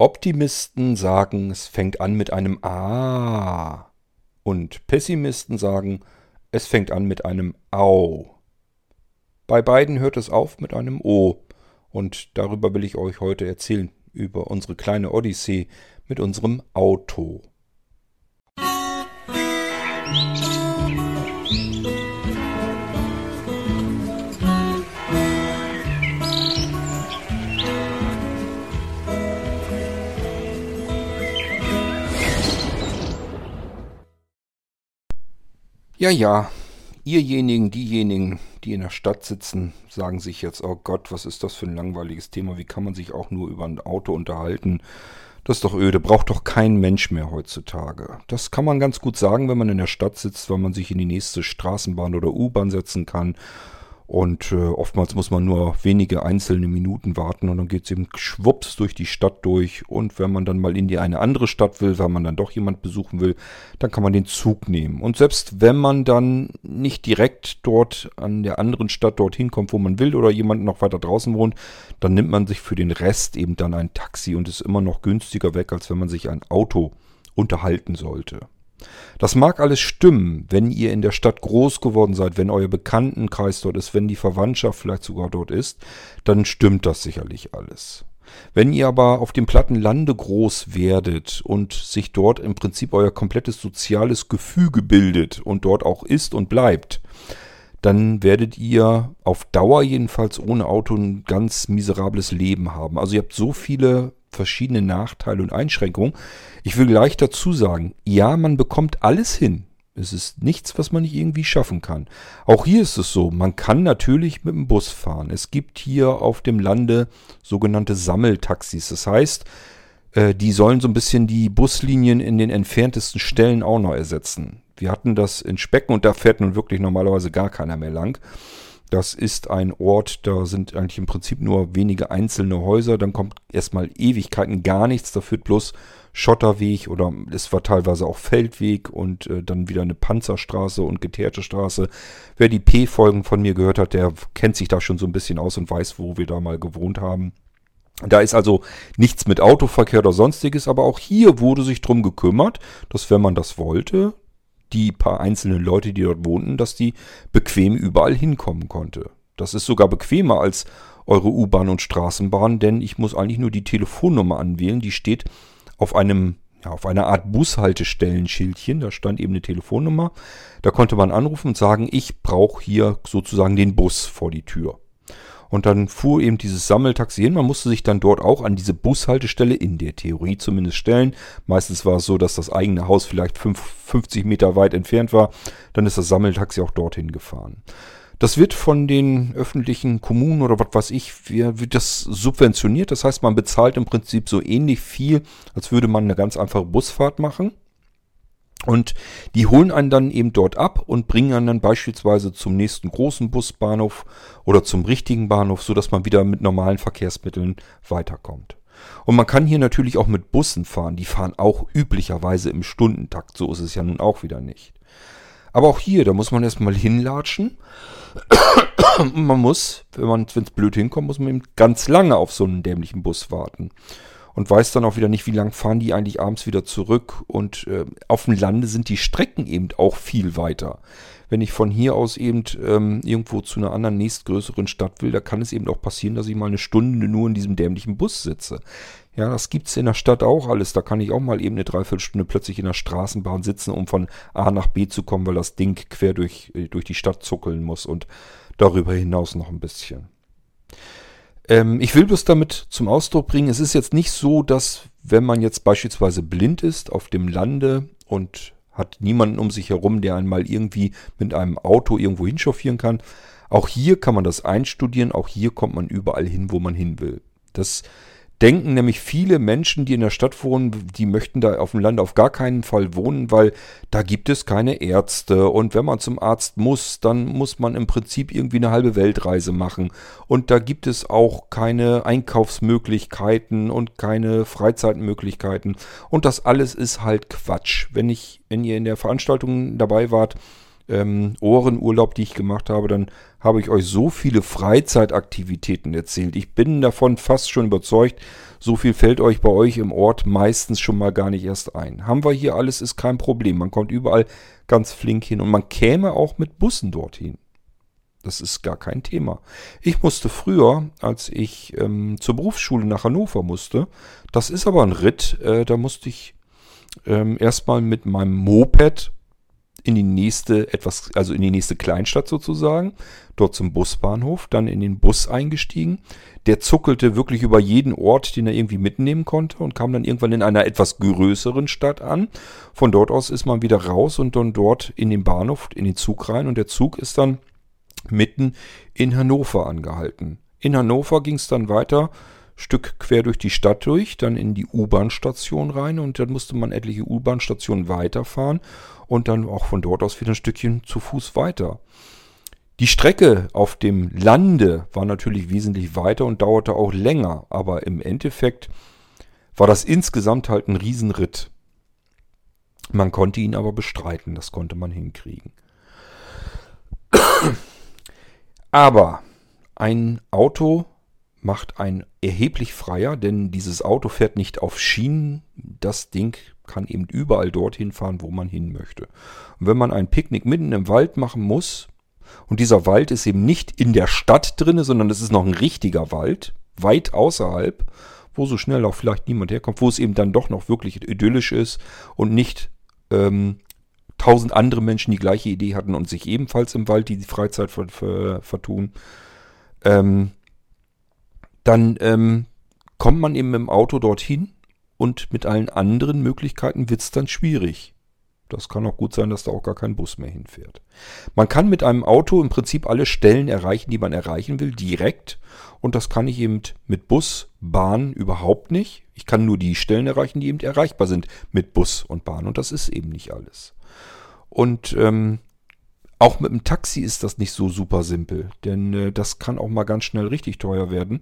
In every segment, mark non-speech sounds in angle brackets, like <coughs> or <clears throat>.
Optimisten sagen, es fängt an mit einem A. Und Pessimisten sagen, es fängt an mit einem Au. Bei beiden hört es auf mit einem O. Und darüber will ich euch heute erzählen, über unsere kleine Odyssee mit unserem Auto. Ja, ja, ihrjenigen, diejenigen, die in der Stadt sitzen, sagen sich jetzt, oh Gott, was ist das für ein langweiliges Thema? Wie kann man sich auch nur über ein Auto unterhalten? Das ist doch öde, braucht doch kein Mensch mehr heutzutage. Das kann man ganz gut sagen, wenn man in der Stadt sitzt, weil man sich in die nächste Straßenbahn oder U-Bahn setzen kann und äh, oftmals muss man nur wenige einzelne Minuten warten und dann geht es eben schwupps durch die Stadt durch. Und wenn man dann mal in die eine andere Stadt will, weil man dann doch jemand besuchen will, dann kann man den Zug nehmen. Und selbst wenn man dann nicht direkt dort an der anderen Stadt dorthin kommt, wo man will, oder jemand noch weiter draußen wohnt, dann nimmt man sich für den Rest eben dann ein Taxi und ist immer noch günstiger weg, als wenn man sich ein Auto unterhalten sollte. Das mag alles stimmen, wenn ihr in der Stadt groß geworden seid, wenn euer Bekanntenkreis dort ist, wenn die Verwandtschaft vielleicht sogar dort ist, dann stimmt das sicherlich alles. Wenn ihr aber auf dem platten Lande groß werdet und sich dort im Prinzip euer komplettes soziales Gefüge bildet und dort auch ist und bleibt, dann werdet ihr auf Dauer jedenfalls ohne Auto ein ganz miserables Leben haben. Also ihr habt so viele verschiedene Nachteile und Einschränkungen. Ich will gleich dazu sagen, ja, man bekommt alles hin. Es ist nichts, was man nicht irgendwie schaffen kann. Auch hier ist es so, man kann natürlich mit dem Bus fahren. Es gibt hier auf dem Lande sogenannte Sammeltaxis. Das heißt, äh, die sollen so ein bisschen die Buslinien in den entferntesten Stellen auch noch ersetzen. Wir hatten das in Specken und da fährt nun wirklich normalerweise gar keiner mehr lang. Das ist ein Ort, da sind eigentlich im Prinzip nur wenige einzelne Häuser. Dann kommt erstmal Ewigkeiten gar nichts. Da führt bloß Schotterweg oder es war teilweise auch Feldweg und äh, dann wieder eine Panzerstraße und geteerte Straße. Wer die P-Folgen von mir gehört hat, der kennt sich da schon so ein bisschen aus und weiß, wo wir da mal gewohnt haben. Da ist also nichts mit Autoverkehr oder sonstiges, aber auch hier wurde sich drum gekümmert, dass wenn man das wollte, die paar einzelnen Leute, die dort wohnten, dass die bequem überall hinkommen konnte. Das ist sogar bequemer als eure U-Bahn und Straßenbahn, denn ich muss eigentlich nur die Telefonnummer anwählen. Die steht auf einem ja, auf einer Art Bushaltestellenschildchen, da stand eben eine Telefonnummer. Da konnte man anrufen und sagen, ich brauche hier sozusagen den Bus vor die Tür. Und dann fuhr eben dieses Sammeltaxi hin. Man musste sich dann dort auch an diese Bushaltestelle in der Theorie zumindest stellen. Meistens war es so, dass das eigene Haus vielleicht 50 Meter weit entfernt war. Dann ist das Sammeltaxi auch dorthin gefahren. Das wird von den öffentlichen Kommunen oder was weiß ich, wird das subventioniert. Das heißt, man bezahlt im Prinzip so ähnlich viel, als würde man eine ganz einfache Busfahrt machen. Und die holen einen dann eben dort ab und bringen einen dann beispielsweise zum nächsten großen Busbahnhof oder zum richtigen Bahnhof, sodass man wieder mit normalen Verkehrsmitteln weiterkommt. Und man kann hier natürlich auch mit Bussen fahren. Die fahren auch üblicherweise im Stundentakt. So ist es ja nun auch wieder nicht. Aber auch hier, da muss man erstmal hinlatschen. Und <coughs> man muss, wenn es blöd hinkommt, muss man eben ganz lange auf so einen dämlichen Bus warten und weiß dann auch wieder nicht, wie lang fahren die eigentlich abends wieder zurück. Und äh, auf dem Lande sind die Strecken eben auch viel weiter. Wenn ich von hier aus eben ähm, irgendwo zu einer anderen nächstgrößeren Stadt will, da kann es eben auch passieren, dass ich mal eine Stunde nur in diesem dämlichen Bus sitze. Ja, das gibt es in der Stadt auch alles. Da kann ich auch mal eben eine Dreiviertelstunde plötzlich in der Straßenbahn sitzen, um von A nach B zu kommen, weil das Ding quer durch, äh, durch die Stadt zuckeln muss und darüber hinaus noch ein bisschen. Ähm, ich will bloß damit zum Ausdruck bringen, es ist jetzt nicht so, dass wenn man jetzt beispielsweise blind ist auf dem Lande und hat niemanden um sich herum, der einmal irgendwie mit einem Auto irgendwo hinchauffieren kann. Auch hier kann man das einstudieren, auch hier kommt man überall hin, wo man hin will. Das denken nämlich viele Menschen, die in der Stadt wohnen, die möchten da auf dem Land auf gar keinen Fall wohnen, weil da gibt es keine Ärzte. Und wenn man zum Arzt muss, dann muss man im Prinzip irgendwie eine halbe Weltreise machen. Und da gibt es auch keine Einkaufsmöglichkeiten und keine Freizeitmöglichkeiten. Und das alles ist halt Quatsch. Wenn ich, wenn ihr in der Veranstaltung dabei wart, ähm, Ohrenurlaub, die ich gemacht habe, dann habe ich euch so viele Freizeitaktivitäten erzählt. Ich bin davon fast schon überzeugt, so viel fällt euch bei euch im Ort meistens schon mal gar nicht erst ein. Haben wir hier alles, ist kein Problem. Man kommt überall ganz flink hin und man käme auch mit Bussen dorthin. Das ist gar kein Thema. Ich musste früher, als ich ähm, zur Berufsschule nach Hannover musste, das ist aber ein Ritt, äh, da musste ich ähm, erstmal mit meinem Moped in die nächste etwas, also in die nächste Kleinstadt sozusagen, dort zum Busbahnhof, dann in den Bus eingestiegen. Der zuckelte wirklich über jeden Ort, den er irgendwie mitnehmen konnte und kam dann irgendwann in einer etwas größeren Stadt an. Von dort aus ist man wieder raus und dann dort in den Bahnhof, in den Zug rein und der Zug ist dann mitten in Hannover angehalten. In Hannover ging es dann weiter Stück quer durch die Stadt durch, dann in die U-Bahn-Station rein und dann musste man etliche U-Bahn-Stationen weiterfahren und dann auch von dort aus wieder ein Stückchen zu Fuß weiter. Die Strecke auf dem Lande war natürlich wesentlich weiter und dauerte auch länger, aber im Endeffekt war das insgesamt halt ein Riesenritt. Man konnte ihn aber bestreiten, das konnte man hinkriegen. Aber ein Auto macht einen erheblich freier, denn dieses Auto fährt nicht auf Schienen. Das Ding kann eben überall dorthin fahren, wo man hin möchte. Und wenn man ein Picknick mitten im Wald machen muss, und dieser Wald ist eben nicht in der Stadt drinne, sondern es ist noch ein richtiger Wald, weit außerhalb, wo so schnell auch vielleicht niemand herkommt, wo es eben dann doch noch wirklich idyllisch ist und nicht ähm, tausend andere Menschen die gleiche Idee hatten und sich ebenfalls im Wald die Freizeit vertun. Ähm, dann ähm, kommt man eben im Auto dorthin und mit allen anderen Möglichkeiten wird es dann schwierig. Das kann auch gut sein, dass da auch gar kein Bus mehr hinfährt. Man kann mit einem Auto im Prinzip alle Stellen erreichen, die man erreichen will, direkt. Und das kann ich eben mit Bus, Bahn überhaupt nicht. Ich kann nur die Stellen erreichen, die eben erreichbar sind mit Bus und Bahn. Und das ist eben nicht alles. Und ähm, auch mit dem Taxi ist das nicht so super simpel. Denn äh, das kann auch mal ganz schnell richtig teuer werden.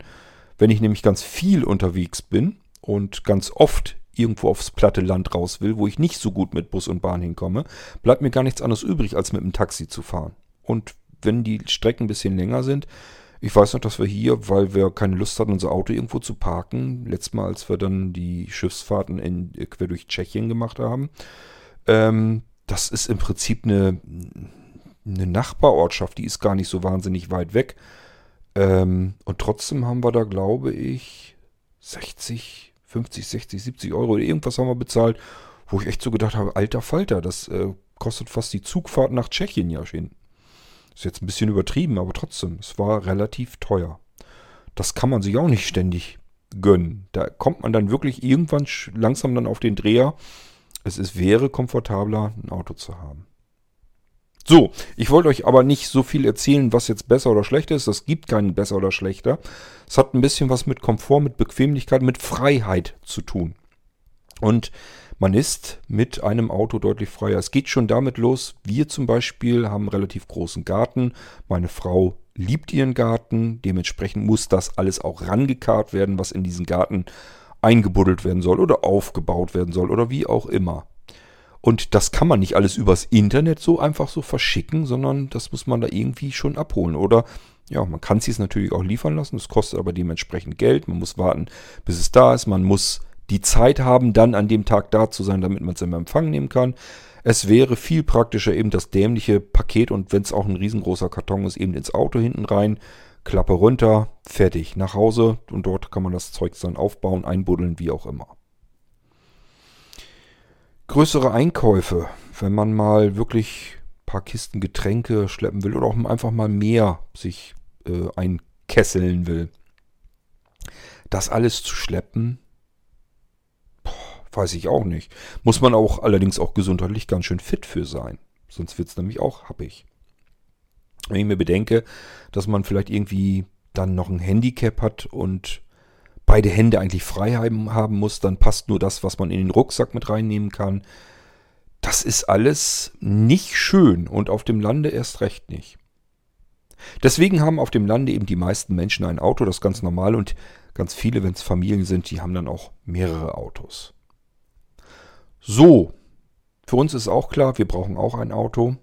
Wenn ich nämlich ganz viel unterwegs bin und ganz oft irgendwo aufs platte Land raus will, wo ich nicht so gut mit Bus und Bahn hinkomme, bleibt mir gar nichts anderes übrig, als mit dem Taxi zu fahren. Und wenn die Strecken ein bisschen länger sind, ich weiß noch, dass wir hier, weil wir keine Lust hatten, unser Auto irgendwo zu parken, letztes Mal, als wir dann die Schiffsfahrten in, quer durch Tschechien gemacht haben, ähm, das ist im Prinzip eine, eine Nachbarortschaft, die ist gar nicht so wahnsinnig weit weg. Ähm, und trotzdem haben wir da, glaube ich, 60, 50, 60, 70 Euro oder irgendwas haben wir bezahlt, wo ich echt so gedacht habe, alter Falter, das äh, kostet fast die Zugfahrt nach Tschechien ja schon. Ist jetzt ein bisschen übertrieben, aber trotzdem, es war relativ teuer. Das kann man sich auch nicht ständig gönnen. Da kommt man dann wirklich irgendwann langsam dann auf den Dreher. Es ist, wäre komfortabler, ein Auto zu haben. So, ich wollte euch aber nicht so viel erzählen, was jetzt besser oder schlechter ist. Es gibt keinen besser oder schlechter. Es hat ein bisschen was mit Komfort, mit Bequemlichkeit, mit Freiheit zu tun. Und man ist mit einem Auto deutlich freier. Es geht schon damit los. Wir zum Beispiel haben einen relativ großen Garten. Meine Frau liebt ihren Garten. Dementsprechend muss das alles auch rangekarrt werden, was in diesen Garten eingebuddelt werden soll oder aufgebaut werden soll oder wie auch immer. Und das kann man nicht alles übers Internet so einfach so verschicken, sondern das muss man da irgendwie schon abholen. Oder ja, man kann es natürlich auch liefern lassen. Das kostet aber dementsprechend Geld. Man muss warten, bis es da ist. Man muss die Zeit haben, dann an dem Tag da zu sein, damit man es im Empfang nehmen kann. Es wäre viel praktischer, eben das dämliche Paket und wenn es auch ein riesengroßer Karton ist, eben ins Auto hinten rein, Klappe runter, fertig, nach Hause und dort kann man das Zeug dann aufbauen, einbuddeln, wie auch immer größere Einkäufe, wenn man mal wirklich ein paar Kisten Getränke schleppen will oder auch einfach mal mehr sich äh, einkesseln will. Das alles zu schleppen, weiß ich auch nicht. Muss man auch allerdings auch gesundheitlich ganz schön fit für sein. Sonst wird es nämlich auch happig. Wenn ich mir bedenke, dass man vielleicht irgendwie dann noch ein Handicap hat und beide Hände eigentlich frei haben muss, dann passt nur das, was man in den Rucksack mit reinnehmen kann. Das ist alles nicht schön und auf dem Lande erst recht nicht. Deswegen haben auf dem Lande eben die meisten Menschen ein Auto, das ist ganz normal und ganz viele, wenn es Familien sind, die haben dann auch mehrere Autos. So, für uns ist auch klar, wir brauchen auch ein Auto.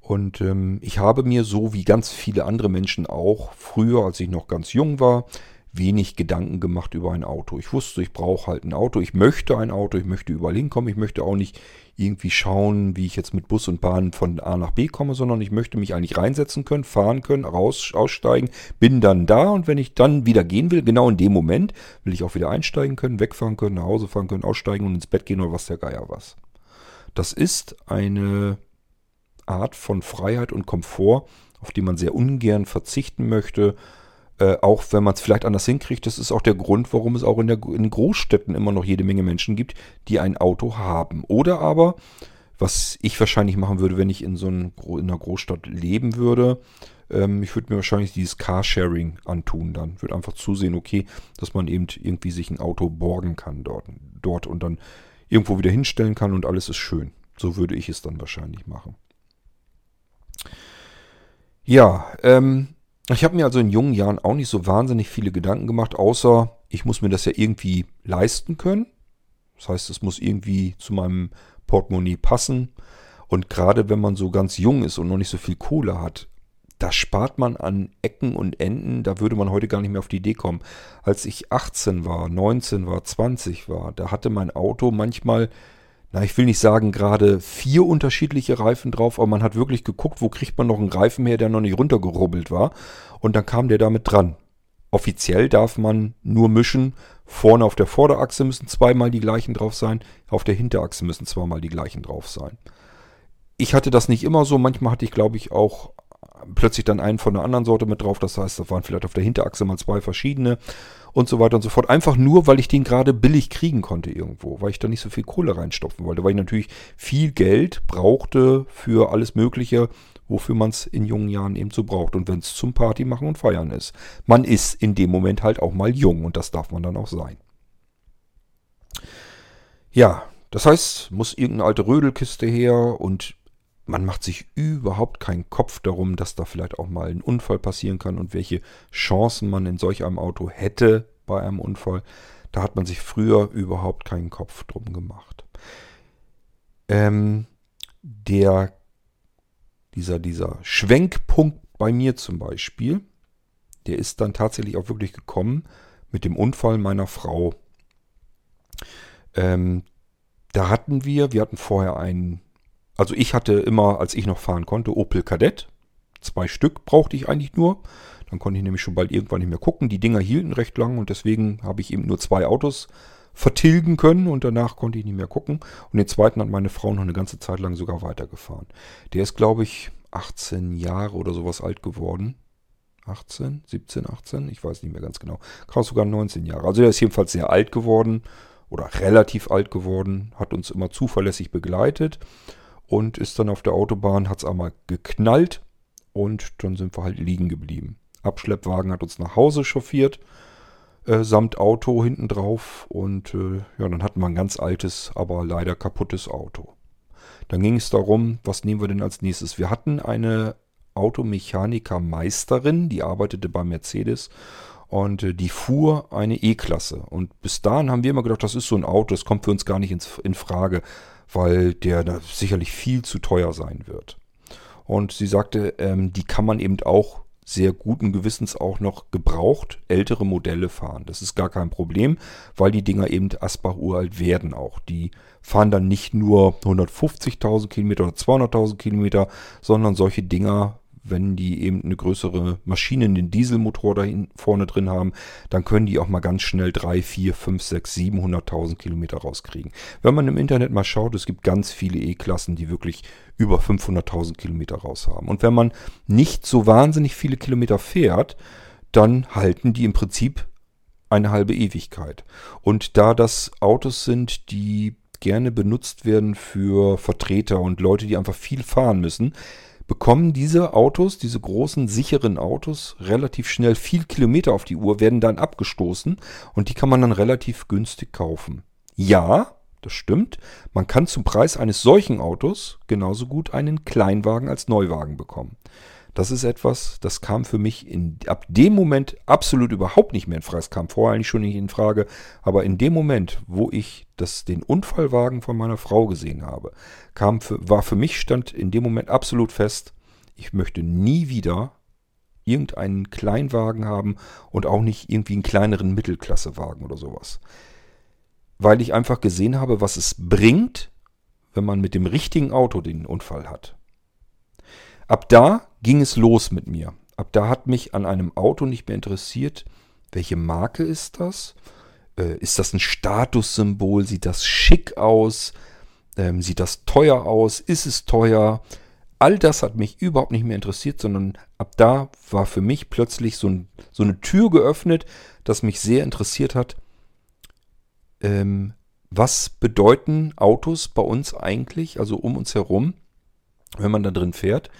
Und ähm, ich habe mir so wie ganz viele andere Menschen auch früher, als ich noch ganz jung war, wenig Gedanken gemacht über ein Auto. Ich wusste, ich brauche halt ein Auto, ich möchte ein Auto, ich möchte überall hinkommen, ich möchte auch nicht irgendwie schauen, wie ich jetzt mit Bus und Bahn von A nach B komme, sondern ich möchte mich eigentlich reinsetzen können, fahren können, raus, aussteigen, bin dann da. Und wenn ich dann wieder gehen will, genau in dem Moment, will ich auch wieder einsteigen können, wegfahren können, nach Hause fahren können, aussteigen und ins Bett gehen oder was der Geier was. Das ist eine Art von Freiheit und Komfort, auf die man sehr ungern verzichten möchte, äh, auch wenn man es vielleicht anders hinkriegt, das ist auch der Grund, warum es auch in, der, in Großstädten immer noch jede Menge Menschen gibt, die ein Auto haben. Oder aber, was ich wahrscheinlich machen würde, wenn ich in so ein, in einer Großstadt leben würde, ähm, ich würde mir wahrscheinlich dieses Carsharing antun dann. Würde einfach zusehen, okay, dass man eben irgendwie sich ein Auto borgen kann dort, dort und dann irgendwo wieder hinstellen kann und alles ist schön. So würde ich es dann wahrscheinlich machen. Ja, ähm, ich habe mir also in jungen Jahren auch nicht so wahnsinnig viele Gedanken gemacht, außer ich muss mir das ja irgendwie leisten können. Das heißt, es muss irgendwie zu meinem Portemonnaie passen. Und gerade wenn man so ganz jung ist und noch nicht so viel Kohle hat, da spart man an Ecken und Enden, da würde man heute gar nicht mehr auf die Idee kommen. Als ich 18 war, 19 war, 20 war, da hatte mein Auto manchmal na, ich will nicht sagen gerade vier unterschiedliche Reifen drauf, aber man hat wirklich geguckt, wo kriegt man noch einen Reifen her, der noch nicht runtergerubbelt war. Und dann kam der damit dran. Offiziell darf man nur mischen. Vorne auf der Vorderachse müssen zweimal die gleichen drauf sein, auf der Hinterachse müssen zweimal die gleichen drauf sein. Ich hatte das nicht immer so. Manchmal hatte ich, glaube ich, auch plötzlich dann einen von der anderen Sorte mit drauf. Das heißt, da waren vielleicht auf der Hinterachse mal zwei verschiedene und so weiter und so fort. Einfach nur, weil ich den gerade billig kriegen konnte irgendwo, weil ich da nicht so viel Kohle reinstopfen wollte, weil ich natürlich viel Geld brauchte für alles Mögliche, wofür man es in jungen Jahren eben so braucht. Und wenn es zum Party machen und feiern ist. Man ist in dem Moment halt auch mal jung und das darf man dann auch sein. Ja, das heißt, muss irgendeine alte Rödelkiste her und man macht sich überhaupt keinen Kopf darum, dass da vielleicht auch mal ein Unfall passieren kann und welche Chancen man in solch einem Auto hätte bei einem Unfall. Da hat man sich früher überhaupt keinen Kopf drum gemacht. Ähm, der, dieser, dieser Schwenkpunkt bei mir zum Beispiel, der ist dann tatsächlich auch wirklich gekommen mit dem Unfall meiner Frau. Ähm, da hatten wir, wir hatten vorher einen also ich hatte immer, als ich noch fahren konnte, Opel Kadett. Zwei Stück brauchte ich eigentlich nur. Dann konnte ich nämlich schon bald irgendwann nicht mehr gucken. Die Dinger hielten recht lang und deswegen habe ich eben nur zwei Autos vertilgen können und danach konnte ich nicht mehr gucken. Und den zweiten hat meine Frau noch eine ganze Zeit lang sogar weitergefahren. Der ist, glaube ich, 18 Jahre oder sowas alt geworden. 18, 17, 18, ich weiß nicht mehr ganz genau. Kam sogar 19 Jahre. Also der ist jedenfalls sehr alt geworden oder relativ alt geworden, hat uns immer zuverlässig begleitet und ist dann auf der Autobahn, hat es einmal geknallt und dann sind wir halt liegen geblieben. Abschleppwagen hat uns nach Hause chauffiert, äh, samt Auto hinten drauf und äh, ja, dann hatten wir ein ganz altes, aber leider kaputtes Auto. Dann ging es darum, was nehmen wir denn als nächstes? Wir hatten eine Automechanikermeisterin, die arbeitete bei Mercedes und äh, die fuhr eine E-Klasse. Und bis dahin haben wir immer gedacht, das ist so ein Auto, das kommt für uns gar nicht in Frage weil der sicherlich viel zu teuer sein wird. Und sie sagte, ähm, die kann man eben auch sehr guten Gewissens auch noch gebraucht ältere Modelle fahren. Das ist gar kein Problem, weil die Dinger eben Asbach uralt werden auch. Die fahren dann nicht nur 150.000 Kilometer oder 200.000 Kilometer, sondern solche Dinger wenn die eben eine größere Maschine, den Dieselmotor da vorne drin haben, dann können die auch mal ganz schnell 3, 4, 5, 6, 700.000 Kilometer rauskriegen. Wenn man im Internet mal schaut, es gibt ganz viele E-Klassen, die wirklich über 500.000 Kilometer raus haben. Und wenn man nicht so wahnsinnig viele Kilometer fährt, dann halten die im Prinzip eine halbe Ewigkeit. Und da das Autos sind, die gerne benutzt werden für Vertreter und Leute, die einfach viel fahren müssen, bekommen diese Autos, diese großen, sicheren Autos, relativ schnell viel Kilometer auf die Uhr, werden dann abgestoßen und die kann man dann relativ günstig kaufen. Ja, das stimmt. Man kann zum Preis eines solchen Autos genauso gut einen Kleinwagen als Neuwagen bekommen. Das ist etwas, das kam für mich in, ab dem Moment absolut überhaupt nicht mehr in Frage. Es kam vorher eigentlich schon nicht in Frage. Aber in dem Moment, wo ich das, den Unfallwagen von meiner Frau gesehen habe, kam für, war für mich stand in dem Moment absolut fest, ich möchte nie wieder irgendeinen Kleinwagen haben und auch nicht irgendwie einen kleineren Mittelklassewagen oder sowas. Weil ich einfach gesehen habe, was es bringt, wenn man mit dem richtigen Auto den Unfall hat. Ab da ging es los mit mir. Ab da hat mich an einem Auto nicht mehr interessiert, welche Marke ist das? Äh, ist das ein Statussymbol? Sieht das schick aus? Ähm, sieht das teuer aus? Ist es teuer? All das hat mich überhaupt nicht mehr interessiert, sondern ab da war für mich plötzlich so, ein, so eine Tür geöffnet, das mich sehr interessiert hat. Ähm, was bedeuten Autos bei uns eigentlich, also um uns herum, wenn man da drin fährt,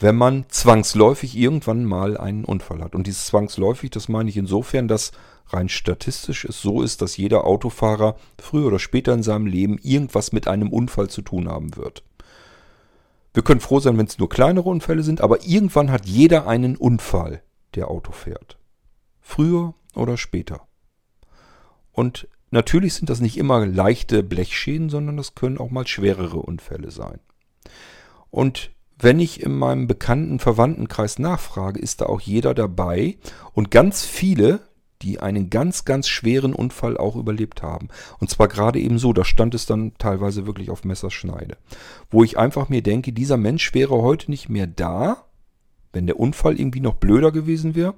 wenn man zwangsläufig irgendwann mal einen Unfall hat. Und dieses zwangsläufig, das meine ich insofern, dass rein statistisch es so ist, dass jeder Autofahrer früher oder später in seinem Leben irgendwas mit einem Unfall zu tun haben wird. Wir können froh sein, wenn es nur kleinere Unfälle sind, aber irgendwann hat jeder einen Unfall, der Auto fährt. Früher oder später. Und natürlich sind das nicht immer leichte Blechschäden, sondern das können auch mal schwerere Unfälle sein. Und wenn ich in meinem bekannten Verwandtenkreis nachfrage, ist da auch jeder dabei und ganz viele, die einen ganz, ganz schweren Unfall auch überlebt haben. Und zwar gerade eben so, da stand es dann teilweise wirklich auf Messerschneide. Wo ich einfach mir denke, dieser Mensch wäre heute nicht mehr da, wenn der Unfall irgendwie noch blöder gewesen wäre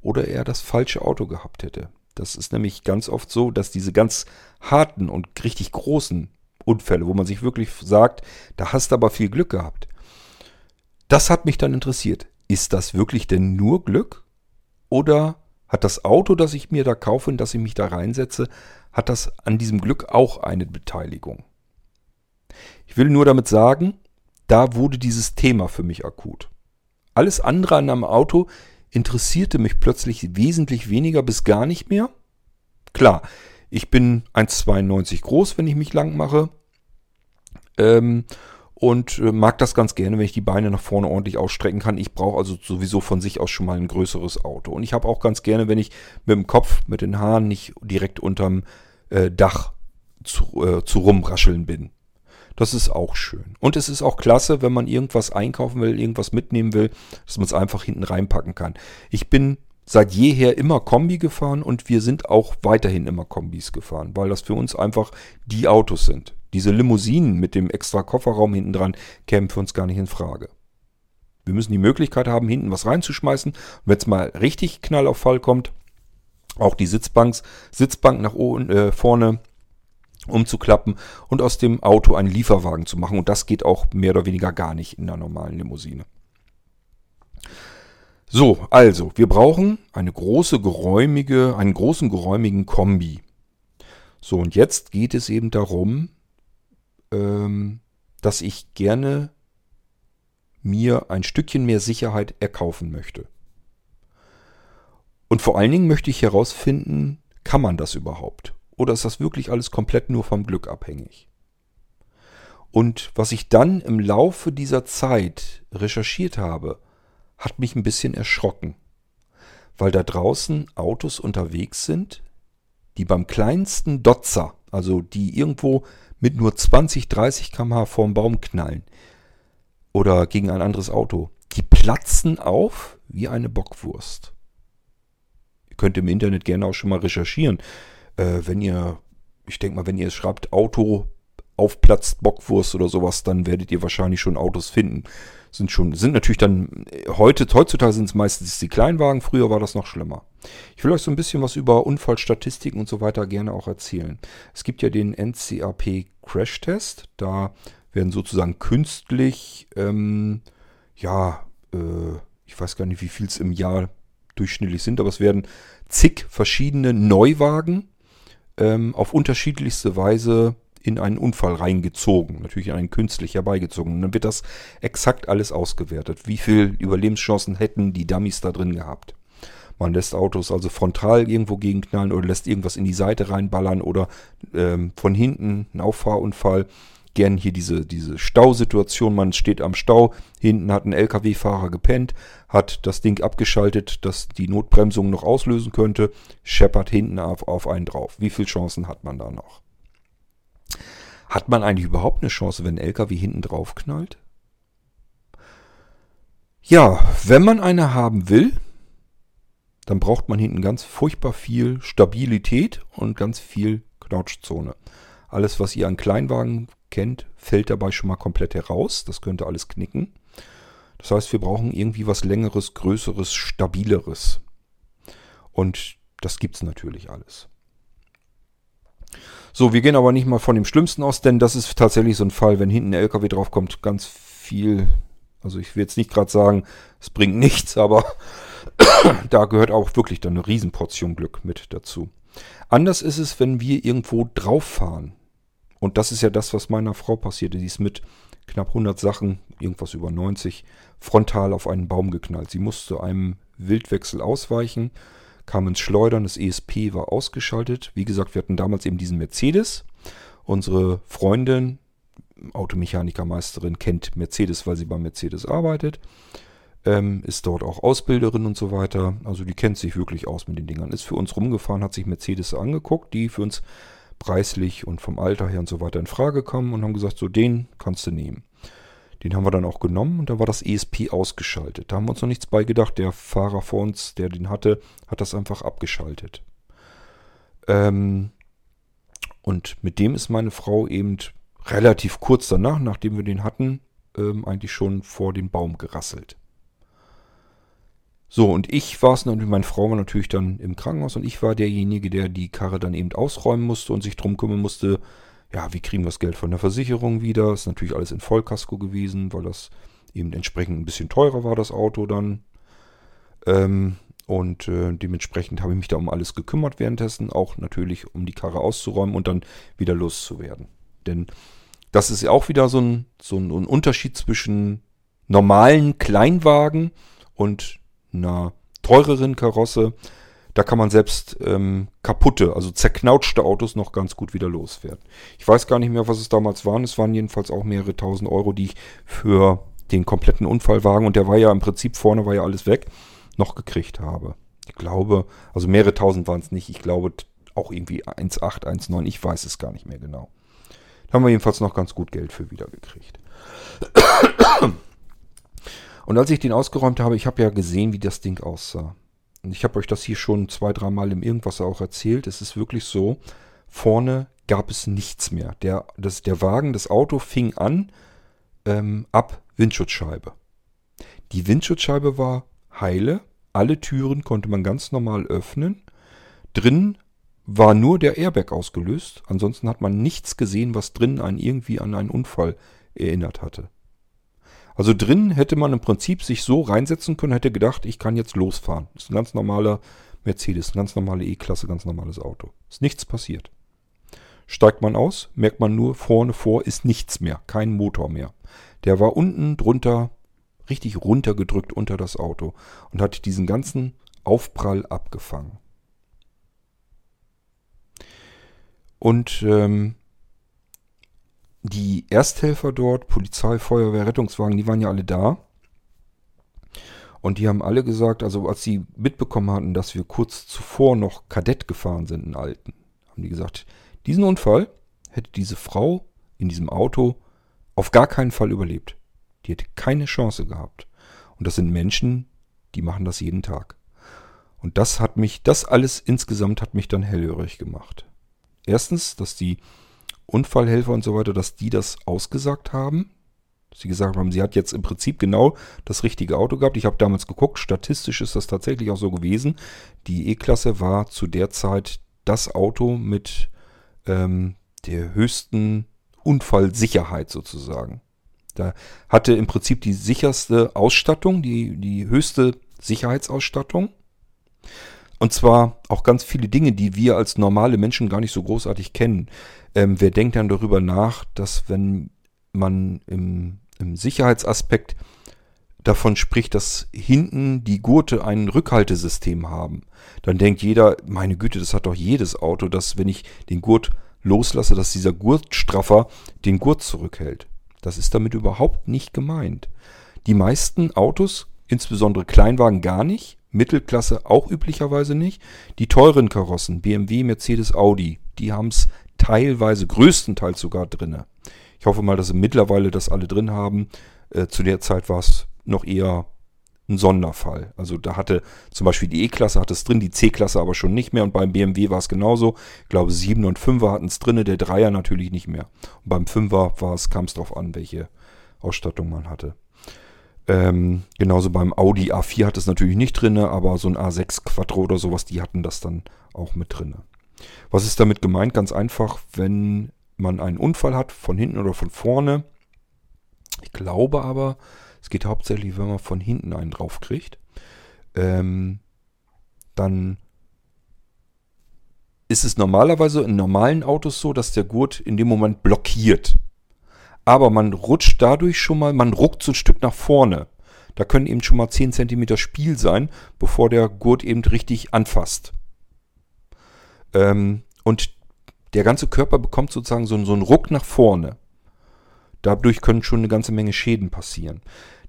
oder er das falsche Auto gehabt hätte. Das ist nämlich ganz oft so, dass diese ganz harten und richtig großen Unfälle, wo man sich wirklich sagt, da hast du aber viel Glück gehabt. Das hat mich dann interessiert. Ist das wirklich denn nur Glück? Oder hat das Auto, das ich mir da kaufe und das ich mich da reinsetze, hat das an diesem Glück auch eine Beteiligung? Ich will nur damit sagen, da wurde dieses Thema für mich akut. Alles andere an einem Auto interessierte mich plötzlich wesentlich weniger bis gar nicht mehr. Klar, ich bin 1,92 groß, wenn ich mich lang mache. Ähm, und äh, mag das ganz gerne, wenn ich die Beine nach vorne ordentlich ausstrecken kann. Ich brauche also sowieso von sich aus schon mal ein größeres Auto. Und ich habe auch ganz gerne, wenn ich mit dem Kopf, mit den Haaren nicht direkt unterm äh, Dach zu, äh, zu rumrascheln bin. Das ist auch schön. Und es ist auch klasse, wenn man irgendwas einkaufen will, irgendwas mitnehmen will, dass man es einfach hinten reinpacken kann. Ich bin seit jeher immer Kombi gefahren und wir sind auch weiterhin immer Kombis gefahren, weil das für uns einfach die Autos sind. Diese Limousinen mit dem extra Kofferraum hinten dran kämen für uns gar nicht in Frage. Wir müssen die Möglichkeit haben, hinten was reinzuschmeißen. Wenn es mal richtig Knall auf Fall kommt, auch die Sitzbanks, Sitzbank nach oben, äh, vorne umzuklappen und aus dem Auto einen Lieferwagen zu machen. Und das geht auch mehr oder weniger gar nicht in der normalen Limousine. So, also, wir brauchen eine große, geräumige, einen großen, geräumigen Kombi. So, und jetzt geht es eben darum, ähm, dass ich gerne mir ein Stückchen mehr Sicherheit erkaufen möchte. Und vor allen Dingen möchte ich herausfinden, kann man das überhaupt? Oder ist das wirklich alles komplett nur vom Glück abhängig? Und was ich dann im Laufe dieser Zeit recherchiert habe, hat mich ein bisschen erschrocken, weil da draußen Autos unterwegs sind, die beim kleinsten Dotzer, also die irgendwo mit nur 20, 30 km/h vorm Baum knallen oder gegen ein anderes Auto, die platzen auf wie eine Bockwurst. Ihr könnt im Internet gerne auch schon mal recherchieren, äh, wenn ihr, ich denke mal, wenn ihr es schreibt, Auto aufplatzt Bockwurst oder sowas, dann werdet ihr wahrscheinlich schon Autos finden sind schon, sind natürlich dann, heute, heutzutage sind es meistens die Kleinwagen, früher war das noch schlimmer. Ich will euch so ein bisschen was über Unfallstatistiken und so weiter gerne auch erzählen. Es gibt ja den NCAP Crash Test, da werden sozusagen künstlich, ähm, ja, äh, ich weiß gar nicht, wie viel es im Jahr durchschnittlich sind, aber es werden zig verschiedene Neuwagen ähm, auf unterschiedlichste Weise in einen Unfall reingezogen, natürlich in einen künstlich herbeigezogen. Und dann wird das exakt alles ausgewertet. Wie viele Überlebenschancen hätten die Dummies da drin gehabt? Man lässt Autos also frontal irgendwo gegenknallen oder lässt irgendwas in die Seite reinballern oder ähm, von hinten ein Auffahrunfall. Gern hier diese, diese Stausituation. Man steht am Stau, hinten hat ein LKW-Fahrer gepennt, hat das Ding abgeschaltet, das die Notbremsung noch auslösen könnte, scheppert hinten auf, auf einen drauf. Wie viele Chancen hat man da noch? Hat man eigentlich überhaupt eine Chance, wenn ein LKW hinten drauf knallt? Ja, wenn man eine haben will, dann braucht man hinten ganz furchtbar viel Stabilität und ganz viel Knautschzone. Alles, was ihr an Kleinwagen kennt, fällt dabei schon mal komplett heraus. Das könnte alles knicken. Das heißt, wir brauchen irgendwie was längeres, größeres, stabileres. Und das gibt es natürlich alles. So, wir gehen aber nicht mal von dem Schlimmsten aus, denn das ist tatsächlich so ein Fall, wenn hinten ein LKW draufkommt, ganz viel. Also ich will jetzt nicht gerade sagen, es bringt nichts, aber <coughs> da gehört auch wirklich dann eine Riesenportion Glück mit dazu. Anders ist es, wenn wir irgendwo drauf fahren. Und das ist ja das, was meiner Frau passierte. Sie ist mit knapp 100 Sachen, irgendwas über 90, frontal auf einen Baum geknallt. Sie musste einem Wildwechsel ausweichen, kam ins Schleudern, das ESP war ausgeschaltet. Wie gesagt, wir hatten damals eben diesen Mercedes. Unsere Freundin, Automechanikermeisterin, kennt Mercedes, weil sie bei Mercedes arbeitet ähm, ist dort auch Ausbilderin und so weiter. Also die kennt sich wirklich aus mit den Dingern. Ist für uns rumgefahren, hat sich Mercedes angeguckt, die für uns preislich und vom Alter her und so weiter in Frage kommen und haben gesagt, so den kannst du nehmen. Den haben wir dann auch genommen und da war das ESP ausgeschaltet. Da haben wir uns noch nichts bei gedacht. Der Fahrer vor uns, der den hatte, hat das einfach abgeschaltet. Ähm, und mit dem ist meine Frau eben relativ kurz danach, nachdem wir den hatten, ähm, eigentlich schon vor den Baum gerasselt. So, und ich war es natürlich, meine Frau war natürlich dann im Krankenhaus und ich war derjenige, der die Karre dann eben ausräumen musste und sich drum kümmern musste, ja, wie kriegen wir das Geld von der Versicherung wieder? Ist natürlich alles in Vollkasko gewesen, weil das eben entsprechend ein bisschen teurer war, das Auto dann. Ähm, und äh, dementsprechend habe ich mich da um alles gekümmert währenddessen, auch natürlich um die Karre auszuräumen und dann wieder loszuwerden. Denn das ist ja auch wieder so ein, so ein Unterschied zwischen normalen Kleinwagen und einer teureren Karosse, da kann man selbst ähm, kaputte, also zerknautschte Autos noch ganz gut wieder loswerden. Ich weiß gar nicht mehr, was es damals waren. Es waren jedenfalls auch mehrere tausend Euro, die ich für den kompletten Unfallwagen, und der war ja im Prinzip vorne, war ja alles weg, noch gekriegt habe. Ich glaube, also mehrere tausend waren es nicht. Ich glaube auch irgendwie 1,8, 1,9, ich weiß es gar nicht mehr genau. Da haben wir jedenfalls noch ganz gut Geld für wiedergekriegt. Und als ich den ausgeräumt habe, ich habe ja gesehen, wie das Ding aussah. Ich habe euch das hier schon zwei, dreimal im Irgendwas auch erzählt. Es ist wirklich so, vorne gab es nichts mehr. Der, das, der Wagen, das Auto fing an ähm, ab Windschutzscheibe. Die Windschutzscheibe war heile. Alle Türen konnte man ganz normal öffnen. Drin war nur der Airbag ausgelöst. Ansonsten hat man nichts gesehen, was drin einen irgendwie an einen Unfall erinnert hatte. Also drin hätte man im Prinzip sich so reinsetzen können, hätte gedacht, ich kann jetzt losfahren. Das ist ein ganz normaler Mercedes, eine ganz normale E-Klasse, ganz normales Auto. Ist nichts passiert. Steigt man aus, merkt man nur, vorne vor ist nichts mehr, kein Motor mehr. Der war unten drunter richtig runtergedrückt unter das Auto und hat diesen ganzen Aufprall abgefangen. Und ähm, die Ersthelfer dort, Polizei, Feuerwehr, Rettungswagen, die waren ja alle da. Und die haben alle gesagt, also als sie mitbekommen hatten, dass wir kurz zuvor noch Kadett gefahren sind, einen alten, haben die gesagt, diesen Unfall hätte diese Frau in diesem Auto auf gar keinen Fall überlebt. Die hätte keine Chance gehabt. Und das sind Menschen, die machen das jeden Tag. Und das hat mich, das alles insgesamt hat mich dann hellhörig gemacht. Erstens, dass die Unfallhelfer und so weiter, dass die das ausgesagt haben. Sie gesagt haben, sie hat jetzt im Prinzip genau das richtige Auto gehabt. Ich habe damals geguckt, statistisch ist das tatsächlich auch so gewesen. Die E-Klasse war zu der Zeit das Auto mit ähm, der höchsten Unfallsicherheit sozusagen. Da hatte im Prinzip die sicherste Ausstattung, die, die höchste Sicherheitsausstattung. Und zwar auch ganz viele Dinge, die wir als normale Menschen gar nicht so großartig kennen. Ähm, wer denkt dann darüber nach, dass wenn man im, im Sicherheitsaspekt davon spricht, dass hinten die Gurte ein Rückhaltesystem haben, dann denkt jeder, meine Güte, das hat doch jedes Auto, dass wenn ich den Gurt loslasse, dass dieser Gurtstraffer den Gurt zurückhält. Das ist damit überhaupt nicht gemeint. Die meisten Autos, insbesondere Kleinwagen gar nicht, Mittelklasse auch üblicherweise nicht. Die teuren Karossen, BMW, Mercedes, Audi, die haben es teilweise, größtenteils sogar drinne. Ich hoffe mal, dass sie mittlerweile das alle drin haben. Äh, zu der Zeit war es noch eher ein Sonderfall. Also da hatte zum Beispiel die E-Klasse hat es drin, die C-Klasse aber schon nicht mehr und beim BMW war es genauso. Ich glaube 7 und 5er hatten es drin, der 3er natürlich nicht mehr. Und beim 5er kam es darauf an, welche Ausstattung man hatte. Ähm, genauso beim Audi A4 hat es natürlich nicht drin, aber so ein A6 Quattro oder sowas, die hatten das dann auch mit drin. Was ist damit gemeint? Ganz einfach, wenn man einen Unfall hat, von hinten oder von vorne. Ich glaube aber, es geht hauptsächlich, wenn man von hinten einen draufkriegt. Ähm, dann ist es normalerweise in normalen Autos so, dass der Gurt in dem Moment blockiert. Aber man rutscht dadurch schon mal, man ruckt so ein Stück nach vorne. Da können eben schon mal 10 cm Spiel sein, bevor der Gurt eben richtig anfasst. Ähm, und der ganze Körper bekommt sozusagen so, so einen Ruck nach vorne. Dadurch können schon eine ganze Menge Schäden passieren.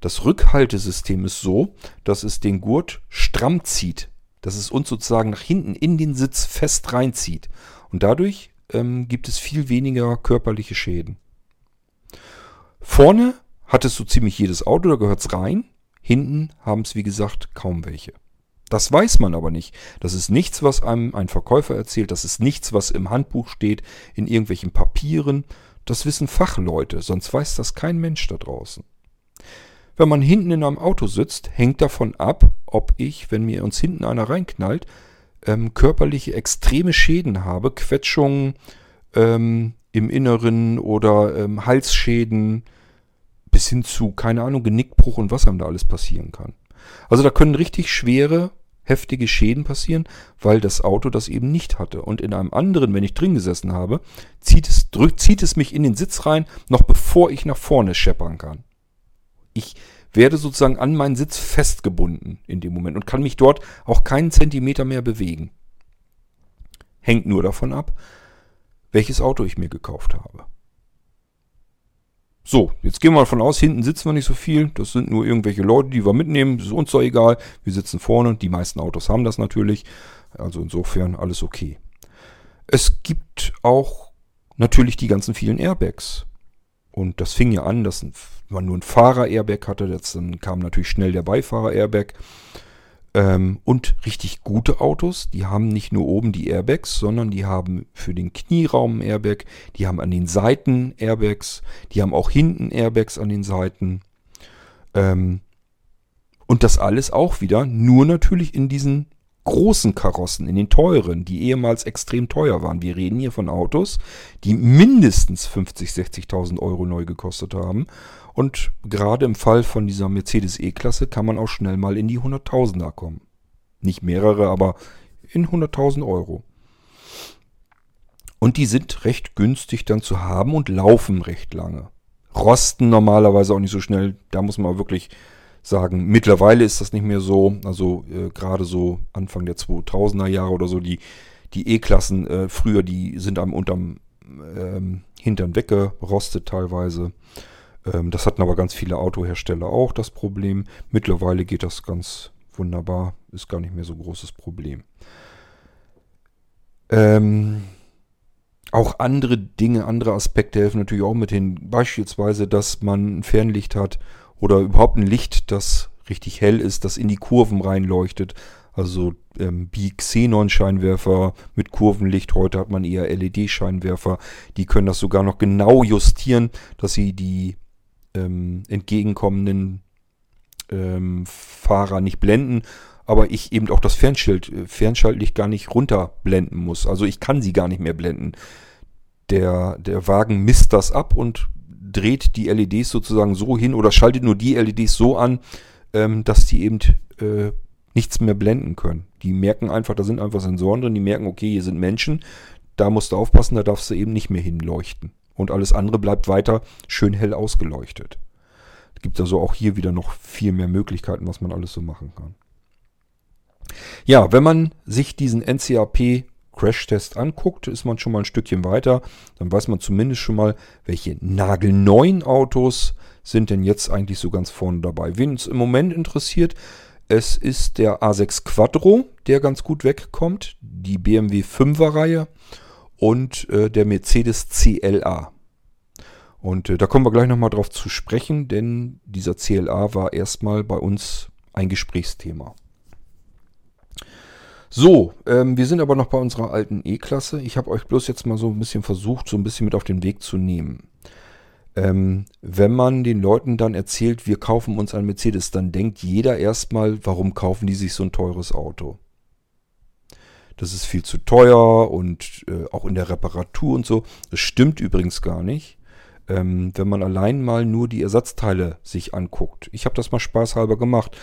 Das Rückhaltesystem ist so, dass es den Gurt stramm zieht. Dass es uns sozusagen nach hinten in den Sitz fest reinzieht. Und dadurch ähm, gibt es viel weniger körperliche Schäden. Vorne hat es so ziemlich jedes Auto, da gehört es rein. Hinten haben es, wie gesagt, kaum welche. Das weiß man aber nicht. Das ist nichts, was einem ein Verkäufer erzählt. Das ist nichts, was im Handbuch steht, in irgendwelchen Papieren. Das wissen Fachleute, sonst weiß das kein Mensch da draußen. Wenn man hinten in einem Auto sitzt, hängt davon ab, ob ich, wenn mir uns hinten einer reinknallt, ähm, körperliche extreme Schäden habe, Quetschungen ähm, im Inneren oder ähm, Halsschäden bis hin zu, keine Ahnung, Genickbruch und was einem da alles passieren kann. Also da können richtig schwere, heftige Schäden passieren, weil das Auto das eben nicht hatte. Und in einem anderen, wenn ich drin gesessen habe, zieht es, drückt, zieht es mich in den Sitz rein, noch bevor ich nach vorne scheppern kann. Ich werde sozusagen an meinen Sitz festgebunden in dem Moment und kann mich dort auch keinen Zentimeter mehr bewegen. Hängt nur davon ab, welches Auto ich mir gekauft habe. So, jetzt gehen wir mal von aus, hinten sitzen wir nicht so viel. Das sind nur irgendwelche Leute, die wir mitnehmen. Das ist uns doch egal. Wir sitzen vorne. Die meisten Autos haben das natürlich. Also insofern alles okay. Es gibt auch natürlich die ganzen vielen Airbags. Und das fing ja an, dass man nur ein Fahrer-Airbag hatte. Jetzt dann kam natürlich schnell der Beifahrer-Airbag. Ähm, und richtig gute Autos, die haben nicht nur oben die Airbags, sondern die haben für den Knieraum Airbag, die haben an den Seiten Airbags, die haben auch hinten Airbags an den Seiten. Ähm, und das alles auch wieder nur natürlich in diesen großen Karossen, in den teuren, die ehemals extrem teuer waren. Wir reden hier von Autos, die mindestens 50.000, 60.000 Euro neu gekostet haben und gerade im Fall von dieser Mercedes E-Klasse kann man auch schnell mal in die 100.000er kommen. Nicht mehrere, aber in 100.000 Euro. Und die sind recht günstig dann zu haben und laufen recht lange. Rosten normalerweise auch nicht so schnell. Da muss man wirklich sagen, mittlerweile ist das nicht mehr so. Also äh, gerade so Anfang der 2000er Jahre oder so, die, die E-Klassen äh, früher, die sind einem unterm ähm, Hintern weggerostet teilweise. Ähm, das hatten aber ganz viele Autohersteller auch das Problem. Mittlerweile geht das ganz wunderbar, ist gar nicht mehr so großes Problem. Ähm, auch andere Dinge, andere Aspekte helfen natürlich auch mit hin. Beispielsweise, dass man ein Fernlicht hat oder überhaupt ein Licht, das richtig hell ist, das in die Kurven reinleuchtet. Also ähm, Bi-Xenon-Scheinwerfer mit Kurvenlicht. Heute hat man eher LED-Scheinwerfer. Die können das sogar noch genau justieren, dass sie die ähm, entgegenkommenden ähm, Fahrer nicht blenden, aber ich eben auch das Fernschild, äh, Fernschaltlicht gar nicht runterblenden muss. Also ich kann sie gar nicht mehr blenden. Der, der Wagen misst das ab und dreht die LEDs sozusagen so hin oder schaltet nur die LEDs so an, ähm, dass die eben äh, nichts mehr blenden können. Die merken einfach, da sind einfach Sensoren drin, die merken, okay, hier sind Menschen, da musst du aufpassen, da darfst du eben nicht mehr hinleuchten. Und alles andere bleibt weiter schön hell ausgeleuchtet. Es gibt also auch hier wieder noch viel mehr Möglichkeiten, was man alles so machen kann. Ja, wenn man sich diesen NCAP Crash-Test anguckt, ist man schon mal ein Stückchen weiter. Dann weiß man zumindest schon mal, welche nagelneuen Autos sind denn jetzt eigentlich so ganz vorne dabei. Wen es im Moment interessiert, es ist der A6 Quattro, der ganz gut wegkommt, die BMW 5er Reihe und äh, der Mercedes CLA. Und äh, da kommen wir gleich nochmal drauf zu sprechen, denn dieser CLA war erstmal bei uns ein Gesprächsthema. So, ähm, wir sind aber noch bei unserer alten E-Klasse. Ich habe euch bloß jetzt mal so ein bisschen versucht, so ein bisschen mit auf den Weg zu nehmen. Ähm, wenn man den Leuten dann erzählt, wir kaufen uns ein Mercedes, dann denkt jeder erstmal, warum kaufen die sich so ein teures Auto? Das ist viel zu teuer und äh, auch in der Reparatur und so. Das stimmt übrigens gar nicht. Ähm, wenn man allein mal nur die Ersatzteile sich anguckt. Ich habe das mal spaßhalber gemacht,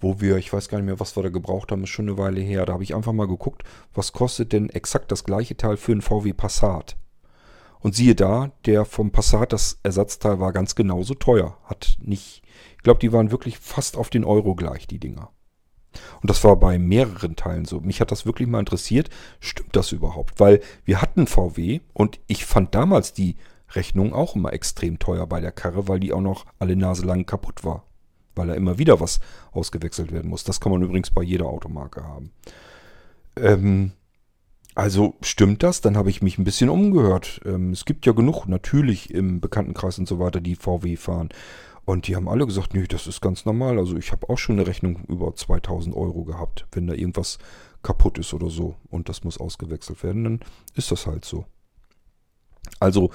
wo wir, ich weiß gar nicht mehr, was wir da gebraucht haben, ist schon eine Weile her. Da habe ich einfach mal geguckt, was kostet denn exakt das gleiche Teil für einen VW Passat. Und siehe da, der vom Passat, das Ersatzteil war ganz genauso teuer. Hat nicht, ich glaube, die waren wirklich fast auf den Euro gleich, die Dinger. Und das war bei mehreren Teilen so. Mich hat das wirklich mal interessiert. Stimmt das überhaupt? Weil wir hatten VW und ich fand damals die Rechnung auch immer extrem teuer bei der Karre, weil die auch noch alle Nase lang kaputt war. Weil da immer wieder was ausgewechselt werden muss. Das kann man übrigens bei jeder Automarke haben. Ähm, also stimmt das? Dann habe ich mich ein bisschen umgehört. Ähm, es gibt ja genug natürlich im Bekanntenkreis und so weiter, die VW fahren. Und die haben alle gesagt, nee, das ist ganz normal. Also ich habe auch schon eine Rechnung über 2000 Euro gehabt. Wenn da irgendwas kaputt ist oder so und das muss ausgewechselt werden, dann ist das halt so. Also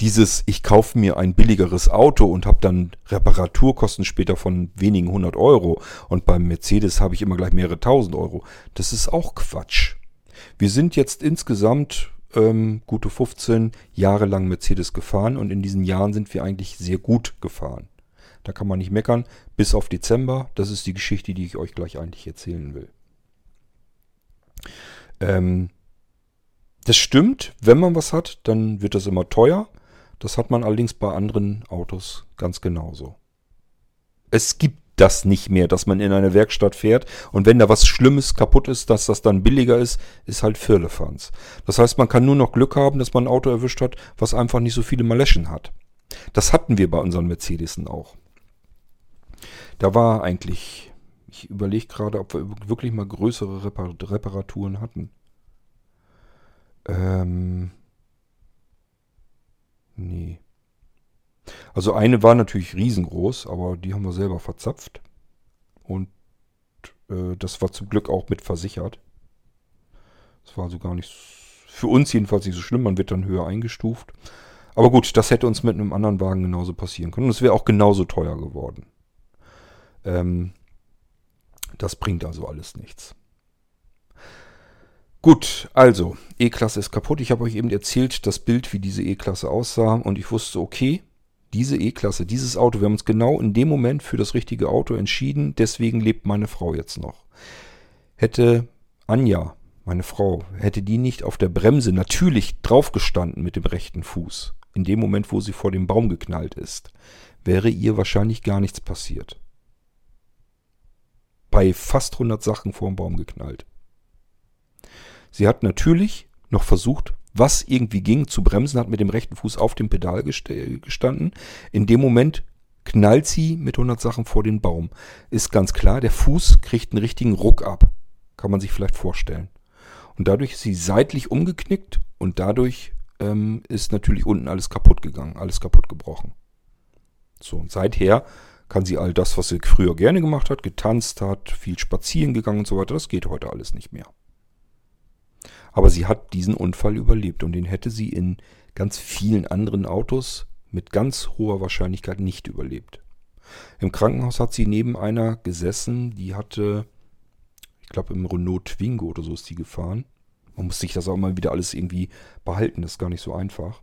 dieses, ich kaufe mir ein billigeres Auto und habe dann Reparaturkosten später von wenigen hundert Euro und beim Mercedes habe ich immer gleich mehrere tausend Euro. Das ist auch Quatsch. Wir sind jetzt insgesamt ähm, gute 15 Jahre lang Mercedes gefahren und in diesen Jahren sind wir eigentlich sehr gut gefahren. Da kann man nicht meckern, bis auf Dezember. Das ist die Geschichte, die ich euch gleich eigentlich erzählen will. Ähm, das stimmt, wenn man was hat, dann wird das immer teuer. Das hat man allerdings bei anderen Autos ganz genauso. Es gibt das nicht mehr, dass man in eine Werkstatt fährt und wenn da was Schlimmes kaputt ist, dass das dann billiger ist, ist halt Firlefanz. Das heißt, man kann nur noch Glück haben, dass man ein Auto erwischt hat, was einfach nicht so viele Maleschen hat. Das hatten wir bei unseren Mercedesen auch. Da war eigentlich, ich überlege gerade, ob wir wirklich mal größere Repar Reparaturen hatten. Ähm, nee. Also eine war natürlich riesengroß, aber die haben wir selber verzapft. Und äh, das war zum Glück auch mit versichert. Das war also gar nicht, für uns jedenfalls nicht so schlimm. Man wird dann höher eingestuft. Aber gut, das hätte uns mit einem anderen Wagen genauso passieren können. Und es wäre auch genauso teuer geworden. Ähm, das bringt also alles nichts. Gut, also, E-Klasse ist kaputt. Ich habe euch eben erzählt, das Bild, wie diese E-Klasse aussah. Und ich wusste, okay, diese E-Klasse, dieses Auto, wir haben uns genau in dem Moment für das richtige Auto entschieden. Deswegen lebt meine Frau jetzt noch. Hätte Anja, meine Frau, hätte die nicht auf der Bremse natürlich draufgestanden mit dem rechten Fuß, in dem Moment, wo sie vor dem Baum geknallt ist, wäre ihr wahrscheinlich gar nichts passiert bei fast 100 Sachen vor dem Baum geknallt. Sie hat natürlich noch versucht, was irgendwie ging, zu bremsen, hat mit dem rechten Fuß auf dem Pedal gestanden. In dem Moment knallt sie mit 100 Sachen vor den Baum. Ist ganz klar, der Fuß kriegt einen richtigen Ruck ab. Kann man sich vielleicht vorstellen. Und dadurch ist sie seitlich umgeknickt und dadurch ähm, ist natürlich unten alles kaputt gegangen, alles kaputt gebrochen. So, und seither kann sie all das, was sie früher gerne gemacht hat, getanzt hat, viel spazieren gegangen und so weiter, das geht heute alles nicht mehr. Aber sie hat diesen Unfall überlebt und den hätte sie in ganz vielen anderen Autos mit ganz hoher Wahrscheinlichkeit nicht überlebt. Im Krankenhaus hat sie neben einer gesessen, die hatte, ich glaube im Renault Twingo oder so ist die gefahren. Man muss sich das auch mal wieder alles irgendwie behalten, das ist gar nicht so einfach.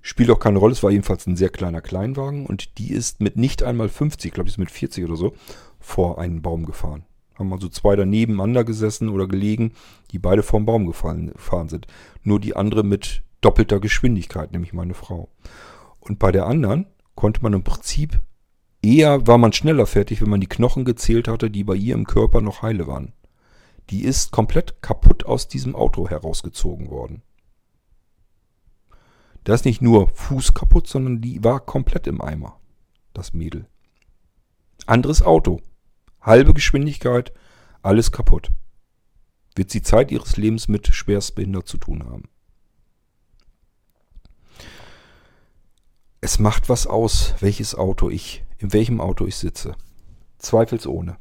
Spielt auch keine Rolle, es war jedenfalls ein sehr kleiner Kleinwagen und die ist mit nicht einmal 50, ich glaube, die ist mit 40 oder so, vor einen Baum gefahren. Haben also zwei daneben nebeneinander gesessen oder gelegen, die beide vom Baum gefallen, gefahren sind. Nur die andere mit doppelter Geschwindigkeit, nämlich meine Frau. Und bei der anderen konnte man im Prinzip eher, war man schneller fertig, wenn man die Knochen gezählt hatte, die bei ihr im Körper noch heile waren. Die ist komplett kaputt aus diesem Auto herausgezogen worden. Da ist nicht nur Fuß kaputt, sondern die war komplett im Eimer. Das Mädel. Anderes Auto. Halbe Geschwindigkeit, alles kaputt. Wird sie Zeit ihres Lebens mit schwerstbehindert zu tun haben. Es macht was aus, welches Auto ich, in welchem Auto ich sitze. Zweifelsohne.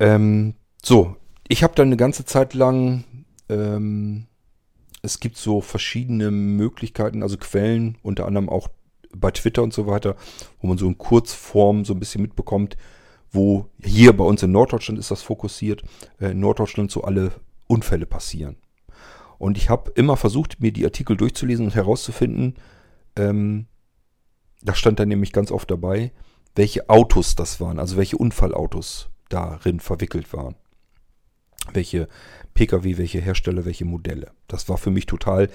Ähm, so, ich habe dann eine ganze Zeit lang, ähm, es gibt so verschiedene Möglichkeiten, also Quellen, unter anderem auch bei Twitter und so weiter, wo man so in Kurzform so ein bisschen mitbekommt, wo hier bei uns in Norddeutschland ist das fokussiert, äh, in Norddeutschland so alle Unfälle passieren. Und ich habe immer versucht, mir die Artikel durchzulesen und herauszufinden, ähm, da stand dann nämlich ganz oft dabei, welche Autos das waren, also welche Unfallautos darin verwickelt waren. Welche Pkw, welche Hersteller, welche Modelle. Das war für mich total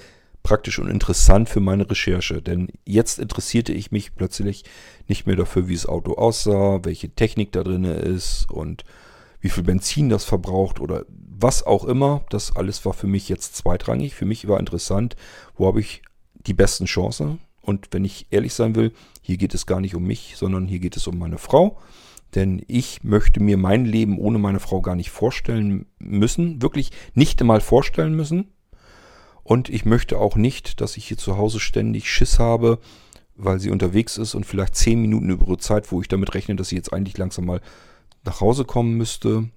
praktisch und interessant für meine Recherche, denn jetzt interessierte ich mich plötzlich nicht mehr dafür, wie das Auto aussah, welche Technik da drin ist und wie viel Benzin das verbraucht oder was auch immer. Das alles war für mich jetzt zweitrangig. Für mich war interessant, wo habe ich die besten Chancen. Und wenn ich ehrlich sein will, hier geht es gar nicht um mich, sondern hier geht es um meine Frau. Denn ich möchte mir mein Leben ohne meine Frau gar nicht vorstellen müssen. Wirklich nicht einmal vorstellen müssen. Und ich möchte auch nicht, dass ich hier zu Hause ständig Schiss habe, weil sie unterwegs ist und vielleicht zehn Minuten über ihre Zeit, wo ich damit rechne, dass sie jetzt eigentlich langsam mal nach Hause kommen müsste.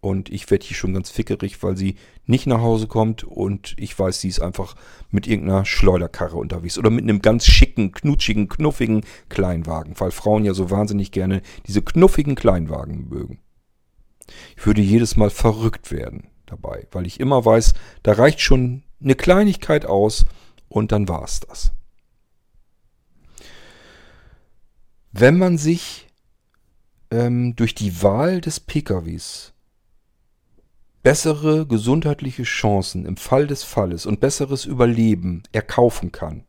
Und ich werde hier schon ganz fickerig, weil sie nicht nach Hause kommt und ich weiß, sie ist einfach mit irgendeiner Schleuderkarre unterwegs oder mit einem ganz schicken, knutschigen, knuffigen Kleinwagen, weil Frauen ja so wahnsinnig gerne diese knuffigen Kleinwagen mögen. Ich würde jedes Mal verrückt werden dabei, weil ich immer weiß, da reicht schon eine Kleinigkeit aus und dann war es das. Wenn man sich ähm, durch die Wahl des PKWs bessere gesundheitliche Chancen im Fall des Falles und besseres Überleben erkaufen kann,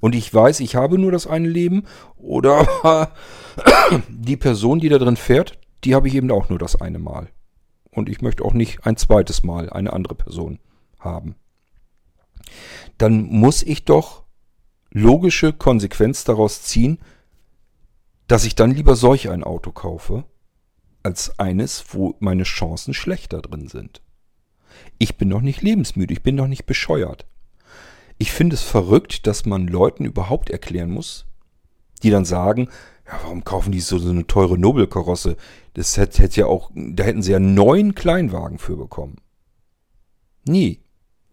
und ich weiß, ich habe nur das eine Leben, oder <coughs> die Person, die da drin fährt, die habe ich eben auch nur das eine Mal. Und ich möchte auch nicht ein zweites Mal eine andere Person haben. Dann muss ich doch logische Konsequenz daraus ziehen, dass ich dann lieber solch ein Auto kaufe, als eines, wo meine Chancen schlechter drin sind. Ich bin noch nicht lebensmüde, ich bin noch nicht bescheuert. Ich finde es verrückt, dass man Leuten überhaupt erklären muss, die dann sagen, ja, warum kaufen die so, so eine teure Nobelkarosse? Das hätte, hätte ja auch, da hätten sie ja neun Kleinwagen für bekommen. Nie.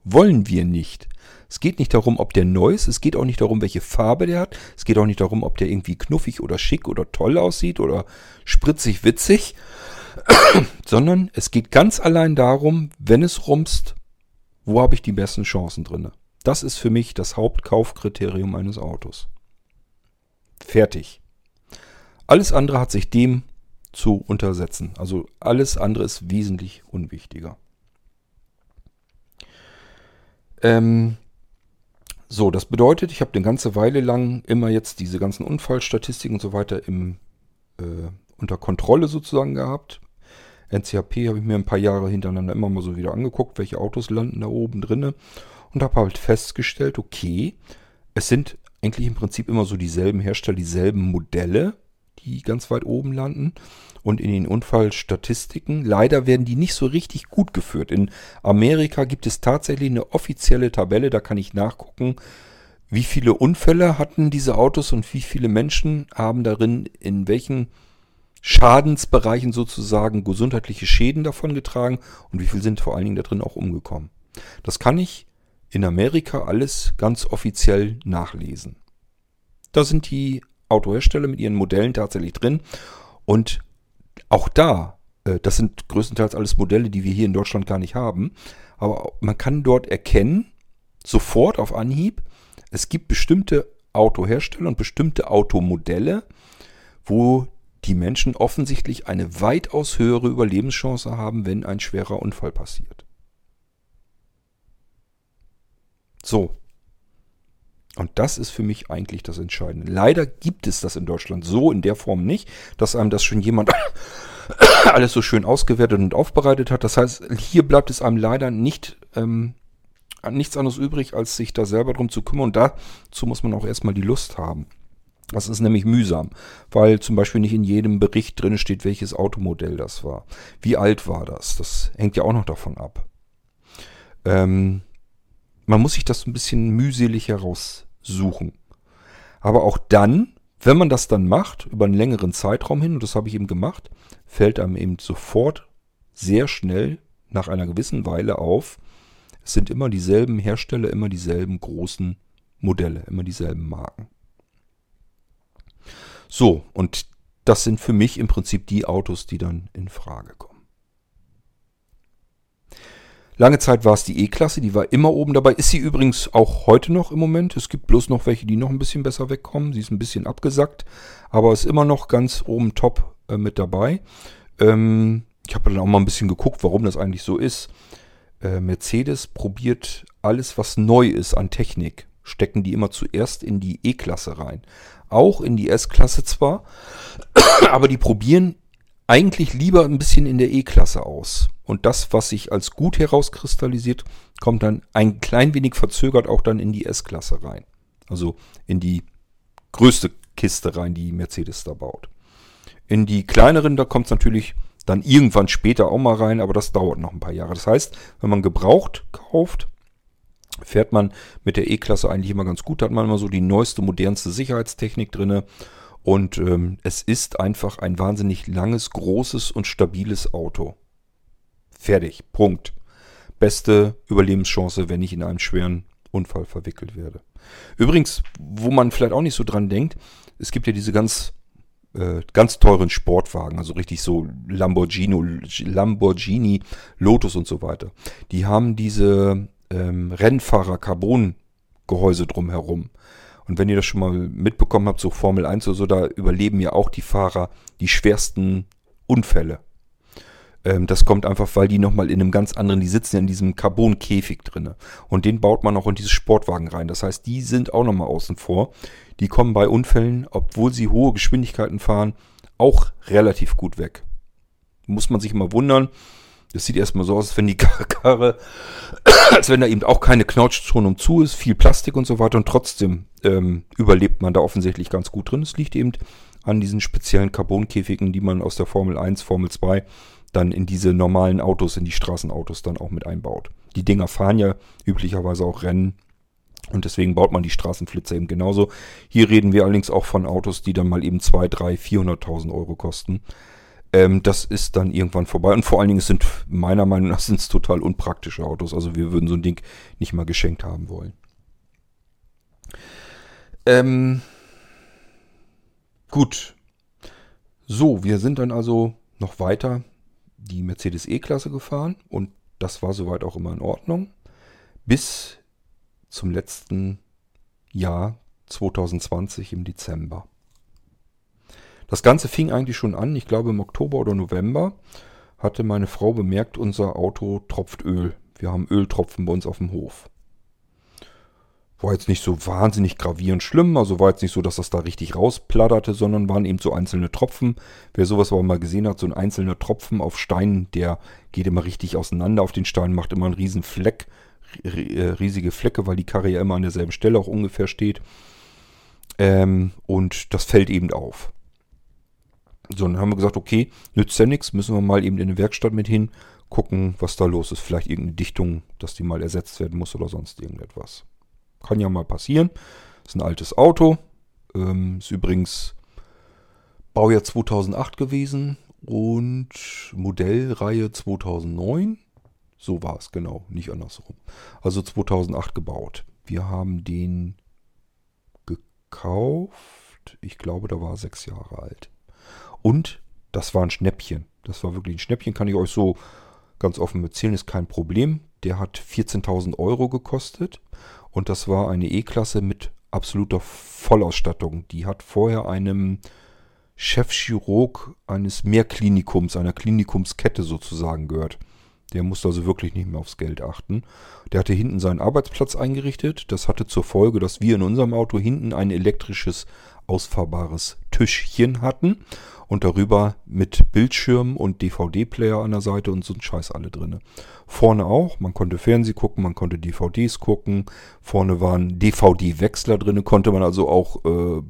Wollen wir nicht. Es geht nicht darum, ob der neu ist. Es geht auch nicht darum, welche Farbe der hat. Es geht auch nicht darum, ob der irgendwie knuffig oder schick oder toll aussieht oder spritzig witzig. <clears throat> Sondern es geht ganz allein darum, wenn es rumst, wo habe ich die besten Chancen drin. Das ist für mich das Hauptkaufkriterium eines Autos. Fertig. Alles andere hat sich dem zu untersetzen. Also alles andere ist wesentlich unwichtiger. Ähm, so, das bedeutet, ich habe eine ganze Weile lang immer jetzt diese ganzen Unfallstatistiken und so weiter im, äh, unter Kontrolle sozusagen gehabt. NCAP habe ich mir ein paar Jahre hintereinander immer mal so wieder angeguckt, welche Autos landen da oben drinne und habe halt festgestellt, okay, es sind eigentlich im Prinzip immer so dieselben Hersteller, dieselben Modelle, die ganz weit oben landen und in den Unfallstatistiken. Leider werden die nicht so richtig gut geführt. In Amerika gibt es tatsächlich eine offizielle Tabelle, da kann ich nachgucken, wie viele Unfälle hatten diese Autos und wie viele Menschen haben darin in welchen Schadensbereichen sozusagen gesundheitliche Schäden davon getragen und wie viel sind vor allen Dingen da drin auch umgekommen. Das kann ich in Amerika alles ganz offiziell nachlesen. Da sind die Autohersteller mit ihren Modellen tatsächlich drin und auch da, äh, das sind größtenteils alles Modelle, die wir hier in Deutschland gar nicht haben. Aber man kann dort erkennen, sofort auf Anhieb, es gibt bestimmte Autohersteller und bestimmte Automodelle, wo die Menschen offensichtlich eine weitaus höhere Überlebenschance haben, wenn ein schwerer Unfall passiert. So, und das ist für mich eigentlich das Entscheidende. Leider gibt es das in Deutschland so in der Form nicht, dass einem das schon jemand <coughs> alles so schön ausgewertet und aufbereitet hat. Das heißt, hier bleibt es einem leider nicht ähm, nichts anderes übrig, als sich da selber drum zu kümmern. Und dazu muss man auch erstmal die Lust haben. Das ist nämlich mühsam, weil zum Beispiel nicht in jedem Bericht drin steht, welches Automodell das war. Wie alt war das? Das hängt ja auch noch davon ab. Ähm, man muss sich das ein bisschen mühselig heraus suchen. Aber auch dann, Wenn man das dann macht, über einen längeren Zeitraum hin, und das habe ich eben gemacht, fällt einem eben sofort sehr schnell nach einer gewissen Weile auf, es sind immer dieselben Hersteller, immer dieselben großen Modelle, immer dieselben Marken. So, und das sind für mich im Prinzip die Autos, die dann in Frage kommen. Lange Zeit war es die E-Klasse, die war immer oben dabei. Ist sie übrigens auch heute noch im Moment. Es gibt bloß noch welche, die noch ein bisschen besser wegkommen. Sie ist ein bisschen abgesackt, aber ist immer noch ganz oben top äh, mit dabei. Ähm, ich habe dann auch mal ein bisschen geguckt, warum das eigentlich so ist. Äh, Mercedes probiert alles, was neu ist an Technik, stecken die immer zuerst in die E-Klasse rein. Auch in die S-Klasse zwar, <clears throat> aber die probieren eigentlich lieber ein bisschen in der E-Klasse aus. Und das, was sich als gut herauskristallisiert, kommt dann ein klein wenig verzögert auch dann in die S-Klasse rein. Also in die größte Kiste rein, die Mercedes da baut. In die kleineren, da kommt es natürlich dann irgendwann später auch mal rein, aber das dauert noch ein paar Jahre. Das heißt, wenn man gebraucht kauft, fährt man mit der E-Klasse eigentlich immer ganz gut. Da hat man immer so die neueste, modernste Sicherheitstechnik drinne und ähm, es ist einfach ein wahnsinnig langes, großes und stabiles Auto. Fertig. Punkt. Beste Überlebenschance, wenn ich in einem schweren Unfall verwickelt werde. Übrigens, wo man vielleicht auch nicht so dran denkt, es gibt ja diese ganz, äh, ganz teuren Sportwagen, also richtig so Lamborghini, Lamborghini, Lotus und so weiter. Die haben diese ähm, Rennfahrer-Carbon-Gehäuse drumherum. Und wenn ihr das schon mal mitbekommen habt, so Formel 1 oder so, da überleben ja auch die Fahrer die schwersten Unfälle. Ähm, das kommt einfach, weil die nochmal in einem ganz anderen, die sitzen ja in diesem Carbon-Käfig drin. Und den baut man auch in dieses Sportwagen rein. Das heißt, die sind auch nochmal außen vor. Die kommen bei Unfällen, obwohl sie hohe Geschwindigkeiten fahren, auch relativ gut weg. Muss man sich immer wundern. Das sieht erstmal so aus, als wenn die <laughs> Karre, <coughs> als wenn da eben auch keine Knautschzone zu ist, viel Plastik und so weiter und trotzdem ähm, überlebt man da offensichtlich ganz gut drin. Es liegt eben an diesen speziellen Carbonkäfigen, die man aus der Formel 1, Formel 2 dann in diese normalen Autos, in die Straßenautos dann auch mit einbaut. Die Dinger fahren ja üblicherweise auch Rennen und deswegen baut man die Straßenflitzer eben genauso. Hier reden wir allerdings auch von Autos, die dann mal eben 2, 3, 400.000 Euro kosten. Ähm, das ist dann irgendwann vorbei. Und vor allen Dingen sind meiner Meinung nach <laughs> sind es total unpraktische Autos. Also wir würden so ein Ding nicht mal geschenkt haben wollen. Ähm, gut. So, wir sind dann also noch weiter die Mercedes E-Klasse gefahren und das war soweit auch immer in Ordnung. Bis zum letzten Jahr 2020 im Dezember. Das Ganze fing eigentlich schon an, ich glaube im Oktober oder November hatte meine Frau bemerkt, unser Auto tropft Öl. Wir haben Öltropfen bei uns auf dem Hof. War jetzt nicht so wahnsinnig gravierend schlimm, also war jetzt nicht so, dass das da richtig rausplatterte, sondern waren eben so einzelne Tropfen. Wer sowas aber mal gesehen hat, so ein einzelner Tropfen auf Steinen, der geht immer richtig auseinander auf den Stein, macht immer einen riesen Fleck, äh, riesige Flecke, weil die Karre ja immer an derselben Stelle auch ungefähr steht. Ähm, und das fällt eben auf. So, dann haben wir gesagt, okay, nützt ja nichts, müssen wir mal eben in eine Werkstatt mit hin, gucken, was da los ist. Vielleicht irgendeine Dichtung, dass die mal ersetzt werden muss oder sonst irgendetwas. Kann ja mal passieren. Ist ein altes Auto. Ähm, ist übrigens Baujahr 2008 gewesen und Modellreihe 2009. So war es genau, nicht andersrum. Also 2008 gebaut. Wir haben den gekauft. Ich glaube, da war sechs Jahre alt. Und das war ein Schnäppchen. Das war wirklich ein Schnäppchen, kann ich euch so ganz offen erzählen, ist kein Problem. Der hat 14.000 Euro gekostet und das war eine E-Klasse mit absoluter Vollausstattung. Die hat vorher einem Chefchirurg eines Mehrklinikums, einer Klinikumskette sozusagen gehört. Der musste also wirklich nicht mehr aufs Geld achten. Der hatte hinten seinen Arbeitsplatz eingerichtet. Das hatte zur Folge, dass wir in unserem Auto hinten ein elektrisches ausfahrbares Tischchen hatten und darüber mit Bildschirm und DVD-Player an der Seite und so ein Scheiß alle drin. Vorne auch, man konnte Fernseh gucken, man konnte DVDs gucken, vorne waren DVD-Wechsler drin, konnte man also auch, äh,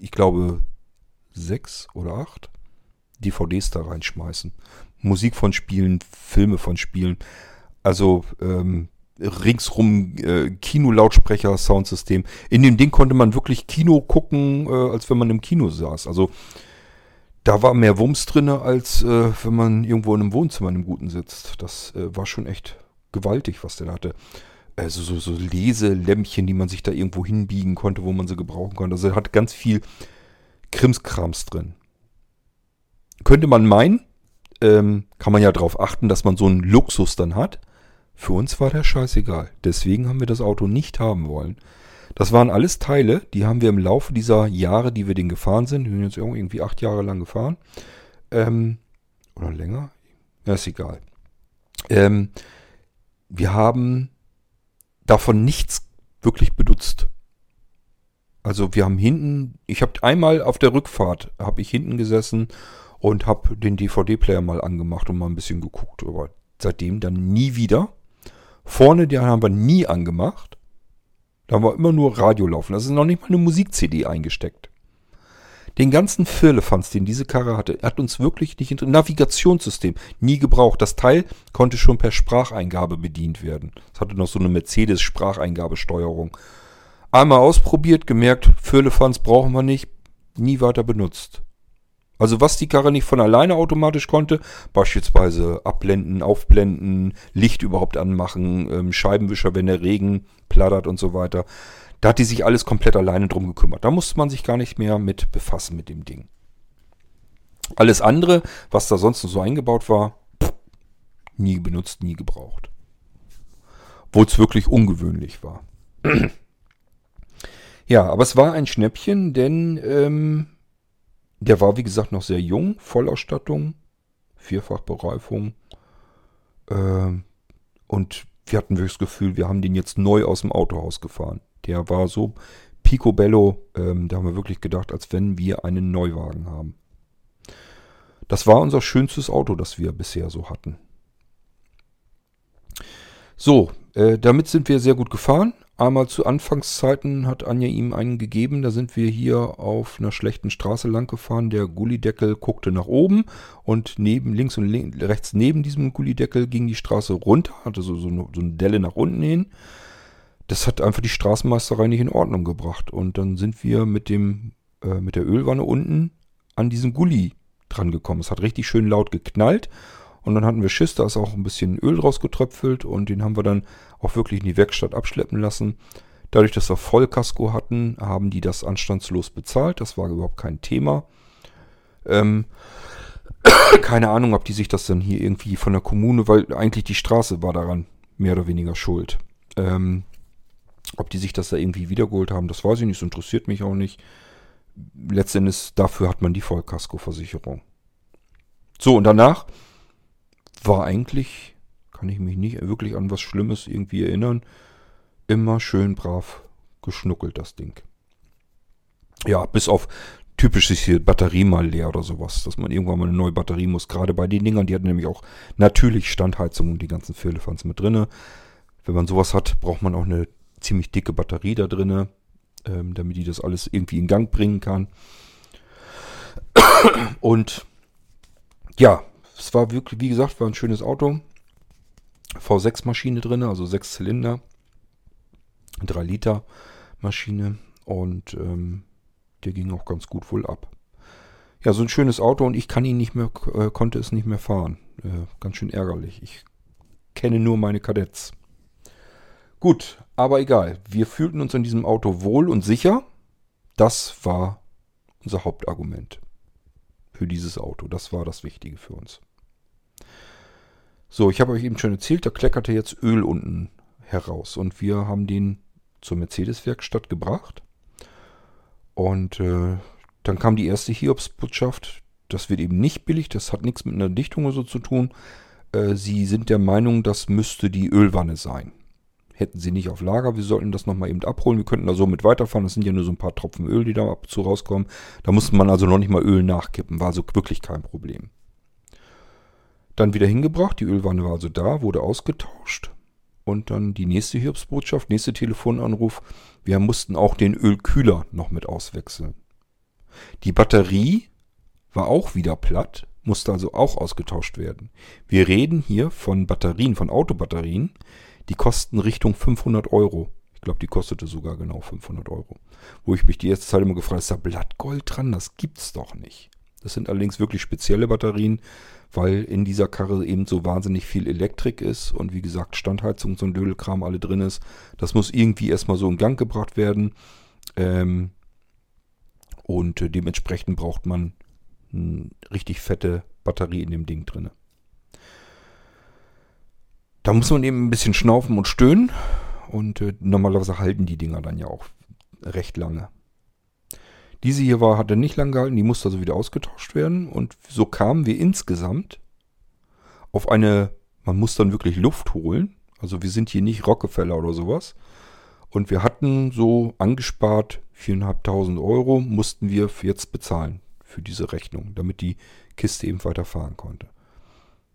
ich glaube, sechs oder acht DVDs da reinschmeißen. Musik von Spielen, Filme von Spielen. Also ähm, ringsrum äh, Kino-Lautsprecher, Soundsystem. In dem Ding konnte man wirklich Kino gucken, äh, als wenn man im Kino saß. Also da war mehr Wumms drin, als äh, wenn man irgendwo in einem Wohnzimmer in einem guten sitzt. Das äh, war schon echt gewaltig, was der da hatte. Also so, so Leselämpchen, die man sich da irgendwo hinbiegen konnte, wo man sie gebrauchen konnte. Also er hat ganz viel Krimskrams drin. Könnte man meinen, ähm, kann man ja darauf achten, dass man so einen Luxus dann hat. Für uns war der scheißegal. Deswegen haben wir das Auto nicht haben wollen. Das waren alles Teile, die haben wir im Laufe dieser Jahre, die wir den gefahren sind, wir sind jetzt irgendwie acht Jahre lang gefahren, ähm, oder länger, ja, ist egal. Ähm, wir haben davon nichts wirklich benutzt. Also wir haben hinten, ich habe einmal auf der Rückfahrt, habe ich hinten gesessen und habe den DVD-Player mal angemacht und mal ein bisschen geguckt. Aber seitdem dann nie wieder. Vorne, den haben wir nie angemacht. Da wir immer nur Radio laufen. Da ist noch nicht mal eine Musik-CD eingesteckt. Den ganzen Firlefanz, den diese Karre hatte, hat uns wirklich nicht interessiert. Navigationssystem, nie gebraucht. Das Teil konnte schon per Spracheingabe bedient werden. Es hatte noch so eine Mercedes-Spracheingabesteuerung. Einmal ausprobiert, gemerkt, Firlefanz brauchen wir nicht, nie weiter benutzt. Also was die Karre nicht von alleine automatisch konnte, beispielsweise abblenden, aufblenden, Licht überhaupt anmachen, ähm, Scheibenwischer, wenn der Regen plattert und so weiter. Da hat die sich alles komplett alleine drum gekümmert. Da musste man sich gar nicht mehr mit befassen mit dem Ding. Alles andere, was da sonst so eingebaut war, pff, nie benutzt, nie gebraucht. Obwohl es wirklich ungewöhnlich war. <clears throat> ja, aber es war ein Schnäppchen, denn ähm, der war, wie gesagt, noch sehr jung. Vollausstattung, Vierfachbereifung. Äh, und wir hatten wirklich das Gefühl, wir haben den jetzt neu aus dem Autohaus gefahren. Der war so picobello, ähm, da haben wir wirklich gedacht, als wenn wir einen Neuwagen haben. Das war unser schönstes Auto, das wir bisher so hatten. So, äh, damit sind wir sehr gut gefahren. Einmal zu Anfangszeiten hat Anja ihm einen gegeben. Da sind wir hier auf einer schlechten Straße lang gefahren. Der Gullideckel guckte nach oben und neben links und rechts neben diesem Gullideckel ging die Straße runter, hatte so, so, eine, so eine Delle nach unten hin. Das hat einfach die Straßenmeisterei nicht in Ordnung gebracht. Und dann sind wir mit dem äh, mit der Ölwanne unten an diesem Gully dran gekommen. Es hat richtig schön laut geknallt. Und dann hatten wir Schiss, da ist auch ein bisschen Öl rausgetröpfelt und den haben wir dann auch wirklich in die Werkstatt abschleppen lassen. Dadurch, dass wir Vollkasko hatten, haben die das anstandslos bezahlt. Das war überhaupt kein Thema. Ähm, <coughs> keine Ahnung, ob die sich das dann hier irgendwie von der Kommune, weil eigentlich die Straße war daran mehr oder weniger schuld. Ähm, ob die sich das da irgendwie wiedergeholt haben, das weiß ich nicht, das interessiert mich auch nicht. Letztendlich dafür hat man die Vollkaskoversicherung. So, und danach war eigentlich, kann ich mich nicht wirklich an was Schlimmes irgendwie erinnern, immer schön brav geschnuckelt, das Ding. Ja, bis auf typisches hier Batterie mal leer oder sowas, dass man irgendwann mal eine neue Batterie muss. Gerade bei den Dingern, die hatten nämlich auch natürlich Standheizung und die ganzen Firlefanz mit drinne. Wenn man sowas hat, braucht man auch eine ziemlich dicke Batterie da drinne, ähm, damit die das alles irgendwie in Gang bringen kann. Und ja, es war wirklich, wie gesagt, war ein schönes Auto. V6-Maschine drin, also 6 Zylinder. 3 Liter Maschine. Und ähm, der ging auch ganz gut wohl ab. Ja, so ein schönes Auto und ich kann ihn nicht mehr, äh, konnte es nicht mehr fahren. Äh, ganz schön ärgerlich. Ich kenne nur meine Kadetts. Gut, aber egal. Wir fühlten uns in diesem Auto wohl und sicher. Das war unser Hauptargument für dieses Auto. Das war das Wichtige für uns. So, ich habe euch eben schon erzählt, da kleckerte jetzt Öl unten heraus und wir haben den zur Mercedes-Werkstatt gebracht. Und äh, dann kam die erste Hiobsbotschaft. Das wird eben nicht billig, das hat nichts mit einer Dichtung oder so zu tun. Äh, sie sind der Meinung, das müsste die Ölwanne sein. Hätten sie nicht auf Lager, wir sollten das nochmal eben abholen. Wir könnten da so mit weiterfahren. Das sind ja nur so ein paar Tropfen Öl, die da ab und zu rauskommen. Da musste man also noch nicht mal Öl nachkippen. War also wirklich kein Problem. Dann wieder hingebracht. Die Ölwanne war also da, wurde ausgetauscht. Und dann die nächste Hiobsbotschaft, nächste Telefonanruf. Wir mussten auch den Ölkühler noch mit auswechseln. Die Batterie war auch wieder platt, musste also auch ausgetauscht werden. Wir reden hier von Batterien, von Autobatterien, Die kosten Richtung 500 Euro. Ich glaube, die kostete sogar genau 500 Euro. Wo ich mich die erste Zeit immer gefragt habe, ist da Blattgold dran? Das gibt's doch nicht. Das sind allerdings wirklich spezielle Batterien, weil in dieser Karre eben so wahnsinnig viel Elektrik ist und wie gesagt Standheizung, so ein Dödelkram alle drin ist. Das muss irgendwie erstmal so in Gang gebracht werden. Ähm, und äh, dementsprechend braucht man eine richtig fette Batterie in dem Ding drin. Da muss man eben ein bisschen schnaufen und stöhnen. Und äh, normalerweise halten die Dinger dann ja auch recht lange. Diese hier war, hatte nicht lang gehalten, die musste also wieder ausgetauscht werden. Und so kamen wir insgesamt auf eine, man muss dann wirklich Luft holen. Also wir sind hier nicht Rockefeller oder sowas. Und wir hatten so angespart 4.500 Euro, mussten wir jetzt bezahlen für diese Rechnung, damit die Kiste eben weiterfahren konnte.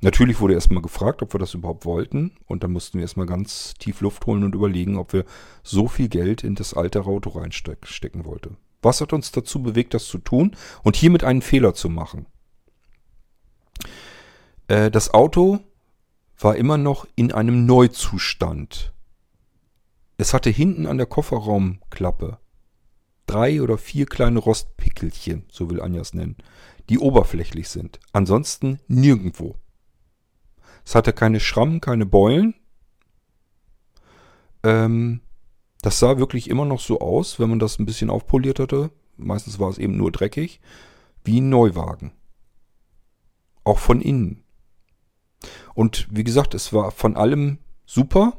Natürlich wurde erstmal gefragt, ob wir das überhaupt wollten. Und dann mussten wir erstmal ganz tief Luft holen und überlegen, ob wir so viel Geld in das alte Auto reinstecken wollten. Was hat uns dazu bewegt, das zu tun und hiermit einen Fehler zu machen? Äh, das Auto war immer noch in einem Neuzustand. Es hatte hinten an der Kofferraumklappe drei oder vier kleine Rostpickelchen, so will Anja es nennen, die oberflächlich sind. Ansonsten nirgendwo. Es hatte keine Schrammen, keine Beulen. Ähm, das sah wirklich immer noch so aus, wenn man das ein bisschen aufpoliert hatte. Meistens war es eben nur dreckig, wie ein Neuwagen. Auch von innen. Und wie gesagt, es war von allem super.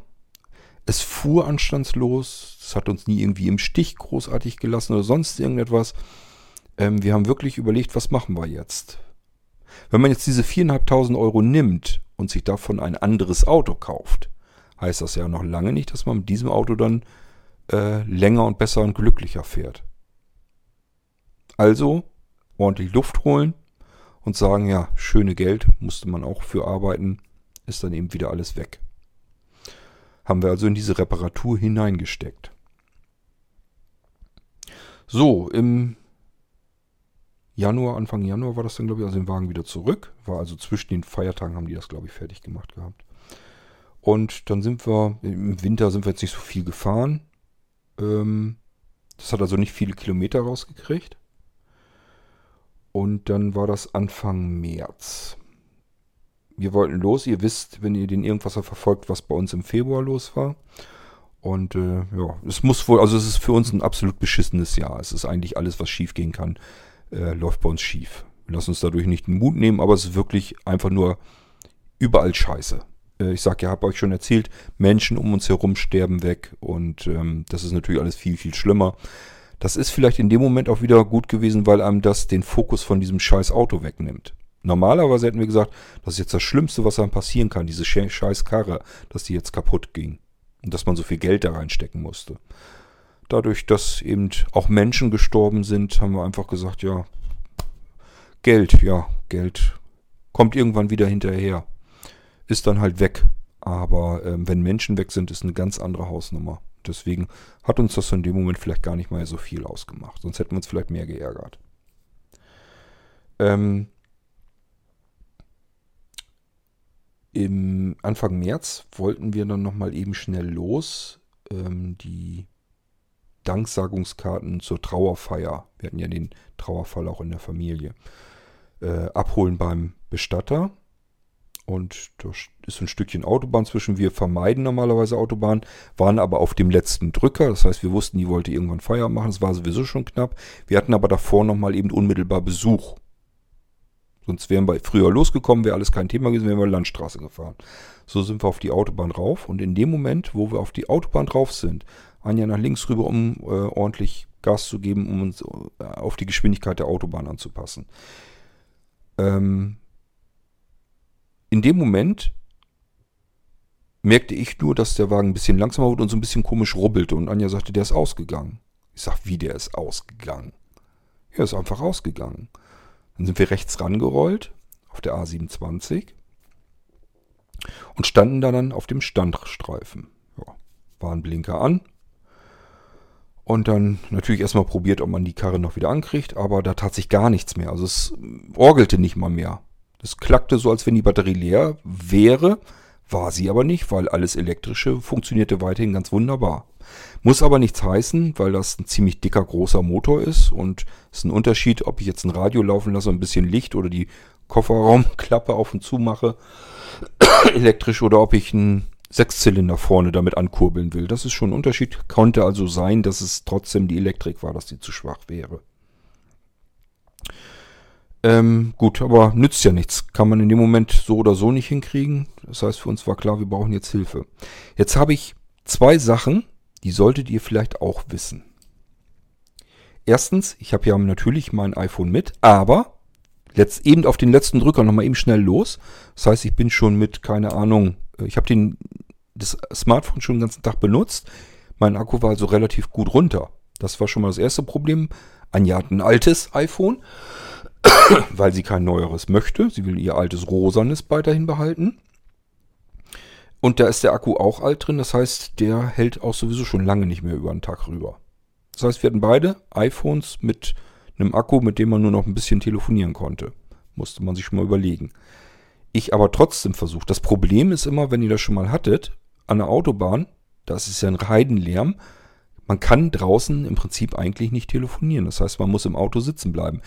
Es fuhr anstandslos. Es hat uns nie irgendwie im Stich großartig gelassen oder sonst irgendetwas. Ähm, wir haben wirklich überlegt, was machen wir jetzt? Wenn man jetzt diese 4.500 Euro nimmt und sich davon ein anderes Auto kauft, heißt das ja noch lange nicht, dass man mit diesem Auto dann äh, länger und besser und glücklicher fährt. Also ordentlich Luft holen und sagen, ja, schöne Geld, musste man auch für arbeiten, ist dann eben wieder alles weg. Haben wir also in diese Reparatur hineingesteckt. So, im Januar, Anfang Januar war das dann, glaube ich, also den Wagen wieder zurück. War also zwischen den Feiertagen haben die das, glaube ich, fertig gemacht gehabt. Und dann sind wir, im Winter sind wir jetzt nicht so viel gefahren. Ähm, das hat also nicht viele Kilometer rausgekriegt. Und dann war das Anfang März. Wir wollten los. Ihr wisst, wenn ihr den Irgendwasser verfolgt, was bei uns im Februar los war. Und äh, ja, es muss wohl, also es ist für uns ein absolut beschissenes Jahr. Es ist eigentlich alles, was schief gehen kann, äh, läuft bei uns schief. Lassen uns dadurch nicht den Mut nehmen, aber es ist wirklich einfach nur überall scheiße. Äh, ich sage, ihr habt euch schon erzählt, Menschen um uns herum sterben weg und ähm, das ist natürlich alles viel, viel schlimmer. Das ist vielleicht in dem Moment auch wieder gut gewesen, weil einem das den Fokus von diesem scheiß Auto wegnimmt. Normalerweise hätten wir gesagt, das ist jetzt das Schlimmste, was einem passieren kann, diese scheiß Karre, dass die jetzt kaputt ging und dass man so viel Geld da reinstecken musste. Dadurch, dass eben auch Menschen gestorben sind, haben wir einfach gesagt, ja, Geld, ja, Geld kommt irgendwann wieder hinterher ist dann halt weg. Aber ähm, wenn Menschen weg sind, ist eine ganz andere Hausnummer. Deswegen hat uns das in dem Moment vielleicht gar nicht mal so viel ausgemacht. Sonst hätten wir uns vielleicht mehr geärgert. Ähm, Im Anfang März wollten wir dann nochmal eben schnell los. Ähm, die Danksagungskarten zur Trauerfeier. Wir hatten ja den Trauerfall auch in der Familie. Äh, abholen beim Bestatter. Und da ist ein Stückchen Autobahn zwischen. Wir vermeiden normalerweise Autobahn, waren aber auf dem letzten Drücker. Das heißt, wir wussten, die wollte irgendwann Feierabend machen. Es war sowieso schon knapp. Wir hatten aber davor nochmal eben unmittelbar Besuch. Sonst wären wir früher losgekommen, wäre alles kein Thema gewesen, wären wir Landstraße gefahren. So sind wir auf die Autobahn rauf. Und in dem Moment, wo wir auf die Autobahn drauf sind, Anja nach links rüber, um äh, ordentlich Gas zu geben, um uns äh, auf die Geschwindigkeit der Autobahn anzupassen. Ähm, in dem Moment merkte ich nur, dass der Wagen ein bisschen langsamer wurde und so ein bisschen komisch rubbelte. Und Anja sagte, der ist ausgegangen. Ich sag, wie der ist ausgegangen? Er ist einfach ausgegangen. Dann sind wir rechts rangerollt auf der A27 und standen da dann auf dem Standstreifen. Ja, Warnblinker an. Und dann natürlich erstmal probiert, ob man die Karre noch wieder ankriegt, aber da tat sich gar nichts mehr. Also es orgelte nicht mal mehr. Das klackte so, als wenn die Batterie leer wäre, War sie aber nicht, weil alles elektrische funktionierte weiterhin ganz wunderbar. Muss aber nichts heißen, weil das ein ziemlich dicker, großer Motor ist und es ist ein Unterschied, ob ich jetzt ein Radio laufen lasse, ein bisschen Licht oder die Kofferraumklappe auf und zu mache, <coughs> elektrisch oder ob ich einen Sechszylinder vorne damit ankurbeln will. Das ist schon ein Unterschied. Konnte also sein, dass es trotzdem die Elektrik war, dass die zu schwach wäre. Ähm, gut, aber nützt ja nichts. Kann man in dem Moment so oder so nicht hinkriegen. Das heißt, für uns war klar, wir brauchen jetzt Hilfe. Jetzt habe ich zwei Sachen, die solltet ihr vielleicht auch wissen. Erstens, ich habe ja natürlich mein iPhone mit, aber letzt, eben auf den letzten Drücker nochmal eben schnell los. Das heißt, ich bin schon mit, keine Ahnung, äh, ich habe den das Smartphone schon den ganzen Tag benutzt. Mein Akku war also relativ gut runter. Das war schon mal das erste Problem. Anja hat ein altes iPhone, <coughs> weil sie kein neueres möchte. Sie will ihr altes rosanes weiterhin behalten. Und da ist der Akku auch alt drin. Das heißt, der hält auch sowieso schon lange nicht mehr über den Tag rüber. Das heißt, wir hatten beide iPhones mit einem Akku, mit dem man nur noch ein bisschen telefonieren konnte. Musste man sich schon mal überlegen. Ich aber trotzdem versucht. Das Problem ist immer, wenn ihr das schon mal hattet, an der Autobahn, das ist ja ein Heidenlärm, man kann draußen im Prinzip eigentlich nicht telefonieren. Das heißt, man muss im Auto sitzen bleiben.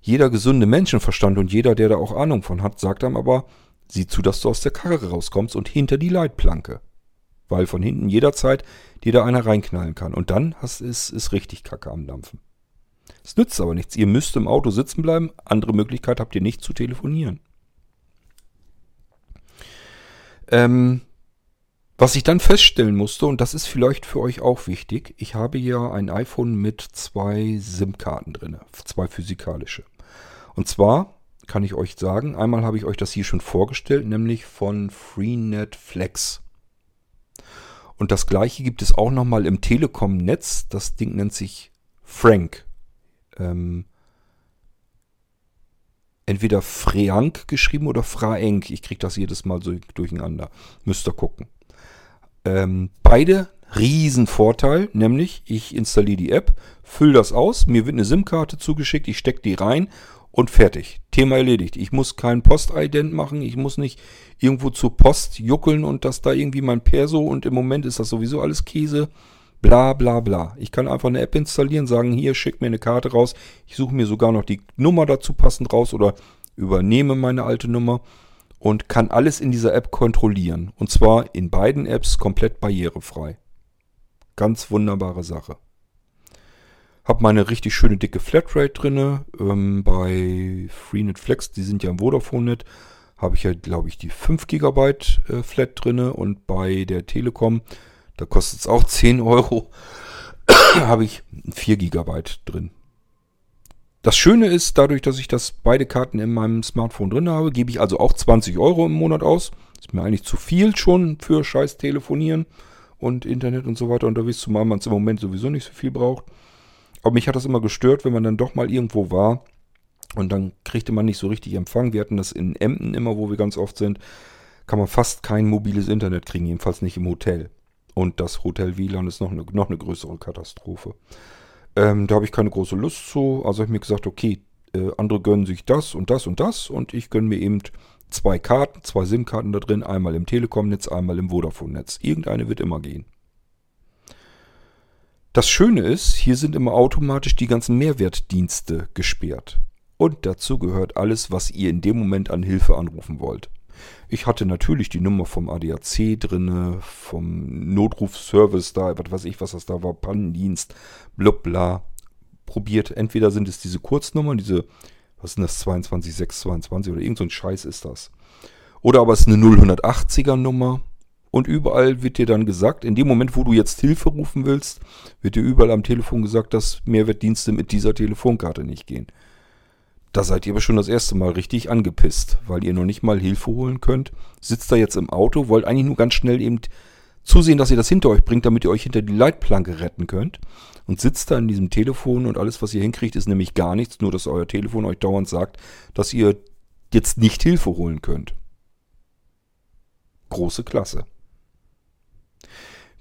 Jeder gesunde Menschenverstand und jeder, der da auch Ahnung von hat, sagt einem aber, sieh zu, dass du aus der Karre rauskommst und hinter die Leitplanke. Weil von hinten jederzeit dir da einer reinknallen kann. Und dann hast, ist, ist richtig Kacke am Dampfen. Es nützt aber nichts. Ihr müsst im Auto sitzen bleiben. Andere Möglichkeit habt ihr nicht zu telefonieren. Ähm, was ich dann feststellen musste, und das ist vielleicht für euch auch wichtig, ich habe ja ein iPhone mit zwei SIM-Karten drin, zwei physikalische. Und zwar kann ich euch sagen, einmal habe ich euch das hier schon vorgestellt, nämlich von Freenet Flex. Und das gleiche gibt es auch nochmal im Telekom-Netz. Das Ding nennt sich Frank. Ähm, entweder Freank geschrieben oder Fraenk. Ich kriege das jedes Mal so durcheinander. Müsst ihr gucken. Ähm, beide Riesenvorteil, nämlich ich installiere die App, fülle das aus, mir wird eine SIM-Karte zugeschickt, ich stecke die rein und fertig. Thema erledigt. Ich muss kein Postident machen, ich muss nicht irgendwo zur Post juckeln und das da irgendwie mein Perso und im Moment ist das sowieso alles Käse. Bla bla bla. Ich kann einfach eine App installieren, sagen, hier, schick mir eine Karte raus. Ich suche mir sogar noch die Nummer dazu passend raus oder übernehme meine alte Nummer und kann alles in dieser App kontrollieren. Und zwar in beiden Apps komplett barrierefrei. Ganz wunderbare Sache. Hab meine richtig schöne dicke Flatrate drinne. Ähm, bei Freenet Flex, die sind ja im Vodafone-Net, habe ich ja, glaube ich, die 5 GB äh, Flat drinne. Und bei der Telekom da kostet es auch 10 Euro. <coughs> habe ich 4 GB drin. Das Schöne ist, dadurch, dass ich das beide Karten in meinem Smartphone drin habe, gebe ich also auch 20 Euro im Monat aus. Ist mir eigentlich zu viel schon für scheiß Telefonieren und Internet und so weiter unterwegs, zumal man es im Moment sowieso nicht so viel braucht. Aber mich hat das immer gestört, wenn man dann doch mal irgendwo war und dann kriegte man nicht so richtig Empfang. Wir hatten das in Emden immer, wo wir ganz oft sind, kann man fast kein mobiles Internet kriegen, jedenfalls nicht im Hotel. Und das Hotel WLAN ist noch eine, noch eine größere Katastrophe. Ähm, da habe ich keine große Lust zu. Also habe ich mir gesagt, okay, äh, andere gönnen sich das und das und das. Und ich gönne mir eben zwei Karten, zwei SIM-Karten da drin. Einmal im Telekom-Netz, einmal im Vodafone-Netz. Irgendeine wird immer gehen. Das Schöne ist, hier sind immer automatisch die ganzen Mehrwertdienste gesperrt. Und dazu gehört alles, was ihr in dem Moment an Hilfe anrufen wollt. Ich hatte natürlich die Nummer vom ADAC drinne, vom Notrufservice da, was weiß ich, was das da war, Pannendienst, blub, bla. Probiert. Entweder sind es diese Kurznummern, diese, was sind das, 22622 oder irgend so ein Scheiß ist das. Oder aber es ist eine 080er Nummer. Und überall wird dir dann gesagt, in dem Moment, wo du jetzt Hilfe rufen willst, wird dir überall am Telefon gesagt, dass Mehrwertdienste mit dieser Telefonkarte nicht gehen. Da seid ihr aber schon das erste Mal richtig angepisst, weil ihr noch nicht mal Hilfe holen könnt. Sitzt da jetzt im Auto, wollt eigentlich nur ganz schnell eben zusehen, dass ihr das hinter euch bringt, damit ihr euch hinter die Leitplanke retten könnt. Und sitzt da in diesem Telefon und alles, was ihr hinkriegt, ist nämlich gar nichts, nur dass euer Telefon euch dauernd sagt, dass ihr jetzt nicht Hilfe holen könnt. Große Klasse.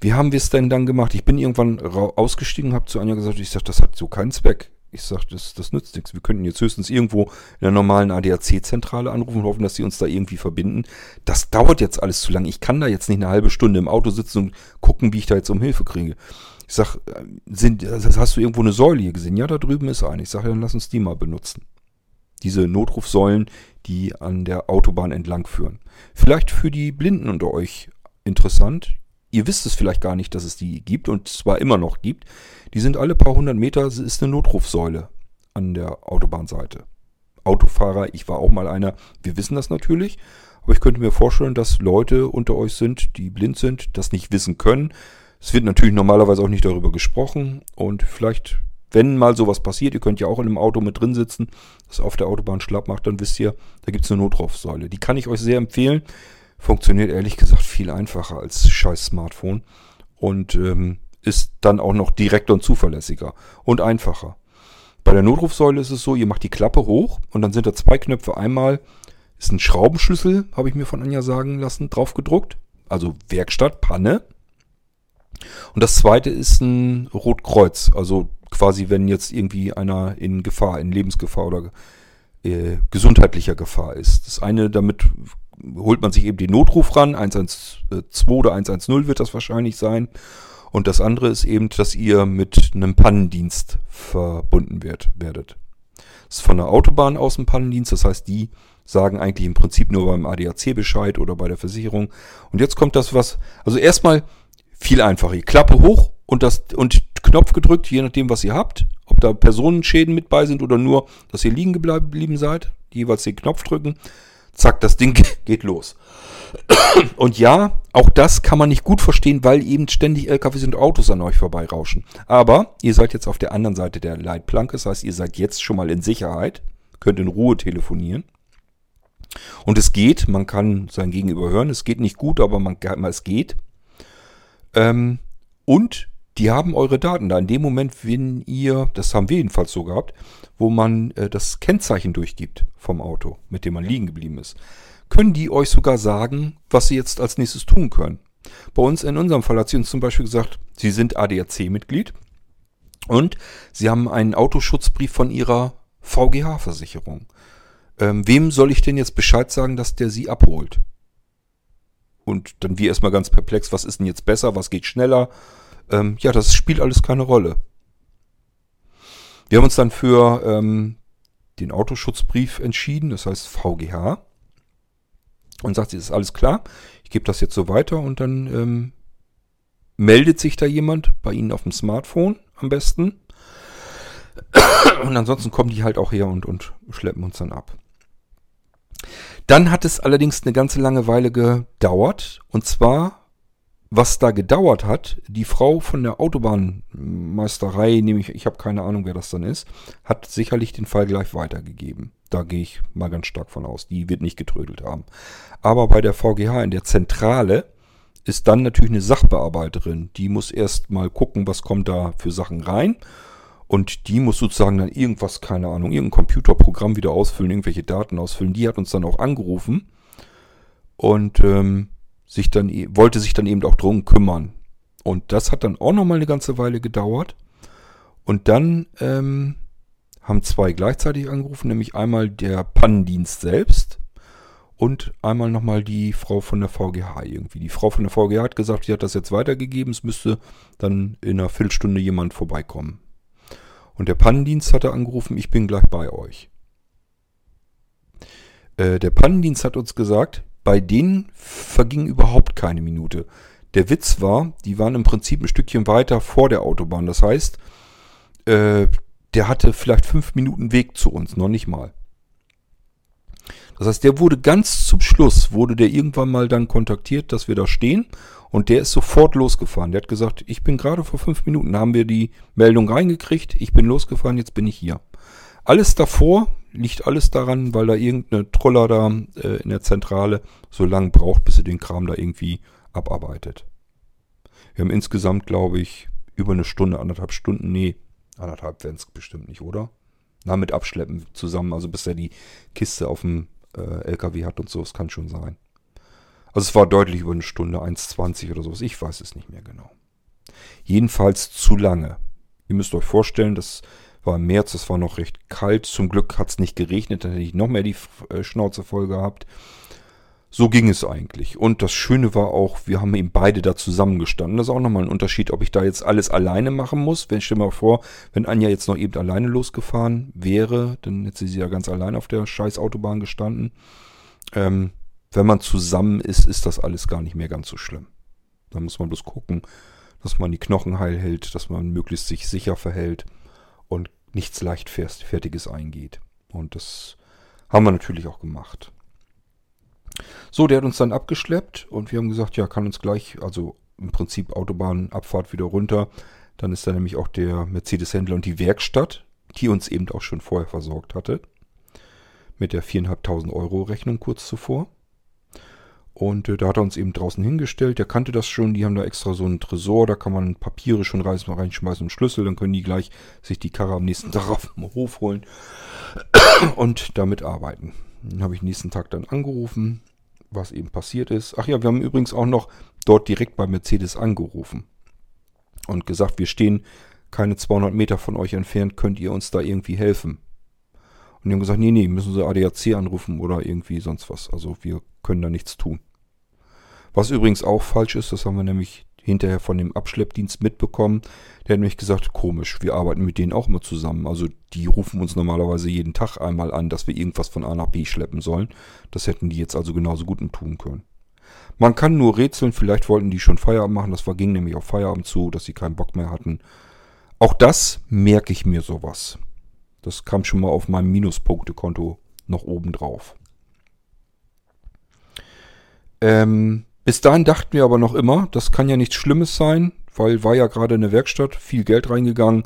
Wie haben wir es denn dann gemacht? Ich bin irgendwann ausgestiegen, habe zu Anja gesagt, ich sage, das hat so keinen Zweck Ich sage, das, das nützt nichts. Wir könnten jetzt höchstens irgendwo in der normalen ADAC-Zentrale anrufen und hoffen, dass sie uns da irgendwie verbinden. Das dauert jetzt alles zu lange. Ich kann da jetzt nicht eine halbe Stunde im Auto sitzen und gucken, wie ich da jetzt um Hilfe kriege. Ich sage, sind, hast du irgendwo eine Säule hier gesehen? Ja, da drüben ist eine. Ich sage, dann lass uns die mal benutzen. Diese Notrufsäulen, die an der Autobahn entlang führen. Vielleicht für die Blinden unter euch interessant. Ihr wisst es vielleicht gar nicht, dass es die gibt und zwar immer noch gibt. Die sind alle paar hundert Meter, es ist eine Notrufsäule an der Autobahnseite. Autofahrer, ich war auch mal einer, wir wissen das natürlich, aber ich könnte mir vorstellen, dass Leute unter euch sind, die blind sind, das nicht wissen können. Es wird natürlich normalerweise auch nicht darüber gesprochen und vielleicht, wenn mal sowas passiert, ihr könnt ja auch in einem Auto mit drin sitzen, das auf der Autobahn schlapp macht, dann wisst ihr, da gibt es eine Notrufsäule. Die kann ich euch sehr empfehlen. Funktioniert ehrlich gesagt viel einfacher als scheiß Smartphone und ähm, ist dann auch noch direkter und zuverlässiger und einfacher. Bei der Notrufsäule ist es so, ihr macht die Klappe hoch und dann sind da zwei Knöpfe. Einmal ist ein Schraubenschlüssel, habe ich mir von Anja sagen lassen, drauf gedruckt. Also Werkstatt, Panne. Und das zweite ist ein Rotkreuz. Also quasi, wenn jetzt irgendwie einer in Gefahr, in Lebensgefahr oder äh, gesundheitlicher Gefahr ist. Das eine, damit holt man sich eben den Notruf ran, 112 oder 110 wird das wahrscheinlich sein. Und das andere ist eben, dass ihr mit einem Pannendienst verbunden wird, werdet. Das ist von der Autobahn aus ein Pannendienst, das heißt, die sagen eigentlich im Prinzip nur beim ADAC Bescheid oder bei der Versicherung. Und jetzt kommt das was, also erstmal viel einfacher. Klappe hoch und das und Knopf gedrückt, je nachdem, was ihr habt. Ob da Personenschäden mit bei sind oder nur, dass ihr liegen geblieben seid. Jeweils den Knopf drücken. Zack, das Ding <laughs> geht los. Und ja, auch das kann man nicht gut verstehen, weil eben ständig LKWs und Autos an euch vorbeirauschen. Aber ihr seid jetzt auf der anderen Seite der Leitplanke. Das heißt, ihr seid jetzt schon mal in Sicherheit. Könnt in Ruhe telefonieren. Und es geht, man kann sein Gegenüber hören. Es geht nicht gut, aber man, es geht. Ähm, und die haben eure Daten da. In dem Moment, wenn ihr, das haben wir jedenfalls so gehabt, wo man äh, das Kennzeichen durchgibt vom Auto, mit dem man liegen geblieben ist, können die euch sogar sagen, was sie jetzt als nächstes tun können. Bei uns in unserem Fall hat sie uns zum Beispiel gesagt, sie sind ADAC-Mitglied und sie haben einen Autoschutzbrief von ihrer VGH-Versicherung. Ähm, wem soll ich denn jetzt Bescheid sagen, dass der sie abholt? Und dann wir erstmal ganz perplex, was ist denn jetzt besser, was geht schneller? Ähm, ja, das spielt alles keine Rolle. Wir haben uns dann für ähm, den Autoschutzbrief entschieden, das heißt VGH. Und sagt, sie ist alles klar, ich gebe das jetzt so weiter und dann ähm, meldet sich da jemand bei Ihnen auf dem Smartphone am besten. Und ansonsten kommen die halt auch her und, und schleppen uns dann ab. Dann hat es allerdings eine ganze lange Weile gedauert. Und zwar, was da gedauert hat, die Frau von der Autobahnmeisterei, nämlich, ich habe keine Ahnung, wer das dann ist, hat sicherlich den Fall gleich weitergegeben. Da gehe ich mal ganz stark von aus. Die wird nicht getrödelt haben. Aber bei der VGH in der Zentrale ist dann natürlich eine Sachbearbeiterin. Die muss erst mal gucken, was kommt da für Sachen rein und die muss sozusagen dann irgendwas, keine Ahnung, irgendein Computerprogramm wieder ausfüllen, irgendwelche Daten ausfüllen. Die hat uns dann auch angerufen und ähm, sich dann, e, wollte sich dann eben auch drum kümmern. Und das hat dann auch nochmal eine ganze Weile gedauert. Und dann ähm, haben zwei gleichzeitig angerufen, nämlich einmal der Pannendienst selbst und einmal nochmal die Frau von der VGH irgendwie. Die Frau von der VGH hat gesagt, sie hat das jetzt weitergegeben, es müsste dann in einer Viertelstunde jemand vorbeikommen. Und der Pannendienst hatte angerufen, ich bin gleich bei euch. Äh, der Pannendienst hat uns gesagt, bei denen verging überhaupt keine Minute. Der Witz war, die waren im Prinzip ein Stückchen weiter vor der Autobahn. Das heißt, äh, der hatte vielleicht fünf Minuten Weg zu uns, noch nicht mal. Das heißt, der wurde ganz zum Schluss, wurde der irgendwann mal dann kontaktiert, dass wir da stehen und der ist sofort losgefahren. Der hat gesagt, ich bin gerade vor fünf Minuten, haben wir die Meldung reingekriegt, ich bin losgefahren, jetzt bin ich hier. Alles davor liegt alles daran, weil da irgendeine Troller da äh, in der Zentrale so lange braucht, bis sie den Kram da irgendwie abarbeitet. Wir haben insgesamt, glaube ich, über eine Stunde, anderthalb Stunden, nee, anderthalb werden es bestimmt nicht, oder? Na, mit Abschleppen zusammen, also bis er die Kiste auf dem äh, LKW hat und so, das kann schon sein. Also es war deutlich über eine Stunde, 1,20 oder sowas. Ich weiß es nicht mehr genau. Jedenfalls zu lange. Ihr müsst euch vorstellen, das War im März, es war noch recht kalt. Zum Glück hat es nicht geregnet, dann hätte ich noch mehr die äh, Schnauze voll gehabt. So ging es eigentlich. Und das Schöne war auch, wir haben eben beide da zusammengestanden. Das ist auch nochmal ein Unterschied, ob ich da jetzt alles alleine machen muss. Wenn ich stell mal vor, wenn Anja jetzt noch eben alleine losgefahren wäre, dann hätte sie ja ganz allein auf der scheiß Autobahn gestanden. Ähm, wenn man zusammen ist, ist das alles gar nicht mehr ganz so schlimm. Da muss man bloß gucken, dass man die Knochen heil hält, dass man möglichst sich sicher verhält nichts leichtfertiges eingeht. Und das haben wir natürlich auch gemacht. So, der hat uns dann abgeschleppt und wir haben gesagt, ja, kann uns gleich, also im Prinzip Autobahnabfahrt wieder runter. Dann ist da nämlich auch der Mercedes-Händler und die Werkstatt, die uns eben auch schon vorher versorgt hatte. Mit der 4.500 Euro Rechnung kurz zuvor. Und äh, da hat er uns eben draußen hingestellt. Der kannte das schon. Die haben da extra so einen Tresor. Da kann man Papiere schon reinschmeißen und Schlüssel. Dann können die gleich sich die Karre am nächsten <laughs> Tag auf dem Hof holen <clears throat> und damit arbeiten. Dann habe ich nächsten Tag dann angerufen, was eben passiert ist. Ach ja, wir haben übrigens auch noch dort direkt bei Mercedes angerufen und gesagt, wir stehen keine 200 Meter von euch entfernt. Könnt ihr uns da irgendwie helfen? Und die haben gesagt, nee, nee, müssen sie ADAC anrufen oder irgendwie sonst was. Also wir können da nichts tun. Was übrigens auch falsch ist, das haben wir nämlich hinterher von dem Abschleppdienst mitbekommen. Der hat nämlich gesagt, komisch, wir arbeiten mit denen auch immer zusammen. Also die rufen uns normalerweise jeden Tag einmal an, dass wir irgendwas von A nach B schleppen sollen. Das hätten die jetzt also genauso gut tun können. Man kann nur rätseln, vielleicht wollten die schon Feierabend machen. Das war, ging nämlich auf Feierabend zu, dass sie keinen Bock mehr hatten. Auch das merke ich mir sowas. Das kam schon mal auf meinem Minuspunktekonto noch oben drauf. Ähm, bis dahin dachten wir aber noch immer, das kann ja nichts Schlimmes sein, weil war ja gerade in der Werkstatt, viel Geld reingegangen,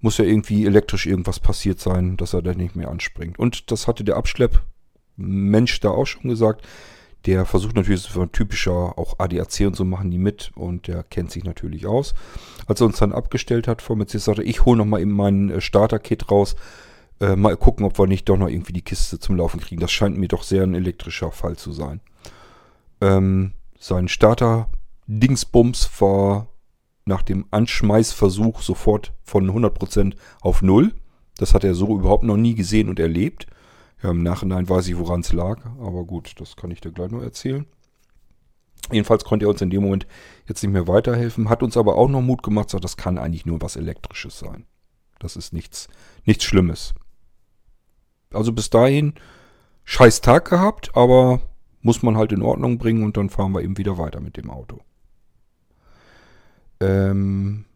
muss ja irgendwie elektrisch irgendwas passiert sein, dass er da nicht mehr anspringt. Und das hatte der Abschlepp-Mensch da auch schon gesagt. Der versucht natürlich, so ein typischer, auch ADAC und so machen die mit und der kennt sich natürlich aus. Als er uns dann abgestellt hat vor Mercedes, sagte ich hole nochmal eben mein äh, Starter-Kit raus. Äh, mal gucken, ob wir nicht doch noch irgendwie die Kiste zum Laufen kriegen. Das scheint mir doch sehr ein elektrischer Fall zu sein. Ähm, sein Starter-Dingsbums war nach dem Anschmeißversuch sofort von 100% auf 0. Das hat er so überhaupt noch nie gesehen und erlebt. Ja, im Nachhinein weiß ich, woran es lag, aber gut, das kann ich dir gleich noch erzählen. Jedenfalls konnte er uns in dem Moment jetzt nicht mehr weiterhelfen, hat uns aber auch noch Mut gemacht, sagt, das kann eigentlich nur was Elektrisches sein. Das ist nichts, nichts Schlimmes. Also bis dahin scheiß Tag gehabt, aber muss man halt in Ordnung bringen und dann fahren wir eben wieder weiter mit dem Auto. Ähm,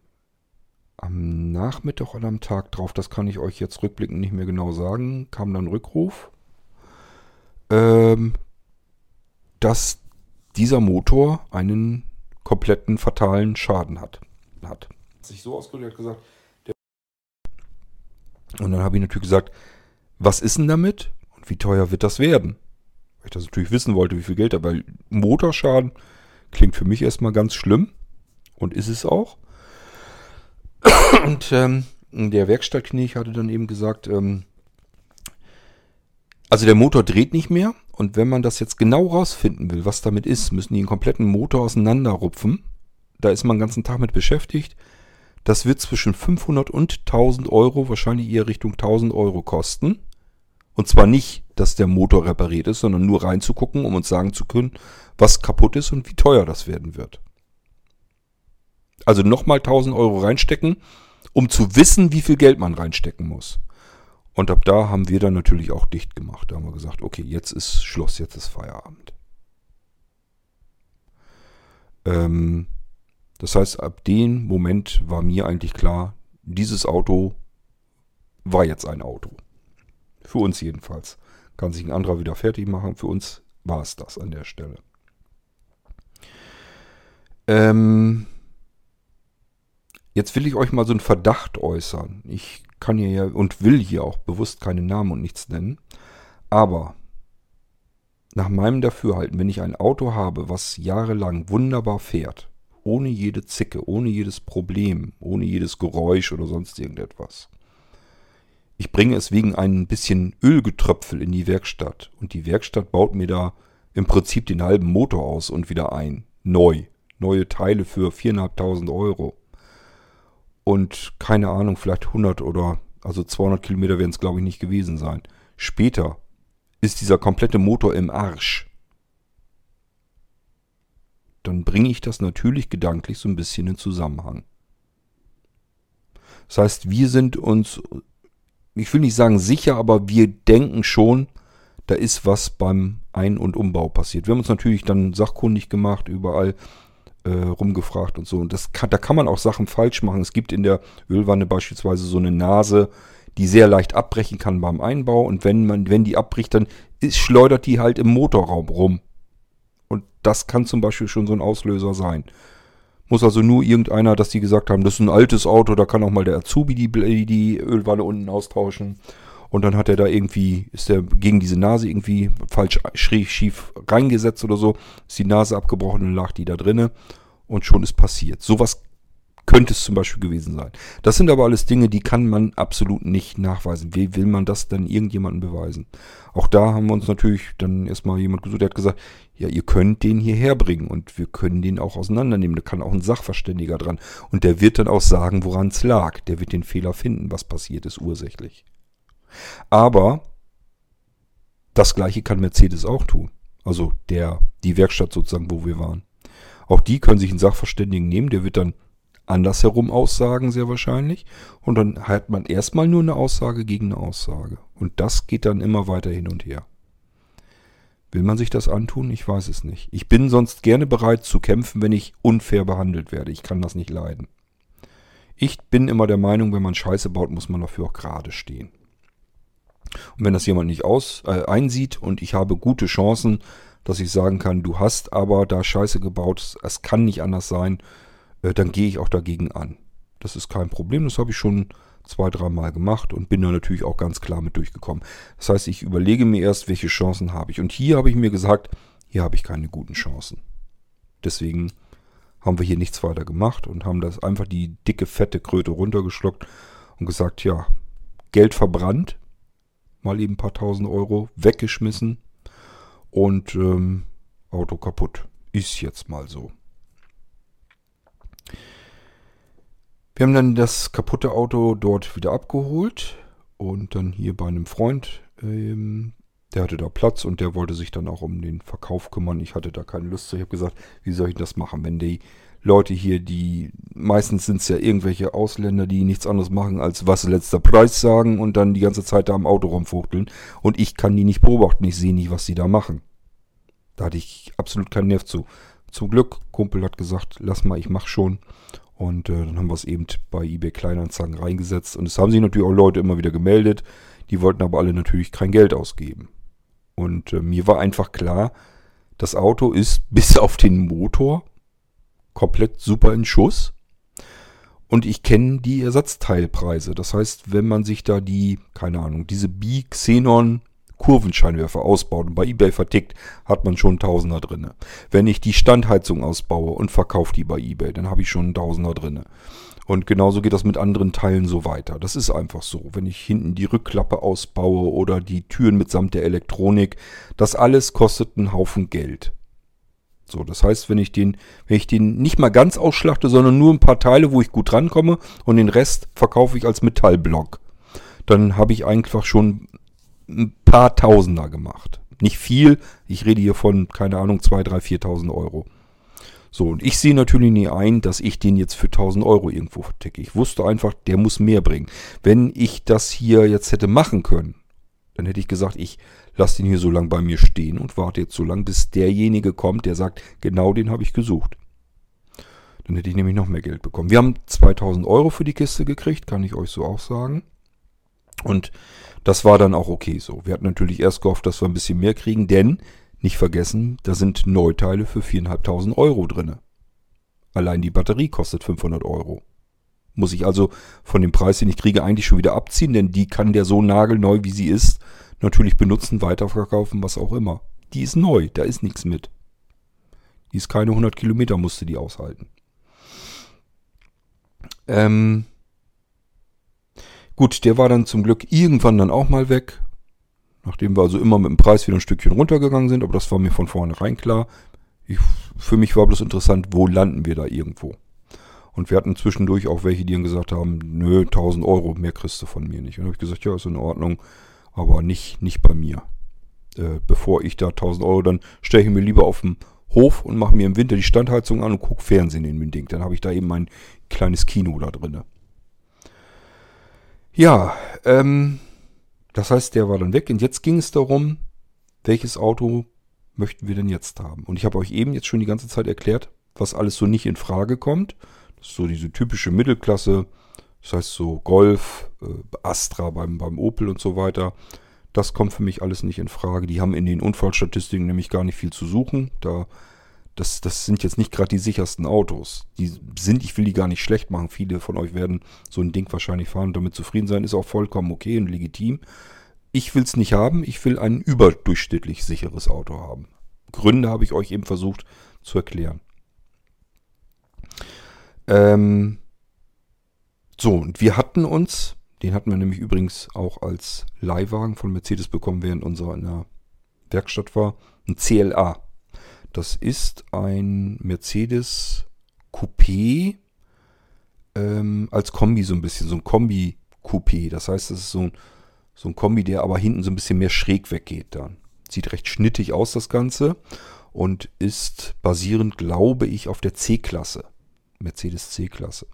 am Nachmittag oder am Tag drauf, das kann ich euch jetzt rückblickend nicht mehr genau sagen, kam dann Rückruf, ähm, dass dieser Motor einen kompletten fatalen Schaden hat. hat. Sich so ausgedrückt gesagt, und dann habe ich natürlich gesagt, was ist denn damit und wie teuer wird das werden? Weil ich das natürlich wissen wollte, wie viel Geld weil Motorschaden klingt für mich erstmal ganz schlimm und ist es auch. <coughs> Und ähm, der Werkstattknecht hatte dann eben gesagt, ähm, also der Motor dreht nicht mehr und wenn man das jetzt genau rausfinden will, was damit ist, müssen die den kompletten Motor auseinanderrupfen. Da ist man den ganzen Tag mit beschäftigt. Das wird zwischen 500 und 1000 Euro, wahrscheinlich eher Richtung 1000 Euro kosten. Und zwar nicht, dass der Motor repariert ist, sondern nur reinzugucken, um uns sagen zu können, was kaputt ist und wie teuer das werden wird. Also nochmal 1000 Euro reinstecken, um zu wissen, wie viel Geld man reinstecken muss. Und ab da haben wir dann natürlich auch dicht gemacht. Da haben wir gesagt, okay, jetzt ist Schluss, jetzt ist Feierabend. Ähm, das heißt, ab dem Moment war mir eigentlich klar, dieses Auto war jetzt ein Auto. Für uns jedenfalls. Kann sich ein anderer wieder fertig machen. Für uns war es das an der Stelle. Ähm, Jetzt will ich euch mal so einen Verdacht äußern. Ich kann hier ja und will hier auch bewusst keine Namen und nichts nennen. Aber nach meinem Dafürhalten, wenn ich ein Auto habe, was jahrelang wunderbar fährt, ohne jede Zicke, ohne jedes Problem, ohne jedes Geräusch oder sonst irgendetwas. Ich bringe es wegen ein bisschen Ölgetröpfel in die Werkstatt und die Werkstatt baut mir da im Prinzip den halben Motor aus und wieder ein. Neu. Neue Teile für 4.500 Euro und keine Ahnung, vielleicht 100 oder Also 200 Kilometer werden es, glaube ich, nicht gewesen sein. Später ist dieser komplette Motor im Arsch. Dann bringe ich das natürlich gedanklich so ein bisschen in Zusammenhang. Das heißt, wir sind uns, ich will nicht sagen sicher, aber wir denken schon, da ist was beim Ein- und Umbau passiert. Wir haben uns natürlich dann sachkundig gemacht, überall äh, rumgefragt und so. Und das kann, da kann man auch Sachen falsch machen. Es gibt in der Ölwanne beispielsweise so eine Nase, die sehr leicht abbrechen kann beim Einbau. Und wenn man, wenn die abbricht, dann ist, schleudert die halt im Motorraum rum. Und das kann zum Beispiel schon so ein Auslöser sein. Muss also nur irgendeiner, dass die gesagt haben, das ist ein altes Auto, da kann auch mal der Azubi die, die Ölwanne unten austauschen. Und dann hat er da irgendwie, ist er gegen diese Nase irgendwie falsch schräg schief reingesetzt oder so, ist die Nase abgebrochen und lag die da drinne und schon ist passiert. Sowas könnte es zum Beispiel gewesen sein. Das sind aber alles Dinge, die kann man absolut nicht nachweisen. Wie will man das dann irgendjemandem beweisen? Auch da haben wir uns natürlich dann erstmal jemand gesucht, der hat gesagt, ja, ihr könnt den hierher bringen und wir können den auch auseinandernehmen. Da kann auch ein Sachverständiger dran. Und der wird dann auch sagen, woran es lag. Der wird den Fehler finden, was passiert ist ursächlich. Aber das gleiche kann Mercedes auch tun. Also der, die Werkstatt sozusagen, wo wir waren. Auch die können sich einen Sachverständigen nehmen, der wird dann andersherum aussagen, sehr wahrscheinlich. Und dann hat man erstmal nur eine Aussage gegen eine Aussage. Und das geht dann immer weiter hin und her. Will man sich das antun? Ich weiß es nicht. Ich bin sonst gerne bereit zu kämpfen, wenn ich unfair behandelt werde. Ich kann das nicht leiden. Ich bin immer der Meinung, wenn man Scheiße baut, muss man dafür auch gerade stehen. Und wenn das jemand nicht aus, äh, einsieht und ich habe gute Chancen, dass ich sagen kann, du hast aber da Scheiße gebaut, es kann nicht anders sein, äh, dann gehe ich auch dagegen an. Das ist kein Problem, das habe ich schon zwei, dreimal gemacht und bin da natürlich auch ganz klar mit durchgekommen. Das heißt, ich überlege mir erst, welche Chancen habe ich. Und hier habe ich mir gesagt, hier habe ich keine guten Chancen. Deswegen haben wir hier nichts weiter gemacht und haben das einfach die dicke, fette Kröte runtergeschluckt und gesagt, ja, Geld verbrannt, mal eben ein paar tausend Euro weggeschmissen und ähm, Auto kaputt. Ist jetzt mal so. Wir haben dann das kaputte Auto dort wieder abgeholt und dann hier bei einem Freund, ähm, der hatte da Platz und der wollte sich dann auch um den Verkauf kümmern. Ich hatte da keine Lust zu. Ich habe gesagt, wie soll ich das machen, wenn die Leute hier, die meistens sind es ja irgendwelche Ausländer, die nichts anderes machen, als was letzter Preis sagen und dann die ganze Zeit da am Auto rumfuchteln. Und ich kann die nicht beobachten, ich sehe nicht, was sie da machen. Da hatte ich absolut keinen Nerv zu. Zum Glück, Kumpel hat gesagt, lass mal, ich mach schon. Und äh, dann haben wir es eben bei eBay Kleinanzeigen reingesetzt. Und es haben sich natürlich auch Leute immer wieder gemeldet. Die wollten aber alle natürlich kein Geld ausgeben. Und äh, mir war einfach klar, das Auto ist <laughs> bis auf den Motor komplett super in Schuss. Und ich kenne die Ersatzteilpreise. Das heißt, wenn man sich da die, keine Ahnung, diese Bi-Xenon Kurvenscheinwerfer ausbaut und bei eBay vertickt, hat man schon Tausender drinne. Wenn ich die Standheizung ausbaue und verkaufe die bei eBay, dann habe ich schon einen Tausender drinne. Und genauso geht das mit anderen Teilen so weiter. Das ist einfach so. Wenn ich hinten die Rückklappe ausbaue oder die Türen mitsamt der Elektronik, das alles kostet einen Haufen Geld. So, das heißt, wenn ich den, wenn ich den nicht mal ganz ausschlachte, sondern nur ein paar Teile, wo ich gut rankomme und den Rest verkaufe ich als Metallblock, dann habe ich einfach schon ein paar Tausender gemacht. Nicht viel, ich rede hier von, keine Ahnung, 2, 3, 4.000 Euro. So, und ich sehe natürlich nie ein, dass ich den jetzt für 1000 Euro irgendwo verticke. Ich wusste einfach, der muss mehr bringen. Wenn ich das hier jetzt hätte machen können, dann hätte ich gesagt, ich lasse den hier so lange bei mir stehen und warte jetzt so lange, bis derjenige kommt, der sagt, genau den habe ich gesucht. Dann hätte ich nämlich noch mehr Geld bekommen. Wir haben 2000 Euro für die Kiste gekriegt, kann ich euch so auch sagen. Und das war dann auch okay so. Wir hatten natürlich erst gehofft, dass wir ein bisschen mehr kriegen, denn, nicht vergessen, da sind Neuteile für 4.500 Euro drin. Allein die Batterie kostet 500 Euro. Muss ich also von dem Preis, den ich kriege, eigentlich schon wieder abziehen, denn die kann der so nagelneu, wie sie ist, natürlich benutzen, weiterverkaufen, was auch immer. Die ist neu, da ist nichts mit. Die ist keine 100 Kilometer, musste die aushalten. Ähm, gut, der war dann zum Glück irgendwann dann auch mal weg. Nachdem wir also immer mit dem Preis wieder ein Stückchen runtergegangen sind, aber das war mir von vornherein klar. Ich, für mich war bloß interessant, wo landen wir da irgendwo. Und wir hatten zwischendurch auch welche, die dann gesagt haben, nö, 1000 Euro, mehr kriegst du von mir nicht. Und habe ich gesagt, ja, ist in Ordnung, aber nicht, nicht bei mir. Äh, bevor ich da 1000 Euro, dann stelle ich mir lieber auf dem Hof und mache mir im Winter die Standheizung an und gucke Fernsehen in Ding. Dann habe ich da eben mein kleines Kino da drin. Ja, ähm, das heißt, der war dann weg. Und jetzt ging es darum, welches Auto möchten wir denn jetzt haben? Und ich habe euch eben jetzt schon die ganze Zeit erklärt, was alles so nicht in Frage kommt. Das ist so diese typische Mittelklasse. Das heißt so Golf, äh, Astra beim, beim Opel und so weiter. Das kommt für mich alles nicht in Frage. Die haben in den Unfallstatistiken nämlich gar nicht viel zu suchen. Da, das, das sind jetzt nicht gerade die sichersten Autos. Die sind, ich will die gar nicht schlecht machen. Viele von euch werden so ein Ding wahrscheinlich fahren und damit zufrieden sein. Ist auch vollkommen okay und legitim. Ich will es nicht haben. Ich will ein überdurchschnittlich sicheres Auto haben. Gründe habe ich euch eben versucht zu erklären. Ähm, so, und wir hatten uns den hatten wir nämlich übrigens auch als Leihwagen von Mercedes bekommen, während unserer in der Werkstatt war. Ein CLA. Das ist ein Mercedes Coupé ähm, als Kombi so ein bisschen, so ein Kombi-Coupé. Das heißt, es ist so ein, so ein Kombi, der aber hinten so ein bisschen mehr schräg weggeht dann. Sieht recht schnittig aus, das Ganze. Und ist basierend, glaube ich, auf der C-Klasse. Mercedes C-Klasse.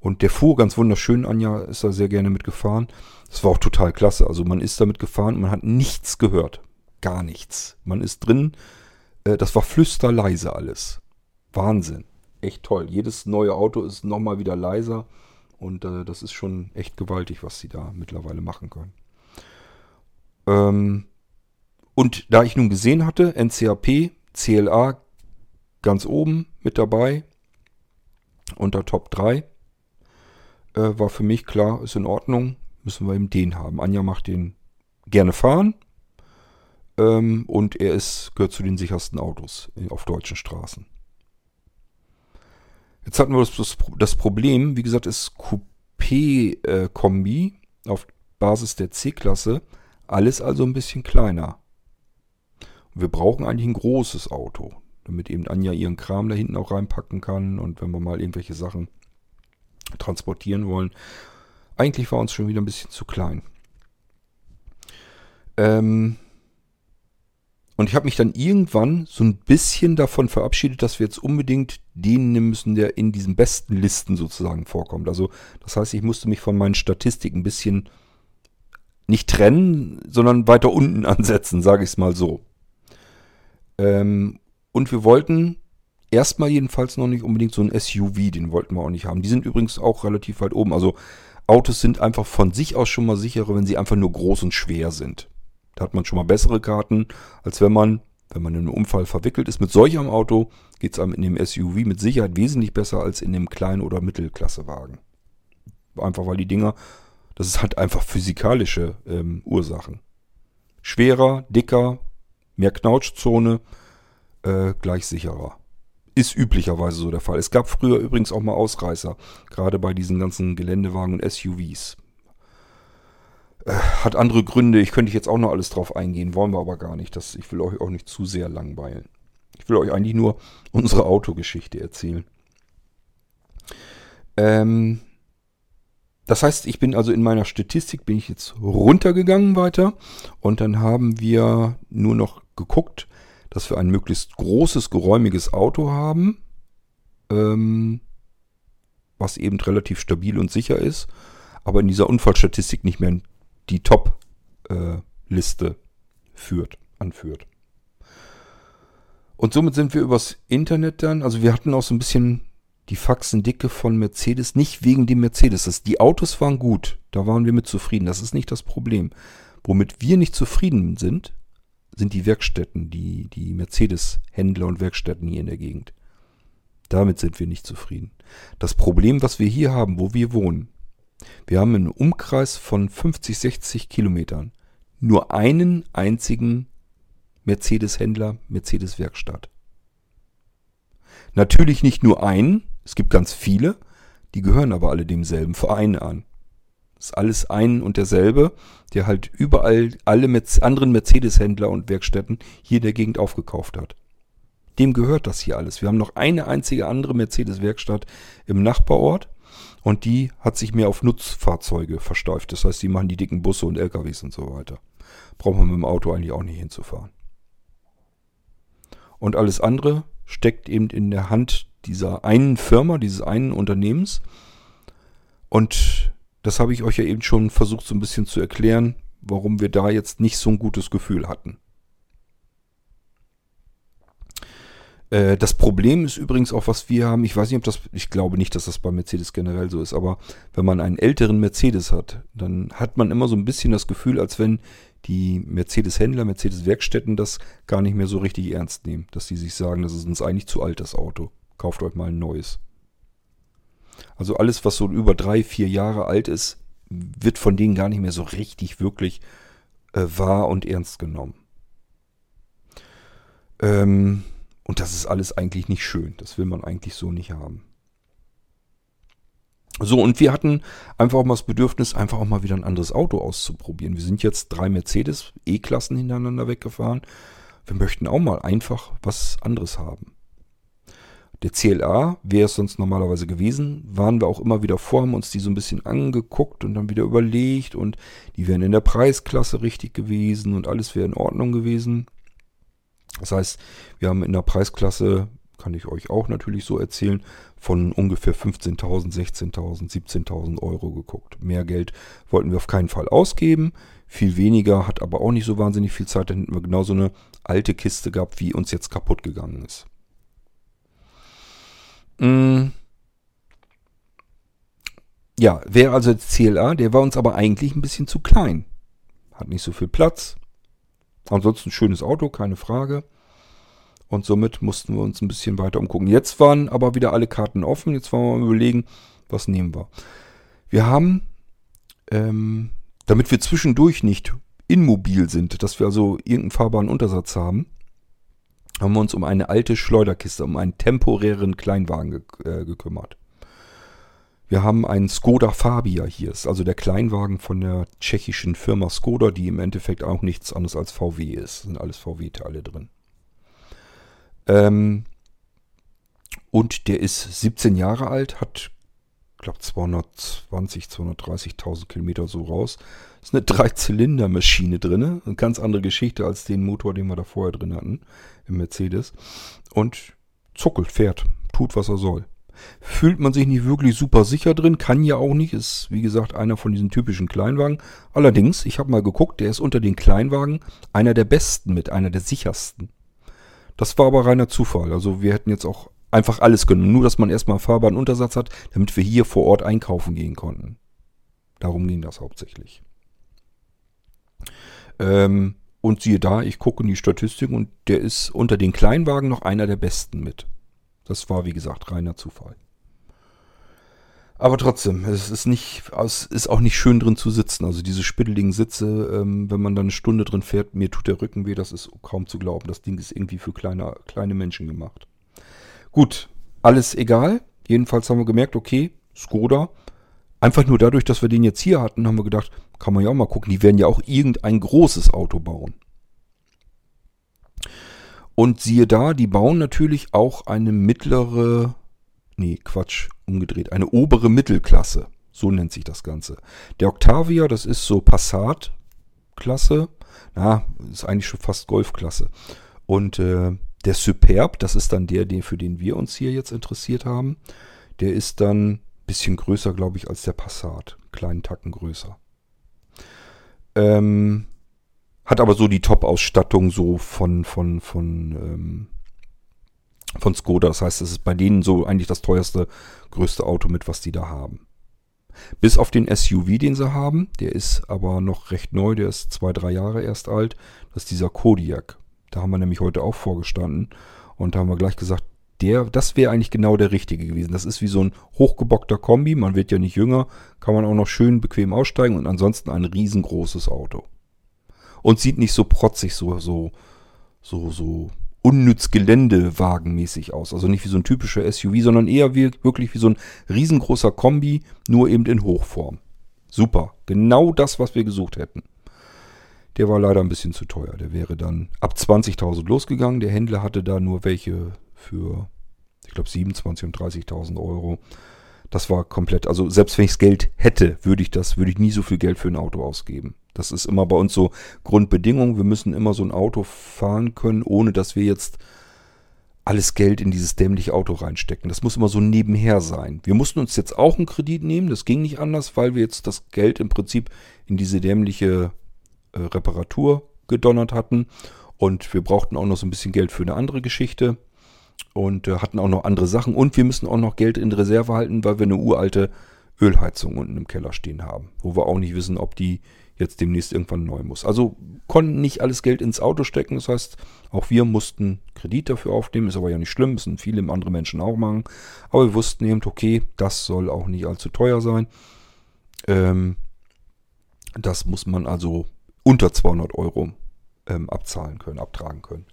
Und der fuhr ganz wunderschön. Anja ist da sehr gerne mitgefahren. Das war auch total klasse. Also man ist damit gefahren und man hat nichts gehört. Gar nichts. Man ist drin. Äh, das war flüsterleise alles. Wahnsinn. Echt toll. Jedes neue Auto ist nochmal wieder leiser. Und äh, das ist schon echt gewaltig, was sie da mittlerweile machen können. Ähm, und da ich nun gesehen hatte, NCAP, CLA ganz oben mit dabei, unter Top 3, äh, war für mich klar, ist in Ordnung, müssen wir eben den haben. Anja macht den gerne fahren ähm, und er ist, gehört zu den sichersten Autos auf deutschen Straßen. Jetzt hatten wir das, das, Problem, wie gesagt, ist Coupé-Kombi äh, auf Basis der C-Klasse, alles also ein bisschen kleiner. Und wir brauchen eigentlich ein großes Auto, damit eben Anja ihren Kram da hinten auch reinpacken kann und wenn wir mal irgendwelche Sachen transportieren wollen. Eigentlich war uns schon wieder ein bisschen zu klein. Ähm und ich habe mich dann irgendwann so ein bisschen davon verabschiedet, dass wir jetzt unbedingt den nehmen müssen, der in diesen besten Listen sozusagen vorkommt. Also das heißt, ich musste mich von meinen Statistiken ein bisschen nicht trennen, sondern weiter unten <laughs> ansetzen, sage ich es mal so. Ähm und wir wollten erstmal jedenfalls noch nicht unbedingt so ein SUV, den wollten wir auch nicht haben. Die sind übrigens auch relativ weit oben. Also Autos sind einfach von sich aus schon mal sicherer, wenn sie einfach nur groß und schwer sind. Da hat man schon mal bessere Karten, als wenn man, wenn man in einen Unfall verwickelt ist. Mit solch einem Auto geht es einem in dem SUV mit Sicherheit wesentlich besser als in dem Klein- oder Mittelklassewagen. Einfach weil die Dinger, das hat einfach physikalische ähm, Ursachen. Schwerer, dicker, mehr Knautschzone, äh, gleich sicherer ist üblicherweise so der Fall. Es gab früher übrigens auch mal Ausreißer, gerade bei diesen ganzen Geländewagen und SUVs. Äh, hat andere Gründe, ich könnte jetzt auch noch alles drauf eingehen, wollen wir aber gar nicht. Das, ich will euch auch nicht zu sehr langweilen. Ich will euch eigentlich nur unsere Autogeschichte erzählen. Ähm, das heißt, ich bin also in meiner Statistik, bin ich jetzt runtergegangen weiter und dann haben wir nur noch geguckt, dass wir ein möglichst großes, geräumiges Auto haben, ähm, was eben relativ stabil und sicher ist, aber in dieser Unfallstatistik nicht mehr die Top-Liste äh, führt, anführt. Und somit sind wir übers Internet dann, also wir hatten auch so ein bisschen die Faxendicke von Mercedes, nicht wegen dem Mercedes. Das, die Autos waren gut, da waren wir mit zufrieden, das ist nicht das Problem. Womit wir nicht zufrieden sind, sind die Werkstätten, die, die Mercedes-Händler und Werkstätten hier in der Gegend. Damit sind wir nicht zufrieden. Das Problem, was wir hier haben, wo wir wohnen, wir haben einen Umkreis von 50, 60 Kilometern nur einen einzigen Mercedes-Händler, Mercedes-Werkstatt. Natürlich nicht nur einen, es gibt ganz viele, die gehören aber alle demselben Verein an. Ist alles ein und derselbe, der halt überall alle Merz anderen Mercedes-Händler und Werkstätten hier in der Gegend aufgekauft hat. dem gehört das hier alles. Wir haben noch eine einzige andere Mercedes-Werkstatt im Nachbarort und die hat sich mehr auf Nutzfahrzeuge versteift. Das heißt, die machen die dicken Busse und LKWs und so weiter. Braucht man mit dem Auto eigentlich auch nicht hinzufahren. Und alles andere steckt eben in der Hand dieser einen Firma, dieses einen Unternehmens. Und das habe ich euch ja eben schon versucht so ein bisschen zu erklären, warum wir da jetzt nicht so ein gutes Gefühl hatten. Äh, das Problem ist übrigens auch, was wir haben, ich weiß nicht, ob das, ich glaube nicht, dass das bei Mercedes generell so ist, aber wenn man einen älteren Mercedes hat, dann hat man immer so ein bisschen das Gefühl, als wenn die Mercedes-Händler, Mercedes-Werkstätten das gar nicht mehr so richtig ernst nehmen. Dass die sich sagen, das ist uns eigentlich zu alt, das Auto. Kauft euch mal ein neues. Also alles, was so über drei, vier Jahre alt ist, wird von denen gar nicht mehr so richtig, wirklich äh, wahr und ernst genommen. Ähm, und das ist alles eigentlich nicht schön. Das will man eigentlich so nicht haben. So, und wir hatten einfach auch mal das Bedürfnis, einfach auch mal wieder ein anderes Auto auszuprobieren. Wir sind jetzt drei Mercedes E-Klassen hintereinander weggefahren. Wir möchten auch mal einfach was anderes haben. Der CLA wäre es sonst normalerweise gewesen, waren wir auch immer wieder vor, haben uns die so ein bisschen angeguckt und dann wieder überlegt und die wären in der Preisklasse richtig gewesen und alles wäre in Ordnung gewesen. Das heißt, wir haben in der Preisklasse, kann ich euch auch natürlich so erzählen, von ungefähr 15.000, 16.000, 17.000 Euro geguckt. Mehr Geld wollten wir auf keinen Fall ausgeben. Viel weniger, hat aber auch nicht so wahnsinnig viel Zeit. Dann hätten wir genau so eine alte Kiste gehabt, wie uns jetzt kaputt gegangen ist. Mm. Ja, wäre also der CLA, der war uns aber eigentlich ein bisschen zu klein. Hat nicht so viel Platz, Ansonsten schönes Auto, keine Frage. Und somit mussten wir uns ein bisschen weiter umgucken. Jetzt waren aber wieder alle Karten offen. Jetzt wollen wir mal überlegen, was nehmen wir. Wir haben, ähm, damit wir zwischendurch nicht immobil sind, dass wir also irgendeinen fahrbaren Untersatz haben, haben wir uns um eine alte Schleuderkiste, um einen temporären Kleinwagen ge äh, gekümmert. Wir haben einen Skoda Fabia hier. Ist also der Kleinwagen von der tschechischen Firma Skoda, die im Endeffekt auch nichts anderes als VW ist. sind alles VW-Teile drin. Ähm, und der ist 17 Jahre alt, hat, glaube 220, 230.000 Kilometer so raus. Ist eine Dreizylindermaschine drin. Eine ganz andere Geschichte als den Motor, den wir da vorher drin hatten im Mercedes. Und zuckelt, fährt, tut, was er soll fühlt man sich nicht wirklich super sicher drin, kann ja auch nicht, ist wie gesagt einer von diesen typischen Kleinwagen. Allerdings, ich habe mal geguckt, der ist unter den Kleinwagen einer der besten mit, einer der sichersten. Das war aber reiner Zufall, also wir hätten jetzt auch einfach alles genommen, nur dass man erstmal fahrbaren Untersatz hat, damit wir hier vor Ort einkaufen gehen konnten. Darum ging das hauptsächlich. Ähm, und siehe da, ich gucke in die Statistik und der ist unter den Kleinwagen noch einer der besten mit. Das war, wie gesagt, reiner Zufall. Aber trotzdem, es ist nicht, es ist auch nicht schön drin zu sitzen. Also diese spitteligen Sitze, ähm, wenn man dann eine Stunde drin fährt, mir tut der Rücken weh, das ist kaum zu glauben. Das Ding ist irgendwie für kleine, kleine Menschen gemacht. Gut, alles egal. Jedenfalls haben wir gemerkt, okay, Skoda. Einfach nur dadurch, dass wir den jetzt hier hatten, haben wir gedacht, kann man ja auch mal gucken. Die werden ja auch irgendein großes Auto bauen. Und siehe da, die bauen natürlich auch eine mittlere, nee, Quatsch, umgedreht, eine obere Mittelklasse. So nennt sich das Ganze. Der Octavia, das ist so Passat-Klasse. Na, ist eigentlich schon fast Golfklasse. Und äh, der Superb, das ist dann der, den, für den wir uns hier jetzt interessiert haben. Der ist dann ein bisschen größer, glaube ich, als der Passat. Kleinen Tacken größer. Ähm, hat aber so die Top-Ausstattung so von, von, von, ähm, von Skoda. Das heißt, es ist bei denen so eigentlich das teuerste, größte Auto mit, was die da haben. Bis auf den SUV, den sie haben. Der ist aber noch recht neu. Der ist zwei, drei Jahre erst alt. Das ist dieser Kodiak. Da haben wir nämlich heute auch vorgestanden. Und da haben wir gleich gesagt, der, das wäre eigentlich genau der richtige gewesen. Das ist wie so ein hochgebockter Kombi. Man wird ja nicht jünger. Kann man auch noch schön bequem aussteigen. Und ansonsten ein riesengroßes Auto und sieht nicht so protzig, so, so, so, so unnütz Geländewagenmäßig aus. Also nicht wie so ein typischer SUV, sondern eher wie, wirklich wie so ein riesengroßer Kombi, nur eben in Hochform. Super. Genau das, was wir gesucht hätten. Der war leider ein bisschen zu teuer. Der wäre dann ab 20.000 losgegangen. Der Händler hatte da nur welche für, ich glaube, 27.000 und 30.000 Euro. Das war komplett, also selbst wenn ich das Geld hätte, würde ich das, würde ich nie so viel Geld für ein Auto ausgeben. Das ist immer bei uns so Grundbedingung. Wir müssen immer so ein Auto fahren können, ohne dass wir jetzt alles Geld in dieses dämliche Auto reinstecken. Das muss immer so nebenher sein. Wir mussten uns jetzt auch einen Kredit nehmen, das ging nicht anders, weil wir jetzt das Geld im Prinzip in diese dämliche Reparatur gedonnert hatten. Und wir brauchten auch noch so ein bisschen Geld für eine andere Geschichte und äh, hatten auch noch andere Sachen. Und wir müssen auch noch Geld in Reserve halten, weil wir eine uralte Ölheizung unten im Keller stehen haben, wo wir auch nicht wissen, ob die jetzt demnächst irgendwann neu muss. Also konnten nicht alles Geld ins Auto stecken. Das heißt, auch wir mussten Kredit dafür aufnehmen. Ist aber ja nicht schlimm. Müssen viele andere Menschen auch machen. Aber wir wussten eben, okay, das soll auch nicht allzu teuer sein. Ähm, das muss man also unter 200 Euro ähm, abzahlen können, abtragen können.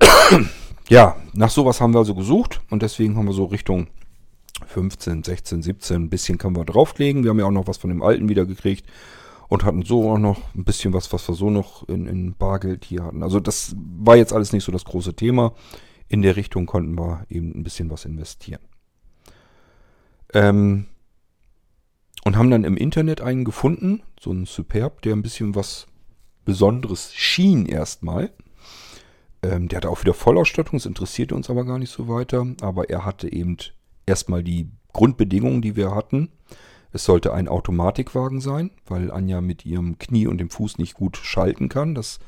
<clears throat> ja, nach sowas haben wir also gesucht und deswegen haben wir so Richtung 15, 16, 17, ein bisschen können wir drauflegen. Wir haben ja auch noch was von dem alten wieder gekriegt und hatten so auch noch ein bisschen was, was wir so noch in, in Bargeld hier hatten. Also das war jetzt alles nicht so das große Thema. In der Richtung konnten wir eben ein bisschen was investieren. Ähm, und haben dann im Internet einen gefunden, so einen Superb, der ein bisschen was Besonderes schien erstmal. Ähm, der hatte auch wieder Vollausstattung, das interessierte uns aber gar nicht so weiter. Aber er hatte eben erstmal die Grundbedingungen, die wir hatten. Es sollte ein Automatikwagen sein, weil Anja mit ihrem Knie und dem Fuß nicht gut schalten kann. Das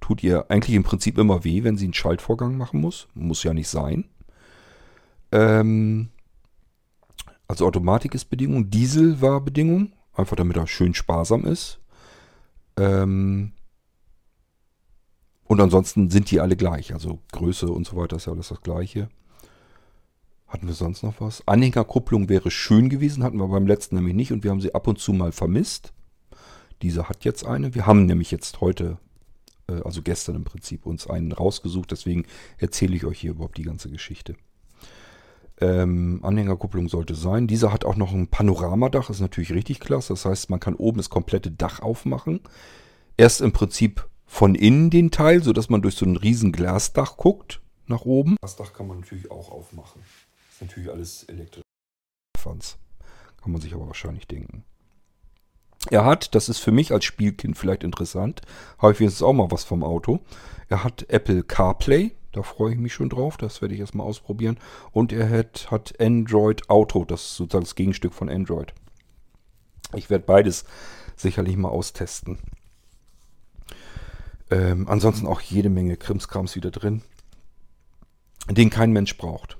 tut ihr eigentlich im Prinzip immer weh, wenn sie einen Schaltvorgang machen muss. Muss ja nicht sein. Ähm, also Automatik ist Bedingung. Diesel war Bedingung. Einfach damit er schön sparsam ist. Ähm, und ansonsten sind die alle gleich. Also Größe und so weiter ist ja alles das gleiche. Hatten wir sonst noch was? Anhängerkupplung wäre schön gewesen, hatten wir beim letzten nämlich nicht und wir haben sie ab und zu mal vermisst. Diese hat jetzt eine. Wir haben nämlich jetzt heute, äh, also gestern im Prinzip, uns einen rausgesucht. Deswegen erzähle ich euch hier überhaupt die ganze Geschichte. Ähm, Anhängerkupplung sollte sein. Dieser hat auch noch ein Panoramadach, ist natürlich richtig klasse. Das heißt, man kann oben das komplette Dach aufmachen. Erst im Prinzip von innen den Teil, sodass man durch so ein riesen Glasdach guckt nach oben. Das Dach kann man natürlich auch aufmachen natürlich alles elektrisch. Kann man sich aber wahrscheinlich denken. Er hat, das ist für mich als Spielkind vielleicht interessant, habe ich jetzt auch mal was vom Auto. Er hat Apple CarPlay, da freue ich mich schon drauf, das werde ich erstmal ausprobieren. Und er hat, hat Android Auto, das ist sozusagen das Gegenstück von Android. Ich werde beides sicherlich mal austesten. Ähm, ansonsten auch jede Menge Krimskrams wieder drin, den kein Mensch braucht.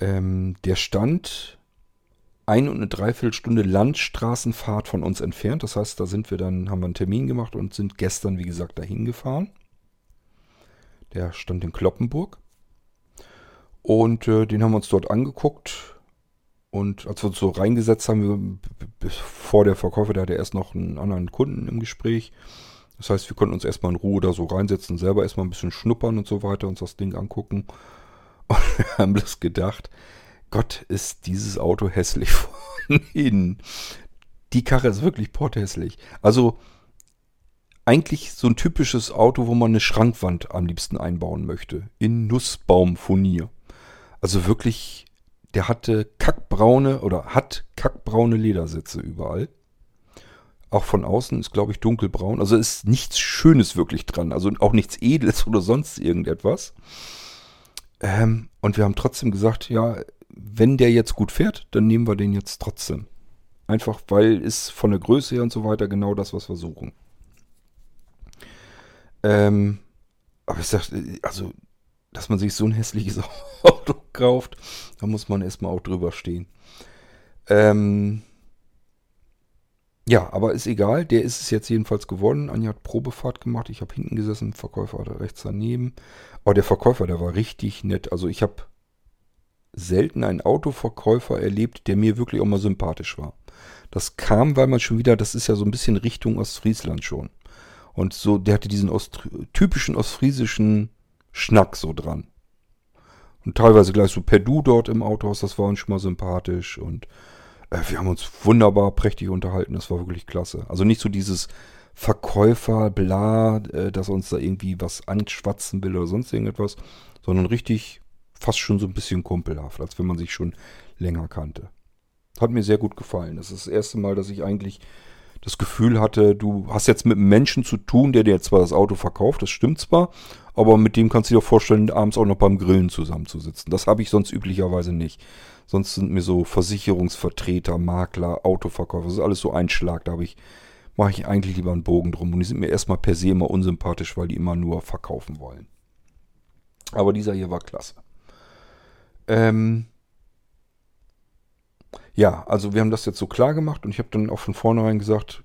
Ähm, der stand ein und eine Dreiviertelstunde Landstraßenfahrt von uns entfernt. Das heißt, da sind wir dann, haben wir einen Termin gemacht und sind gestern, wie gesagt, dahin gefahren. Der stand in Kloppenburg. Und äh, den haben wir uns dort angeguckt. Und als wir uns so reingesetzt haben, vor der Verkäufer, der hatte erst noch einen anderen Kunden im Gespräch. Das heißt, wir konnten uns erstmal in Ruhe da so reinsetzen, selber erstmal ein bisschen schnuppern und so weiter, uns das Ding angucken. <laughs> Und wir haben bloß gedacht, Gott, ist dieses Auto hässlich <laughs> von innen. Die Karre ist wirklich porthässlich. Also eigentlich so ein typisches Auto, wo man eine Schrankwand am liebsten einbauen möchte. In Nussbaumfurnier. Also wirklich, der hatte kackbraune oder hat kackbraune Ledersitze überall. Auch von außen ist, glaube ich, dunkelbraun. Also ist nichts Schönes wirklich dran. Also auch nichts Edles <laughs> oder sonst irgendetwas. Ähm, und wir haben trotzdem gesagt, ja, wenn der jetzt gut fährt, dann nehmen wir den jetzt trotzdem. Einfach weil es von der Größe her und so weiter genau das, was wir suchen. Ähm, aber ich sag, also, dass man sich so ein hässliches <laughs> Auto kauft, da muss man erstmal auch drüber stehen. Ähm, ja, aber ist egal. Der ist es jetzt jedenfalls geworden. Anja hat Probefahrt gemacht. Ich habe hinten gesessen. Verkäufer war rechts daneben. Aber der Verkäufer, der war richtig nett. Also ich habe selten einen Autoverkäufer erlebt, der mir wirklich auch mal sympathisch war. Das kam, weil man schon wieder, das ist ja so ein bisschen Richtung Ostfriesland schon. Und so, der hatte diesen Ost, typischen ostfriesischen Schnack so dran. Und teilweise gleich so per Du dort im Autohaus, das war uns schon mal sympathisch. Und Äh, wir haben uns wunderbar prächtig unterhalten. Das war wirklich klasse. Also nicht so dieses Verkäufer, bla, äh, dass uns da irgendwie was anschwatzen will oder sonst irgendetwas, sondern richtig fast schon so ein bisschen kumpelhaft, als wenn man sich schon länger kannte. Hat mir sehr gut gefallen. Das ist das erste Mal, dass ich eigentlich das Gefühl hatte, du hast jetzt mit einem Menschen zu tun, der dir zwar das Auto verkauft, das stimmt zwar, aber mit dem kannst du dir vorstellen, abends auch noch beim Grillen zusammenzusitzen. Das habe ich sonst üblicherweise nicht. Sonst sind mir so Versicherungsvertreter, Makler, Autoverkäufer, das ist alles so ein Schlag. Da habe ich, mache ich eigentlich lieber einen Bogen drum. Und die sind mir erstmal per se immer unsympathisch, weil die immer nur verkaufen wollen. Aber dieser hier war klasse. Ähm, ja, also wir haben das jetzt so klar gemacht und ich habe dann auch von vornherein gesagt,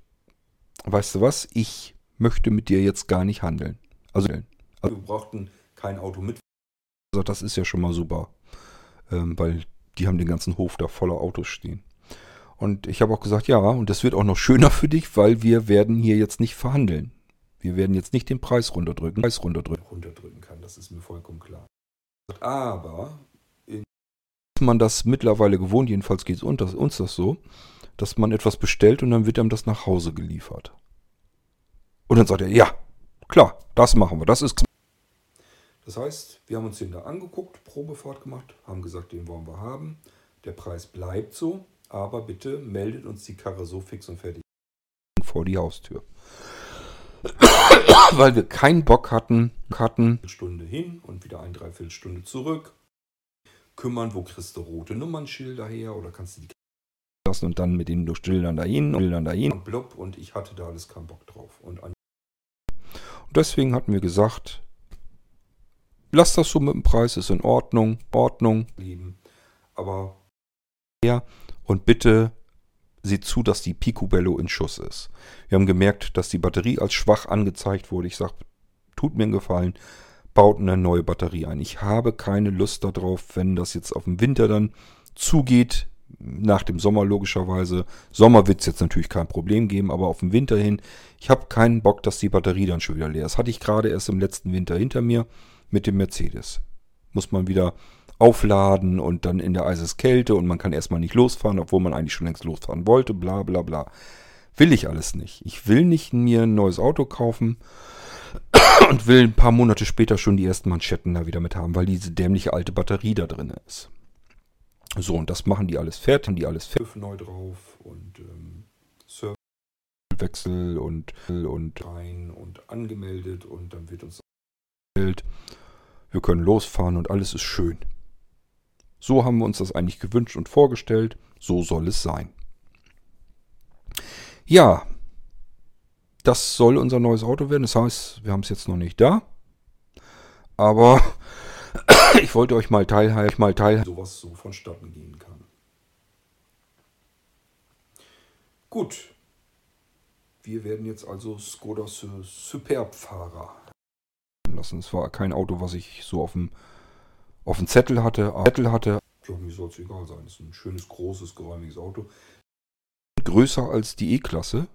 weißt du was, ich möchte mit dir jetzt gar nicht handeln. Also, also wir brauchten kein Auto mit. Also das ist ja schon mal super, ähm, weil die haben den ganzen Hof da voller Autos stehen. Und ich habe auch gesagt, ja, und das wird auch noch schöner <laughs> für dich, weil wir werden hier jetzt nicht verhandeln. Wir werden jetzt nicht den Preis runterdrücken. Preis runterdrücken, runterdrücken kann, das ist mir vollkommen klar. Aber man das mittlerweile gewohnt, jedenfalls geht es uns, das so, dass man etwas bestellt und dann wird einem das nach Hause geliefert. Und dann sagt er, ja, klar, das machen wir, das ist... Das heißt, wir haben uns den da angeguckt, Probefahrt gemacht, haben gesagt, den wollen wir haben. Der Preis bleibt so, aber bitte meldet uns die Karre so fix und fertig vor die Haustür. <coughs> Weil wir keinen Bock hatten, hatten eine Stunde hin und wieder ein Dreiviertelstunde zurück kümmern, wo kriegst du rote Nummernschilder her oder kannst du die lassen und dann mit den Schildern dahin und Schildern dahin und blub und ich hatte da alles keinen Bock drauf. Und, und deswegen hatten wir gesagt, lass das so mit dem Preis, ist in Ordnung, Ordnung, aber ja, und bitte seht zu, dass die Picobello in Schuss ist. Wir haben gemerkt, dass die Batterie als schwach angezeigt wurde. Ich sage, tut mir einen Gefallen, baut eine neue Batterie ein. Ich habe keine Lust darauf, wenn das jetzt auf den Winter dann zugeht, nach dem Sommer logischerweise. Sommer wird es jetzt natürlich kein Problem geben, aber auf den Winter hin, ich habe keinen Bock, dass die Batterie dann schon wieder leer ist. Hatte ich gerade erst im letzten Winter hinter mir mit dem Mercedes. Muss man wieder aufladen und dann in der Eiseskälte und man kann erstmal nicht losfahren, obwohl man eigentlich schon längst losfahren wollte, bla bla bla. Will ich alles nicht. Ich will nicht mir ein neues Auto kaufen <coughs> und will ein paar Monate später schon die ersten Manschetten da wieder mit haben, weil diese dämliche alte Batterie da drin ist. So, und das machen die alles fertig, die alles fertig neu drauf und ähm, Serverwechsel und, und rein und angemeldet und dann wird uns wir können losfahren und alles ist schön. So haben wir uns das eigentlich gewünscht und vorgestellt. So soll es sein. Ja, das soll unser neues Auto werden. Das heißt, wir haben es jetzt noch nicht da. Aber <coughs> ich wollte euch mal teilhaben, mal teilhaben, sowas so vonstatten gehen kann. Gut. Wir werden jetzt also Skoda Superb-Fahrer lassen. Es war kein Auto, was ich so auf dem, auf dem Zettel hatte. Zettel hatte. Ja, mir soll es egal sein. Es ist ein schönes, großes, geräumiges Auto. Größer als die E-Klasse.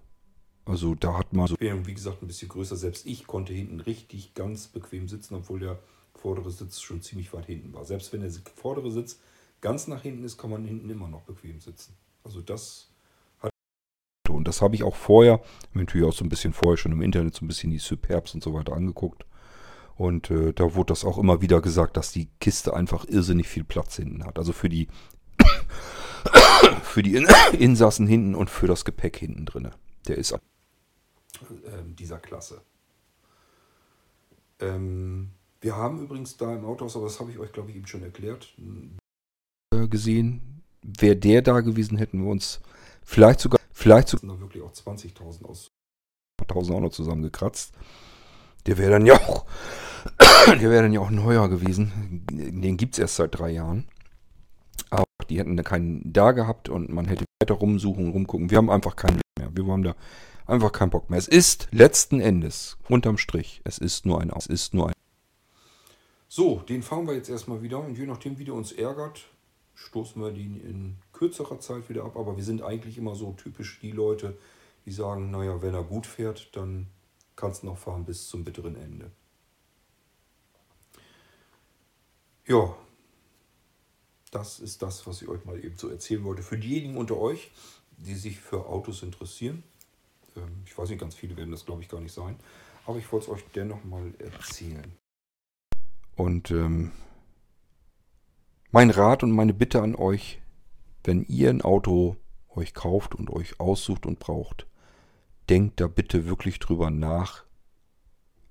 Also da hat man so, wie gesagt, ein bisschen größer. Selbst ich konnte hinten richtig ganz bequem sitzen, obwohl der vordere Sitz schon ziemlich weit hinten war. Selbst wenn der vordere Sitz ganz nach hinten ist, kann man hinten immer noch bequem sitzen. Also das hat und das habe ich auch vorher, natürlich auch so ein bisschen vorher schon im Internet so ein bisschen die Superbs und so weiter angeguckt. Und äh, da wurde das auch immer wieder gesagt, dass die Kiste einfach irrsinnig viel Platz hinten hat. Also für die <coughs> für die <coughs> Insassen hinten und für das Gepäck hinten drin. Der ist dieser Klasse. Ähm, wir haben übrigens da im Autohaus, aber das habe ich euch, glaube ich, eben schon erklärt, äh, gesehen. Wäre der da gewesen, hätten wir uns vielleicht sogar, vielleicht sogar wirklich auch 20.000 aus, 1.000 auch noch zusammengekratzt. Der wäre dann ja auch, <coughs> der wäre dann ja auch neuer gewesen. Den gibt es erst seit drei Jahren. Aber die hätten da keinen da gehabt und man hätte weiter rumsuchen, rumgucken. Wir haben einfach keinen mehr. Wir haben da einfach keinen Bock mehr. Es ist letzten Endes, unterm Strich, es ist nur ein Es ist nur ein. So, den fahren wir jetzt erstmal wieder und je nachdem, wie der uns ärgert, stoßen wir den in kürzerer Zeit wieder ab. Aber wir sind eigentlich immer so typisch die Leute, die sagen, naja, wenn er gut fährt, dann kannst du noch fahren bis zum bitteren Ende. Ja, das ist das, was ich euch mal eben so erzählen wollte. Für diejenigen unter euch, die sich für Autos interessieren. Ähm, ich weiß nicht, ganz viele werden das, glaube ich, gar nicht sein. Aber ich wollte es euch dennoch mal erzählen. Und ähm, mein Rat und meine Bitte an euch, wenn ihr ein Auto euch kauft und euch aussucht und braucht, denkt da bitte wirklich drüber nach.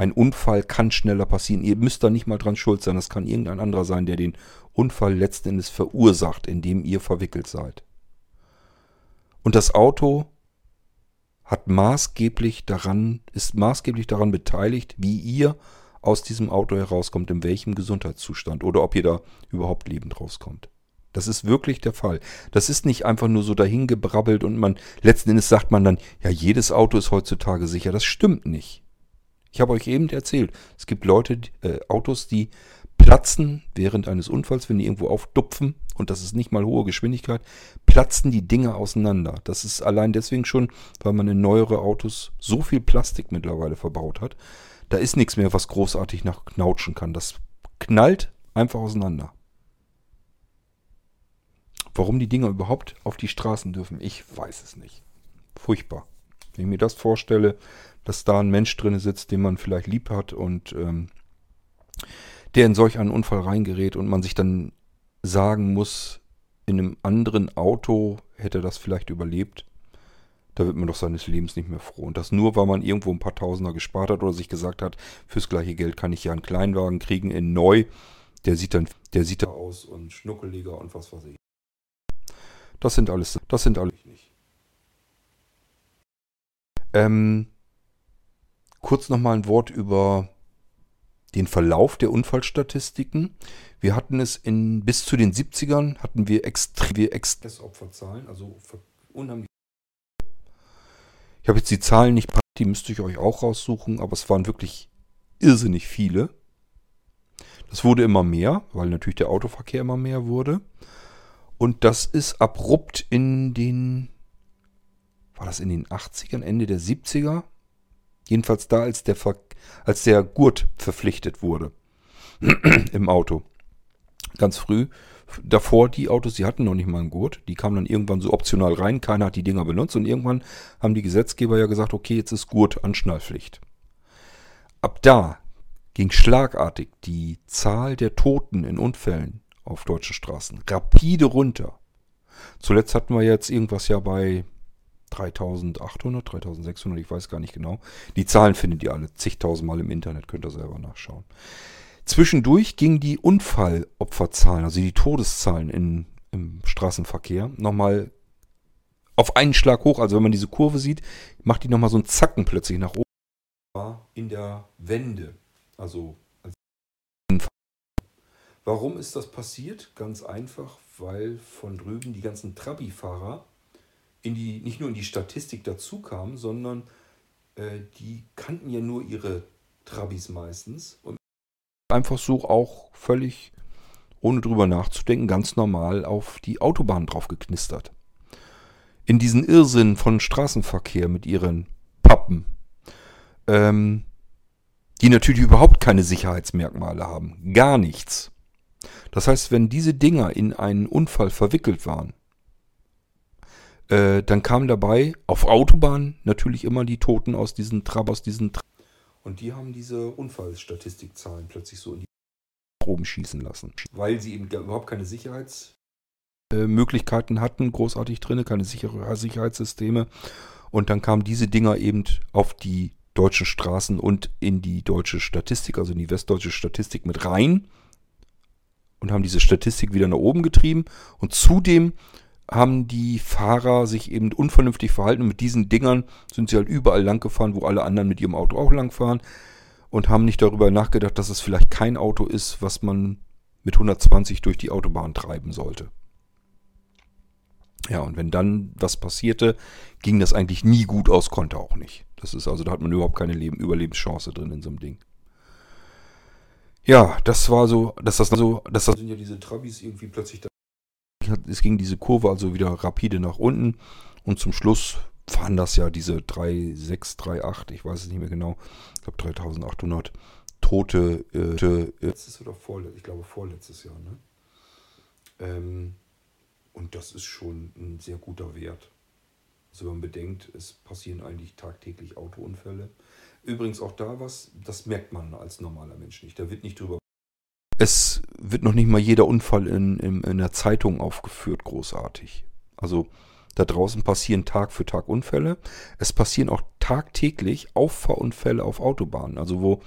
Ein Unfall kann schneller passieren. Ihr müsst da nicht mal dran schuld sein. Das kann irgendein anderer sein, der den Unfall letzten Endes verursacht, indem ihr verwickelt seid. Und das Auto hat maßgeblich daran, ist maßgeblich daran beteiligt, wie ihr aus diesem Auto herauskommt, in welchem Gesundheitszustand oder ob ihr da überhaupt lebend rauskommt. Das ist wirklich der Fall. Das ist nicht einfach nur so dahingebrabbelt und man, letzten Endes sagt man dann, ja, jedes Auto ist heutzutage sicher. Das stimmt nicht. Ich habe euch eben erzählt, es gibt Leute, äh, Autos, die platzen während eines Unfalls, wenn die irgendwo aufdupfen, und das ist nicht mal hohe Geschwindigkeit, platzen die Dinge auseinander. Das ist allein deswegen schon, weil man in neuere Autos so viel Plastik mittlerweile verbaut hat. Da ist nichts mehr, was großartig nach knautschen kann. Das knallt einfach auseinander. Warum die Dinger überhaupt auf die Straßen dürfen, ich weiß es nicht. Furchtbar. Wenn ich mir das vorstelle, dass da ein Mensch drin sitzt, den man vielleicht lieb hat und ähm, der in solch einen Unfall reingerät und man sich dann sagen muss, in einem anderen Auto hätte das vielleicht überlebt, da wird man doch seines Lebens nicht mehr froh. Und das nur, weil man irgendwo ein paar Tausender gespart hat oder sich gesagt hat, fürs gleiche Geld kann ich ja einen Kleinwagen kriegen in neu. Der sieht dann, der sieht da aus und schnuckeliger und was weiß ich. Das sind alles, das sind alles nicht. Ähm, kurz nochmal ein Wort über den Verlauf der Unfallstatistiken. Wir hatten es in bis zu den 70ern hatten wir extrem Exzessopferzahlen, also unheimlich. Ich habe jetzt die Zahlen nicht, die müsste ich euch auch raussuchen, aber es waren wirklich irrsinnig viele. Das wurde immer mehr, weil natürlich der Autoverkehr immer mehr wurde. Und das ist abrupt in den, war das in den 80ern, Ende der 70er? Jedenfalls da, als der, Ver als der Gurt verpflichtet wurde <clears throat> im Auto. Ganz früh. Davor die Autos, die hatten noch nicht mal einen Gurt. Die kamen dann irgendwann so optional rein. Keiner hat die Dinger benutzt. Und irgendwann haben die Gesetzgeber ja gesagt, okay, jetzt ist Gurt Anschnallpflicht. Ab da ging schlagartig die Zahl der Toten in Unfällen auf deutschen Straßen rapide runter. Zuletzt hatten wir jetzt irgendwas ja bei 3800, 3600, ich weiß gar nicht genau. Die Zahlen findet ihr alle zigtausendmal im Internet, könnt ihr selber nachschauen. Zwischendurch gingen die Unfallopferzahlen, also die Todeszahlen in, im Straßenverkehr, nochmal auf einen Schlag hoch. Also wenn man diese Kurve sieht, macht die nochmal so einen Zacken plötzlich nach oben. In der Wende. Also Warum ist das passiert? Ganz einfach, weil von drüben die ganzen Trabi-Fahrer in die, nicht nur in die Statistik dazu kamen, sondern äh, die kannten ja nur ihre Trabis meistens und einfach so auch völlig ohne drüber nachzudenken, ganz normal auf die Autobahn drauf geknistert. In diesen Irrsinn von Straßenverkehr mit ihren Pappen, ähm, die natürlich überhaupt keine Sicherheitsmerkmale haben. Gar nichts. Das heißt, wenn diese Dinger in einen Unfall verwickelt waren, äh, dann kamen dabei auf Autobahnen natürlich immer die Toten aus diesen Trab, aus diesen Tra Und die haben diese Unfallstatistikzahlen plötzlich so in die Proben schießen lassen. Weil sie eben überhaupt keine Sicherheitsmöglichkeiten äh, hatten, großartig drin, keine sichere Sicherheitssysteme. Und dann kamen diese Dinger eben auf die deutschen Straßen und in die deutsche Statistik, also in die westdeutsche Statistik mit rein und haben diese Statistik wieder nach oben getrieben. Und zudem haben die Fahrer sich eben unvernünftig verhalten. Und mit diesen Dingern sind sie halt überall lang gefahren, wo alle anderen mit ihrem Auto auch lang fahren. Und haben nicht darüber nachgedacht, dass es vielleicht kein Auto ist, was man mit 120 durch die Autobahn treiben sollte. Ja, und wenn dann was passierte, ging das eigentlich nie gut aus, konnte auch nicht. Das ist also, da hat man überhaupt keine Leben, Überlebenschance drin in so einem Ding. Ja, das war so, dass das so, dass das sind ja diese Trabis irgendwie plötzlich da. Es ging diese Kurve also wieder rapide nach unten und zum Schluss waren das ja diese 3638, ich weiß es nicht mehr genau, ich glaube 3800 Tote. Äh, letztes oder vorletztes, ich glaube vorletztes Jahr, ne? Ähm, und das ist schon ein sehr guter Wert. Also wenn man bedenkt, es passieren eigentlich tagtäglich Autounfälle. Übrigens auch da was, das merkt man als normaler Mensch nicht. Da wird nicht drüber. Es wird noch nicht mal jeder Unfall in, in, in der Zeitung aufgeführt, großartig. Also da draußen passieren Tag für Tag Unfälle. Es passieren auch tagtäglich Auffahrunfälle auf Autobahnen. Also wo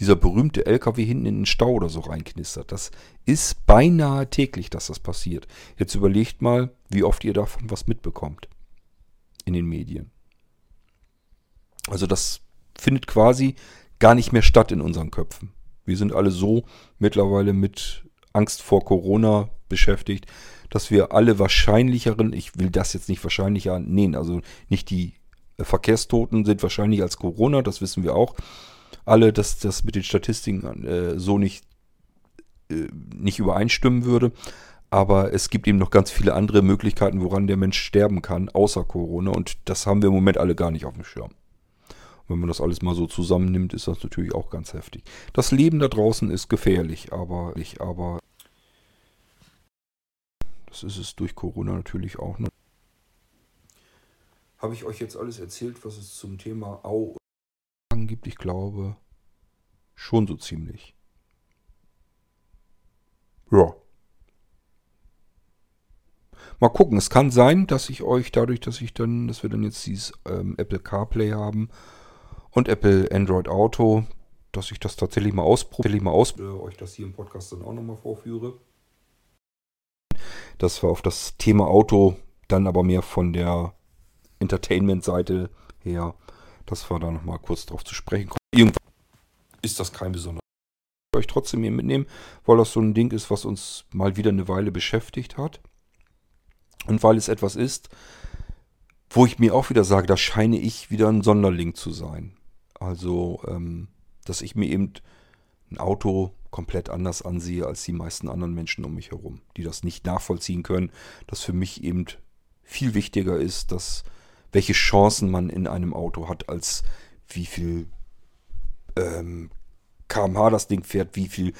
dieser berühmte LKW hinten in den Stau oder so reinknistert. Das ist beinahe täglich, dass das passiert. Jetzt überlegt mal, wie oft ihr davon was mitbekommt. In den Medien. Also das findet quasi gar nicht mehr statt in unseren Köpfen. Wir sind alle so mittlerweile mit Angst vor Corona beschäftigt, dass wir alle wahrscheinlicheren, ich will das jetzt nicht wahrscheinlicher nehmen, also nicht die Verkehrstoten sind wahrscheinlich als Corona, das wissen wir auch alle, dass das mit den Statistiken äh, so nicht, äh, nicht übereinstimmen würde. Aber es gibt eben noch ganz viele andere Möglichkeiten, woran der Mensch sterben kann, außer Corona. Und das haben wir im Moment alle gar nicht auf dem Schirm. Wenn man das alles mal so zusammennimmt, ist das natürlich auch ganz heftig. Das Leben da draußen ist gefährlich, aber ich, aber das ist es durch Corona natürlich auch. Ne? Habe ich euch jetzt alles erzählt, was es zum Thema Au gibt? Ich glaube schon so ziemlich. Ja. Mal gucken, es kann sein, dass ich euch dadurch, dass ich dann, dass wir dann jetzt dieses ähm, Apple CarPlay haben und Apple Android Auto, dass ich das tatsächlich mal ausprobiere, mal aus, äh, euch das hier im Podcast dann auch nochmal vorführe. Das war auf das Thema Auto dann aber mehr von der Entertainment-Seite her dass wir da nochmal kurz drauf zu sprechen kommen. Irgendwann ist das kein besonderes. Ich euch trotzdem hier mitnehmen, weil das so ein Ding ist, was uns mal wieder eine Weile beschäftigt hat. Und weil es etwas ist, wo ich mir auch wieder sage, da scheine ich wieder ein Sonderling zu sein. Also, ähm, dass ich mir eben ein Auto komplett anders ansehe als die meisten anderen Menschen um mich herum, die das nicht nachvollziehen können, dass für mich eben viel wichtiger ist, dass welche Chancen man in einem Auto hat, als wie viel ähm, kmh das Ding fährt, wie viel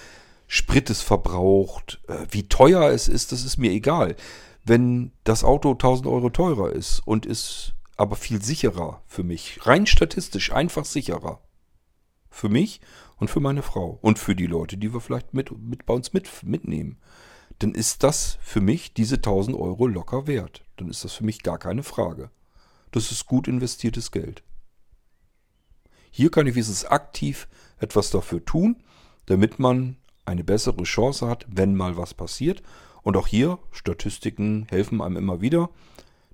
Sprit es verbraucht, äh, wie teuer es ist, das ist mir egal. Wenn das Auto 1000 Euro teurer ist und ist aber viel sicherer für mich, rein statistisch einfach sicherer, für mich und für meine Frau und für die Leute, die wir vielleicht mit, mit bei uns mit, mitnehmen, dann ist das für mich diese 1000 Euro locker wert. Dann ist das für mich gar keine Frage. Das ist gut investiertes Geld. Hier kann ich wenigstens aktiv etwas dafür tun, damit man eine bessere Chance hat, wenn mal was passiert. Und auch hier, Statistiken helfen einem immer wieder.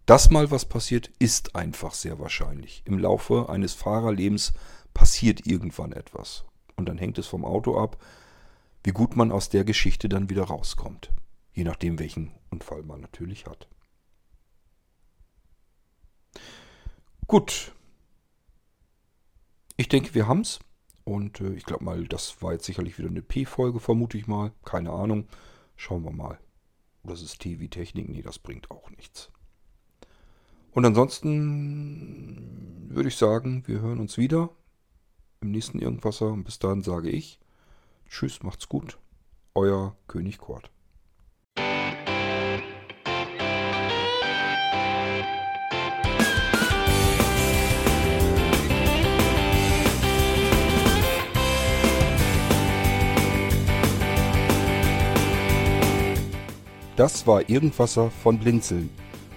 Dass mal was passiert, ist einfach sehr wahrscheinlich. Im Laufe eines Fahrerlebens passiert irgendwann etwas. Und dann hängt es vom Auto ab, wie gut man aus der Geschichte dann wieder rauskommt. Je nachdem, welchen Unfall man natürlich hat. Gut. Ich denke, wir haben's. Und äh, ich glaube mal, das war jetzt sicherlich wieder eine P-Folge, vermute ich mal. Keine Ahnung. Schauen wir mal. Das ist T wie Technik. Nee, das bringt auch nichts. Und ansonsten würde ich sagen, wir hören uns wieder im nächsten Irgendwasser. Und bis dahin sage ich Tschüss, macht's gut. Euer König Kort. Das war Irgendwasser von Blinzeln.